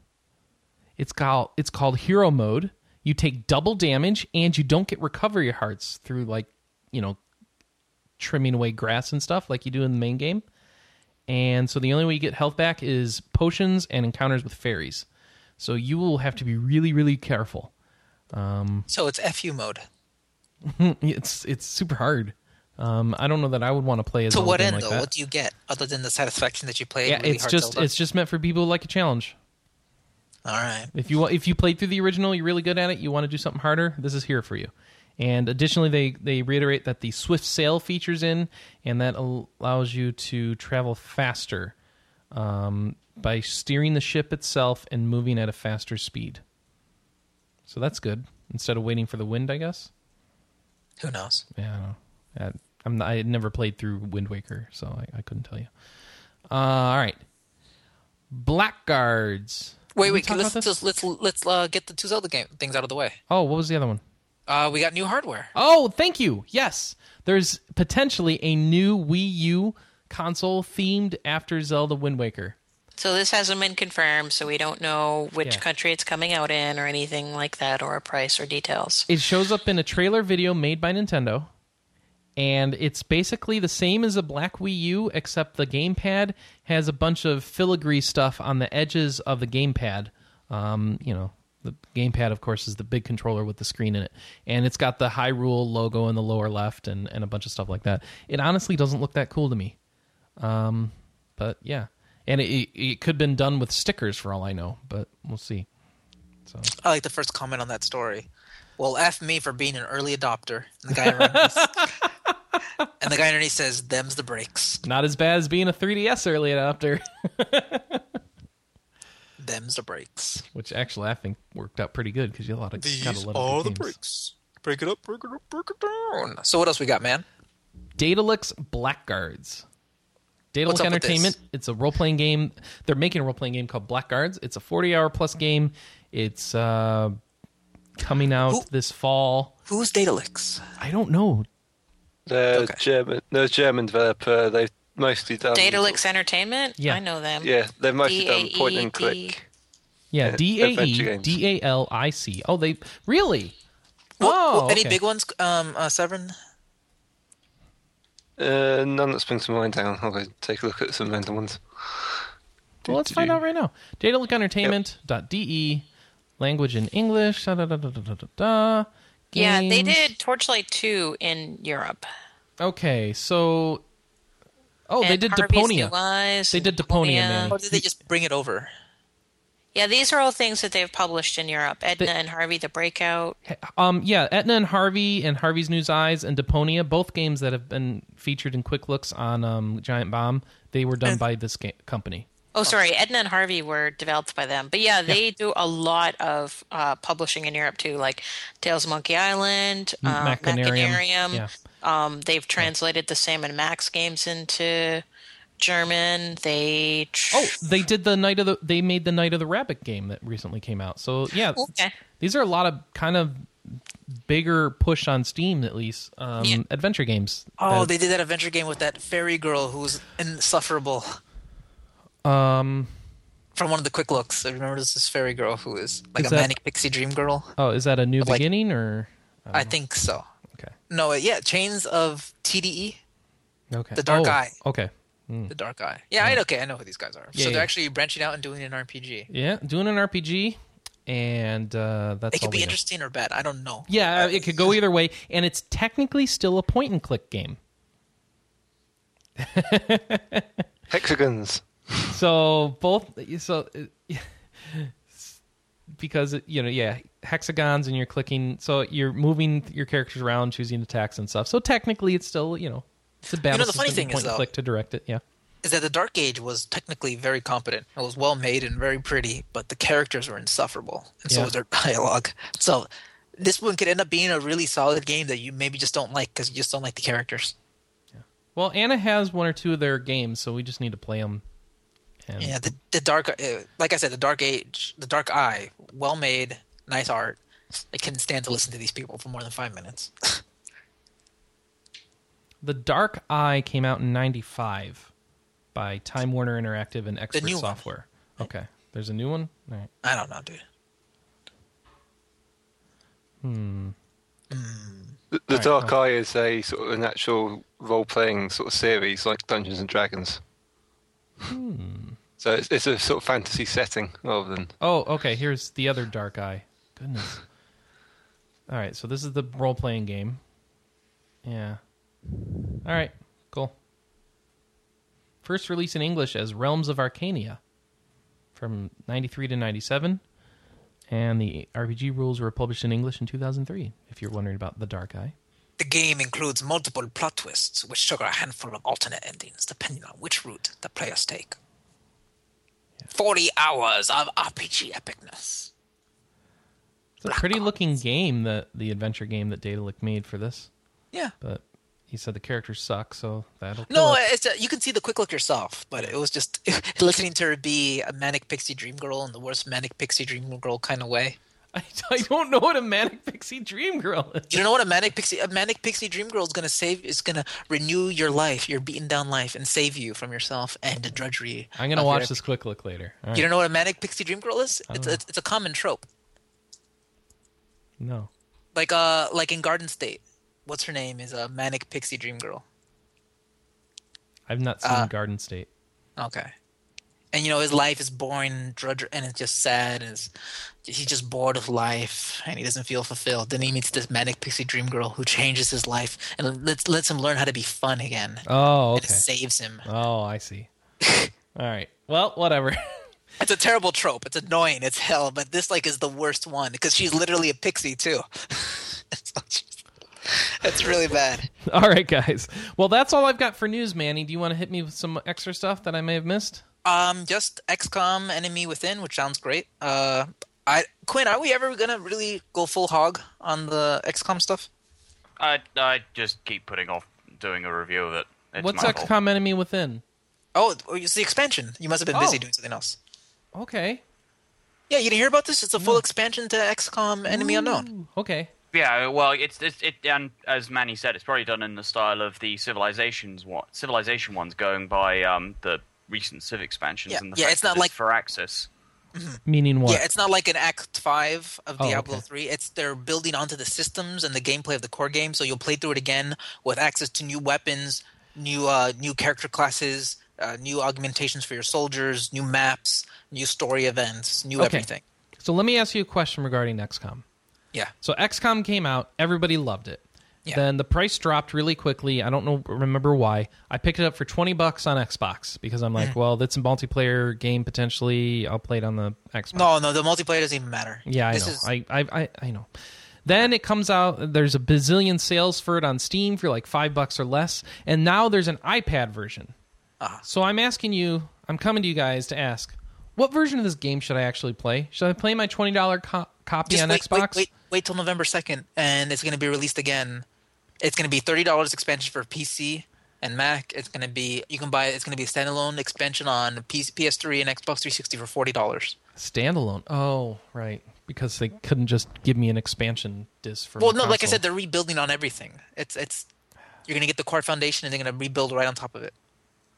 It's called it's called Hero Mode. You take double damage and you don't get recovery hearts through like, you know, trimming away grass and stuff like you do in the main game. And so the only way you get health back is potions and encounters with fairies. So you will have to be really really careful. So it's FU mode. It's it's super hard. Um, I don't know that I would want to play as To what end like though? that. What do you get other than the satisfaction that you play? yeah, really it's just Zelda? it's just meant for people who like a challenge. all right. If you if you played through the original, you're really good at it. You want to do something harder. This is here for you. And additionally, they they reiterate that the swift sail features in, and that allows you to travel faster um, by steering the ship itself and moving at a faster speed. So that's good. Instead of waiting for the wind, I guess. Who knows? Yeah, I don't know. I'm not, I had never played through Wind Waker, so I, I couldn't tell you. Uh, all right, Blackguards. Wait, Did wait. Let's just let's let's uh, get the two Zelda game things out of the way. Oh, what was the other one? Uh, we got new hardware. Oh, thank you. Yes, there's potentially a new Wii U console themed after Zelda Wind Waker. So this hasn't been confirmed, so we don't know which Yeah. country it's coming out in or anything like that, or a price or details. It shows up in a trailer video made by Nintendo, and it's basically the same as a Black Wii U, except the gamepad has a bunch of filigree stuff on the edges of the gamepad. Um, you know, the gamepad, of course, is the big controller with the screen in it, and it's got the Hyrule logo in the lower left and, and a bunch of stuff like that. It honestly doesn't look that cool to me, um, but yeah, and it, it, it could have been done with stickers for all I know, but we'll see. So. I like the first comment on that story. Well, F me for being an early adopter. And the guy underneath, and the guy underneath says, "Them's the breaks. Not as bad as being a 3DS early adopter. Them's the breaks." which actually I think worked out pretty good because you got a lot of got a lot of good games. breaks. Break it up, break it up, break it down. So what else we got, man? Daedalic Blackguards. Daedalic What's up with Entertainment. It's a role playing game. They're making a role playing game called Blackguards. It's a forty hour plus game. It's uh, coming out Who- this fall. Who's Daedalic? I don't know. They're Okay. German. They're German developer. They've mostly done. Daedalic Entertainment? Yeah. I know them. Yeah, they've mostly done point and click. Yeah, Yeah, D A adventure E games. D A L I C. Oh, they really? What- oh, what- any okay. big ones? Um, uh, Severin. Uh, none that springs to mind. Down. I'll go take a look at some random ones. Well, let's find out right now. Daedalic de language in English. Da, da, da, da, da, da, da. Yeah, they did Torchlight 2 in Europe. Okay, so oh, they did Harvey's Deponia. New Eyes They did Deponia, Manny. Or did they just bring it over? Yeah, these are all things that they've published in Europe. Edna They- and Harvey the Breakout. Um, yeah, Edna and Harvey and Harvey's News Eyes and Deponia, both games that have been featured in Quick Looks on um, Giant Bomb. They were done And- by this ga- company. Oh, sorry, Edna and Harvey were developed by them. But yeah, they do a lot of uh, publishing in Europe too, like Tales of Monkey Island, um, Machinarium. Machinarium. Yeah. Um, they've translated the Sam and Max games into German. They tr- Oh, they did the night of the. They made the Night of the Rabbit game that recently came out. So yeah, okay. these are a lot of kind of bigger push on Steam at least um, Yeah. adventure games. Oh, that- they did that adventure game with that fairy girl who's insufferable. um. From one of the quick looks, I remember this this fairy girl who is like Is a that- manic pixie dream girl. Oh, is that a new Like- beginning or? I think so. Okay. No, yeah, Chains of TDE, Okay. The Dark Oh, Eye. Okay. the Dark Eye. Yeah, I okay, I know who these guys are. Yeah, so they're actually branching out and doing an RPG. Yeah, doing an RPG, and uh, that's It all could be we know. interesting or bad. I don't know. Yeah, it could go either way, and it's technically still a point and click game. Hexagons. So both, so uh, because you know, yeah, hexagons, and you're clicking, so you're moving your characters around, choosing attacks and stuff. So technically, it's still you know, it's a battle you know, the funny thing is, point though- click to direct it. Yeah. Is that the Dark Age was technically very competent. It was well made and very pretty, but the characters were insufferable, and so Yeah. was their dialogue. So this one could end up being a really solid game that you maybe just don't like because you just don't like the characters. Well, Anna has one or two of their games, so we just need to play them. And Yeah, the the dark, uh, like I said, the Dark Age, the Dark Eye, well made, nice art. I couldn't stand to listen to these people for more than five minutes. The Dark Eye came out in '95 by Time Warner Interactive and Expert new one. Software. Okay, there's a new one. All right. I don't know, dude. Hmm. The, the Right, Dark. Eye is a sort of an actual role-playing sort of series like Dungeons and Dragons. Hmm. So it's, it's a sort of fantasy setting rather than Oh, okay. Here's the other Dark Eye. Goodness. All right, so this is the role playing game. Yeah. All right, cool. First release in English as Realms of Arcania from 93 to 97. And the RPG rules were published in English in 2003, if you're wondering about the Dark Eye. The game includes multiple plot twists, which trigger a handful of alternate endings depending on which route the players take. 40 hours of RPG epicness. It's a pretty looking game, the, the adventure game that Daedalic made for this. Yeah. But he said the characters suck, so that'll No, it. it's a, you can see the quick look yourself, but it was just listening to her be a manic pixie dream girl in the worst manic pixie dream girl kind of way. I, I don't know what a manic pixie dream girl is. You don't know what a manic pixie a manic pixie dream girl is gonna save is gonna renew your life, your beaten down life, and save you from yourself and the drudgery. I'm gonna watch your- this quick look later. Right. You don't know what a manic pixie dream girl is? It's a, it's a common trope. No. Like uh like in Garden State, what's her name is a manic pixie dream girl. I've not seen Uh, Garden State. Okay. And you know his life is boring and drudge and it's just sad and it's, he's just bored of life and he doesn't feel fulfilled. Then he meets this manic pixie dream girl who changes his life and lets lets him learn how to be fun again. Oh, And okay. it saves him. Oh, I see. All right. Well, whatever. It's a terrible trope. It's annoying. It's hell. But this like is the worst one because she's literally a pixie too. it's, it's really bad. all right, guys. Well, that's all I've got for news, Manny. Do you want to hit me with some extra stuff that I may have missed? Um, just XCOM Enemy Within, which sounds great. Uh, I Quinn, are we ever gonna really go full hog on the XCOM stuff? I I just keep putting off doing a review of it. It's What's my fault. XCOM Enemy Within? Oh, it's the expansion. You must have been busy Oh. doing something else. Okay. Yeah, you didn't hear about this? It's a full expansion to XCOM Enemy Unknown. Okay. Yeah, well, it's, it's it and as Manny said, it's probably done in the style of the civilizations one, civilization ones, going by um, the recent Civ expansions Yeah, and the yeah, fact it's not that like- Firaxis. Meaning what? Yeah, it's not like an Act Five of Oh, Diablo okay. Three. It's they're building onto the systems and the gameplay of the core game, so you'll play through it again with access to new weapons, new uh, new character classes, uh, new augmentations for your soldiers, new maps, new story events, new Okay. everything. So let me ask you a question regarding XCOM. Yeah, So XCOM came out, everybody loved it. Yeah. Then the price dropped really quickly. I don't know, remember why. I picked it up for twenty bucks on Xbox because I'm Mm. like, well, that's a multiplayer game potentially. I'll play it on the Xbox. no, no, the multiplayer doesn't even matter. Yeah, I this know. Is, I, I, I, I know. Then it comes out. There's a bazillion sales for it on Steam for like five bucks or less, and now there's an iPad version. Ah. So I'm asking you. I'm coming to you guys to ask, what version of this game should I actually play? Should I play my twenty dollar co- copy just on wait, Xbox? wait, wait, wait till November second, and it's going to be released again. It's going to be thirty dollars expansion for PC and Mac. It's going to be you can buy. It's going to be a standalone expansion on PS, PS3 and Xbox 360 for forty dollars. Standalone. Oh, right. Because they couldn't just give me an expansion disc for. Well, no, like I said, they're rebuilding on everything. It's it's you're going to get the core foundation, and they're going to rebuild right on top of it.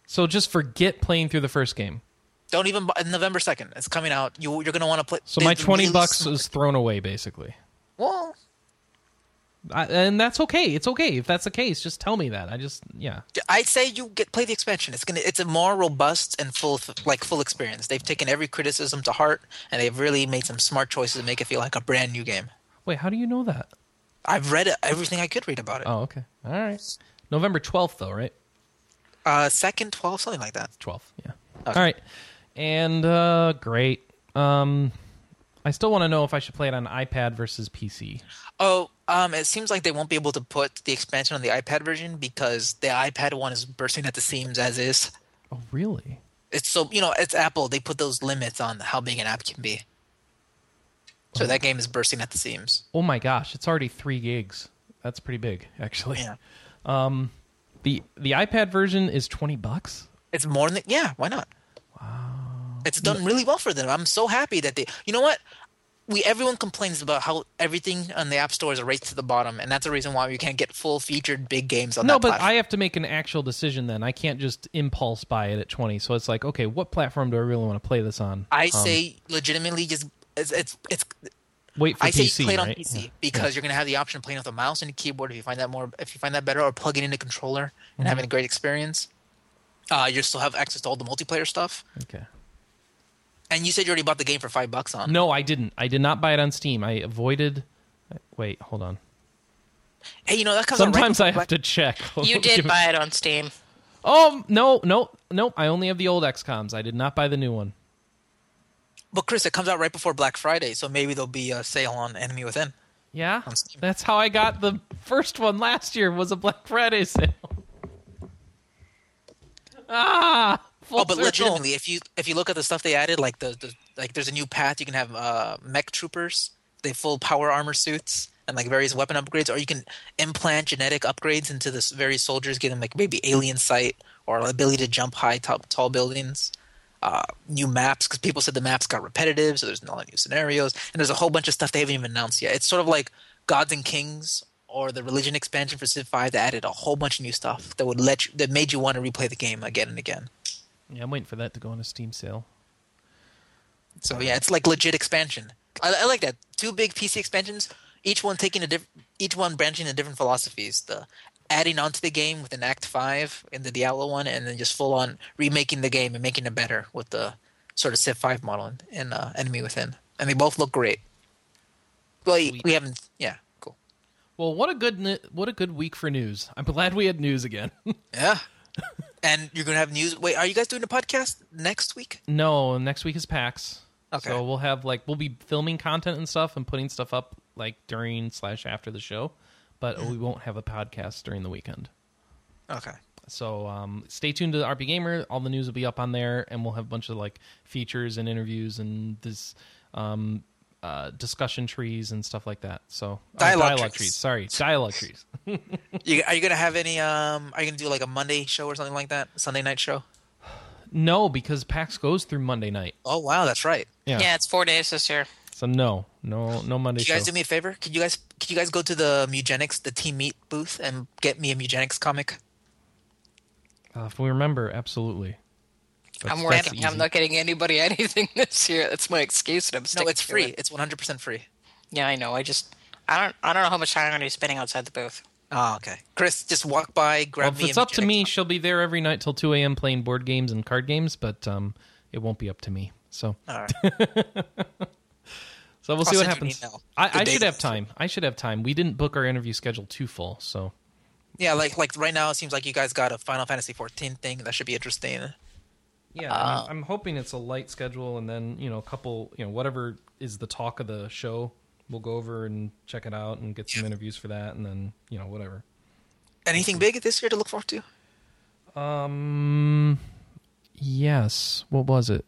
So just forget playing through the first game. Don't even buy, November second. It's coming out. You you're going to want to play. So my twenty bucks is thrown away, basically. well. I, and that's okay. It's okay if that's the case. Just tell me that. I just yeah. I'd say you get play the expansion. It's gonna it's a more robust and full like full experience. They've taken every criticism to heart and they've really made some smart choices to make it feel like a brand new game. Wait, how do you know that? I've read everything I could read about it. Oh, okay. All right. November twelfth, though, right? Uh, second, twelfth, something like that. Twelfth. Yeah. Okay. All right. And uh great. Um, I still want to know if I should play it on iPad versus PC. Oh, um, it seems like they won't be able to put the expansion on the iPad version because the iPad one is bursting at the seams as is. Oh, really? It's so you know it's Apple. They put those limits on how big an app can be. So that game is bursting at the seams. Oh my gosh, it's already three gigs. That's pretty big, actually. Yeah, Um, The the iPad version is twenty bucks. it's more than yeah. Why not? It's done really well for them. I'm so happy that they. You know what? We everyone complains about how everything on the app store is a race to the bottom, and that's the reason why we can't get full featured big games on No, but platform. I have to make an actual decision then. I can't just impulse buy it at 20. So it's like, okay, what platform do I really want to play this on? I Um, say legitimately just it's it's, it's wait for I say PC, play it on right? PC Yeah. because you're gonna have the option of playing with a mouse and a keyboard if you find that more if you find that better, or plugging in a controller and Mm-hmm. having a great experience. Uh, you still have access to all the multiplayer stuff. Okay. And you said you already bought the game for five bucks on. No, I didn't. I did not buy it on Steam. I avoided. Wait, hold on. Hey, you know that comes out right Sometimes I have to check. You did buy it on Steam. Oh no, no, no! I only have the old XComs. I did not buy the new one. But Chris, it comes out right before Black Friday, so maybe there'll be a sale on Enemy Within. Yeah, that's how I got the first one last year. Was a Black Friday sale. Ah, oh, but circle. legitimately, if you if you look at the stuff they added, like the, the like there's a new path. You can have uh, mech troopers, they full power armor suits, and like various weapon upgrades, or you can implant genetic upgrades into the various soldiers, give them like maybe alien sight or ability to jump high, top, tall buildings. uh, new maps because people said the maps got repetitive, so there's no new scenarios, and there's a whole bunch of stuff they haven't even announced yet. It's sort of like Gods and Kings or the Religion expansion for Civ 5 that added a whole bunch of new stuff that would let you, that made you want to replay the game again and again. Yeah, I'm waiting for that to go on a Steam sale. So yeah, it's like legit expansion. I, I like that. Two big PC expansions, each one taking a diff- each one branching in different philosophies. The adding onto the game with an Act Five in the Diablo one, and then just full on remaking the game and making it better with the sort of Civ Five model and, and uh, Enemy Within, and they both look great. Well, Sweet. we haven't. Yeah, cool. Well, what a good what a good week for news. I'm glad we had news again. Yeah. And you're gonna have news. Wait, are you guys doing a podcast next week? no, next week is PAX. Okay. So we'll have like we'll be filming content and stuff and putting stuff up like during slash after the show, but we won't have a podcast during the weekend. Okay. So um, stay tuned to the RPGamer. All the news will be up on there, and we'll have a bunch of like features and interviews and this um, uh, discussion trees and stuff like that. So uh, Dialogue trees. Sorry, dialogue trees. You, are you gonna have any? Um, are you gonna do like a Monday show or something like that? Sunday night show? no, because PAX goes through Monday night. Oh wow, that's right. Yeah. Yeah, it's four days this year. So no, no, no Monday Could you guys show. do me a favor? Could you guys could you guys go to the Mew-Genics, the Team Meat booth, and get me a Mew-Genics comic? Uh, if we remember, absolutely. I'm That's- working. I'm not getting anybody anything this year. That's my excuse. And I'm No, it's free. it. It's 100 percent free. Yeah, I know. I just I don't I don't know how much time I'm going to be spending outside the booth. Oh, okay. Chris, just walk by, Well, grab if me. it's up to me, comic. she'll be there every night till 2 a.m. playing board games and card games, but um, it won't be up to me. So, All right. so we'll I'll see what send you an happens. I, I should have time. I should have time. We didn't book our interview schedule too full, so Yeah, like like right now, it seems like you guys got a Final Fantasy 14 thing that should be interesting. Yeah. I'm, I'm hoping it's a light schedule, and then you know, a couple, you know, whatever is the talk of the show, we'll go over and check it out and get some interviews for that, and then you know, whatever. Anything big this year to look forward to? Um, yes. What was it?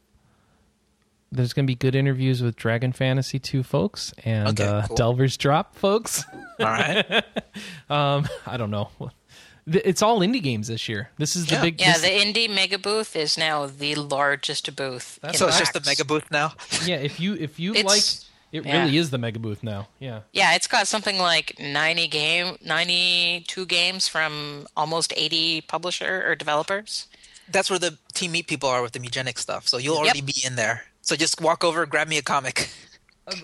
There's going to be good interviews with Dragon Fantasy 2 folks and Okay, uh, cool. Delver's Drop folks. All right. um, I don't know. Th- It's all indie games this year. This is the Yeah. big. Yeah, this- the indie mega booth is now the largest booth. That's in so it's just the mega booth now. yeah. If you if you It's- like, it yeah. really is the mega booth now. Yeah. Yeah, it's got something like 90 game 92 games from almost 80 publisher or developers. That's where the Team Meat people are with the Mew-Genics stuff. So you'll already be in there. So just walk over, grab me a comic. Uh,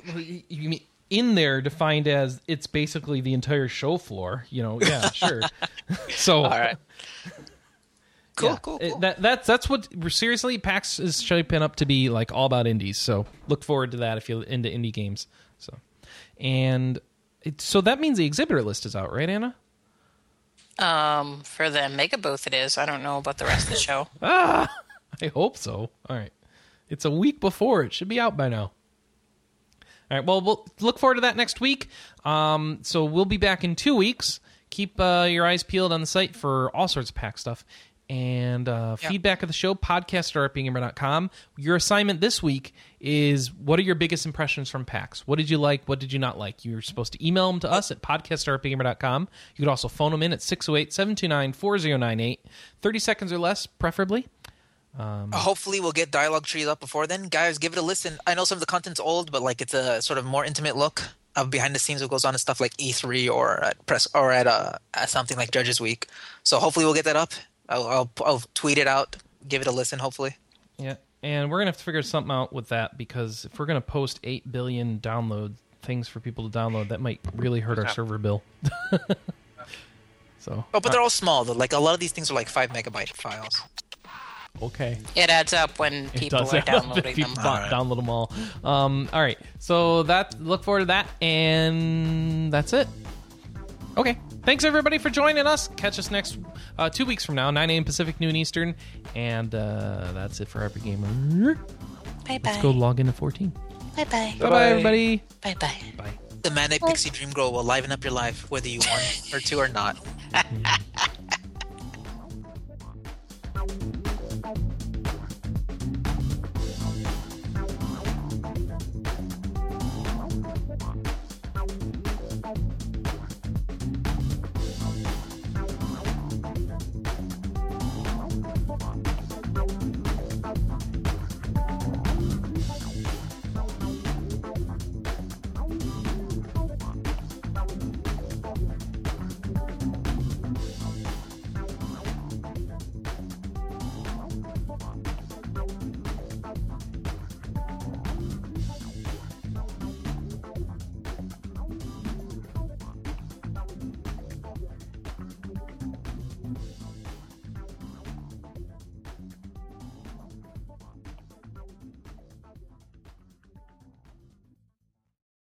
you mean in there defined as it's basically the entire show floor? You know. Yeah. Sure. so. All right. Cool, Yeah. cool, It- cool. that, that's that's what seriously PAX is shaping up to be like all about indies. So look forward to that if you're into indie games. So and it, so that means the exhibitor list is out, right, Anna? Um, for the mega booth, it is. I don't know about the rest of the show. ah, I hope so. All right, it's a week before it should be out by now. All right, well, we'll look forward to that next week. Um, so we'll be back in two weeks. Keep uh, your eyes peeled on the site for all sorts of PAX stuff. And uh, Yeah. feedback of the show, podcast at rpgamer.com. Your assignment this week is what are your biggest impressions from PAX? What did you like? What did you not like? You're supposed to email them to us at podcast at rpgamer.com. You could also phone them in at 608 729 4098. 30 seconds or less, preferably. Uh, Hopefully, we'll get dialogue trees up before then. Guys, give it a listen. I know some of the content's old, but like it's a sort of more intimate look of behind the scenes what goes on at stuff like E3 or at press or at, uh, at something like Judges Week. So hopefully, we'll get that up. I'll, I'll, I'll tweet it out. Give it a listen. Hopefully. Yeah, and we're gonna have to figure something out with that because if we're gonna post eight billion download things for people to download, that might really hurt our server bill. so, Oh, but they're all small. though. Like a lot of these things are like five megabyte files okay. It adds up when people are downloading people them. All right. Download them all. Um, all right. So that look forward to that, and that's it. Okay. Thanks everybody for joining us. Catch us next uh, two weeks from now, 9 a.m. Pacific, noon Eastern, and uh, that's it for RPGamer. Bye bye. Let's go log into 14. Bye bye. Bye bye everybody. Bye bye. Bye. The manic bye. pixie dream girl will liven up your life, whether you want or to or not. Mm.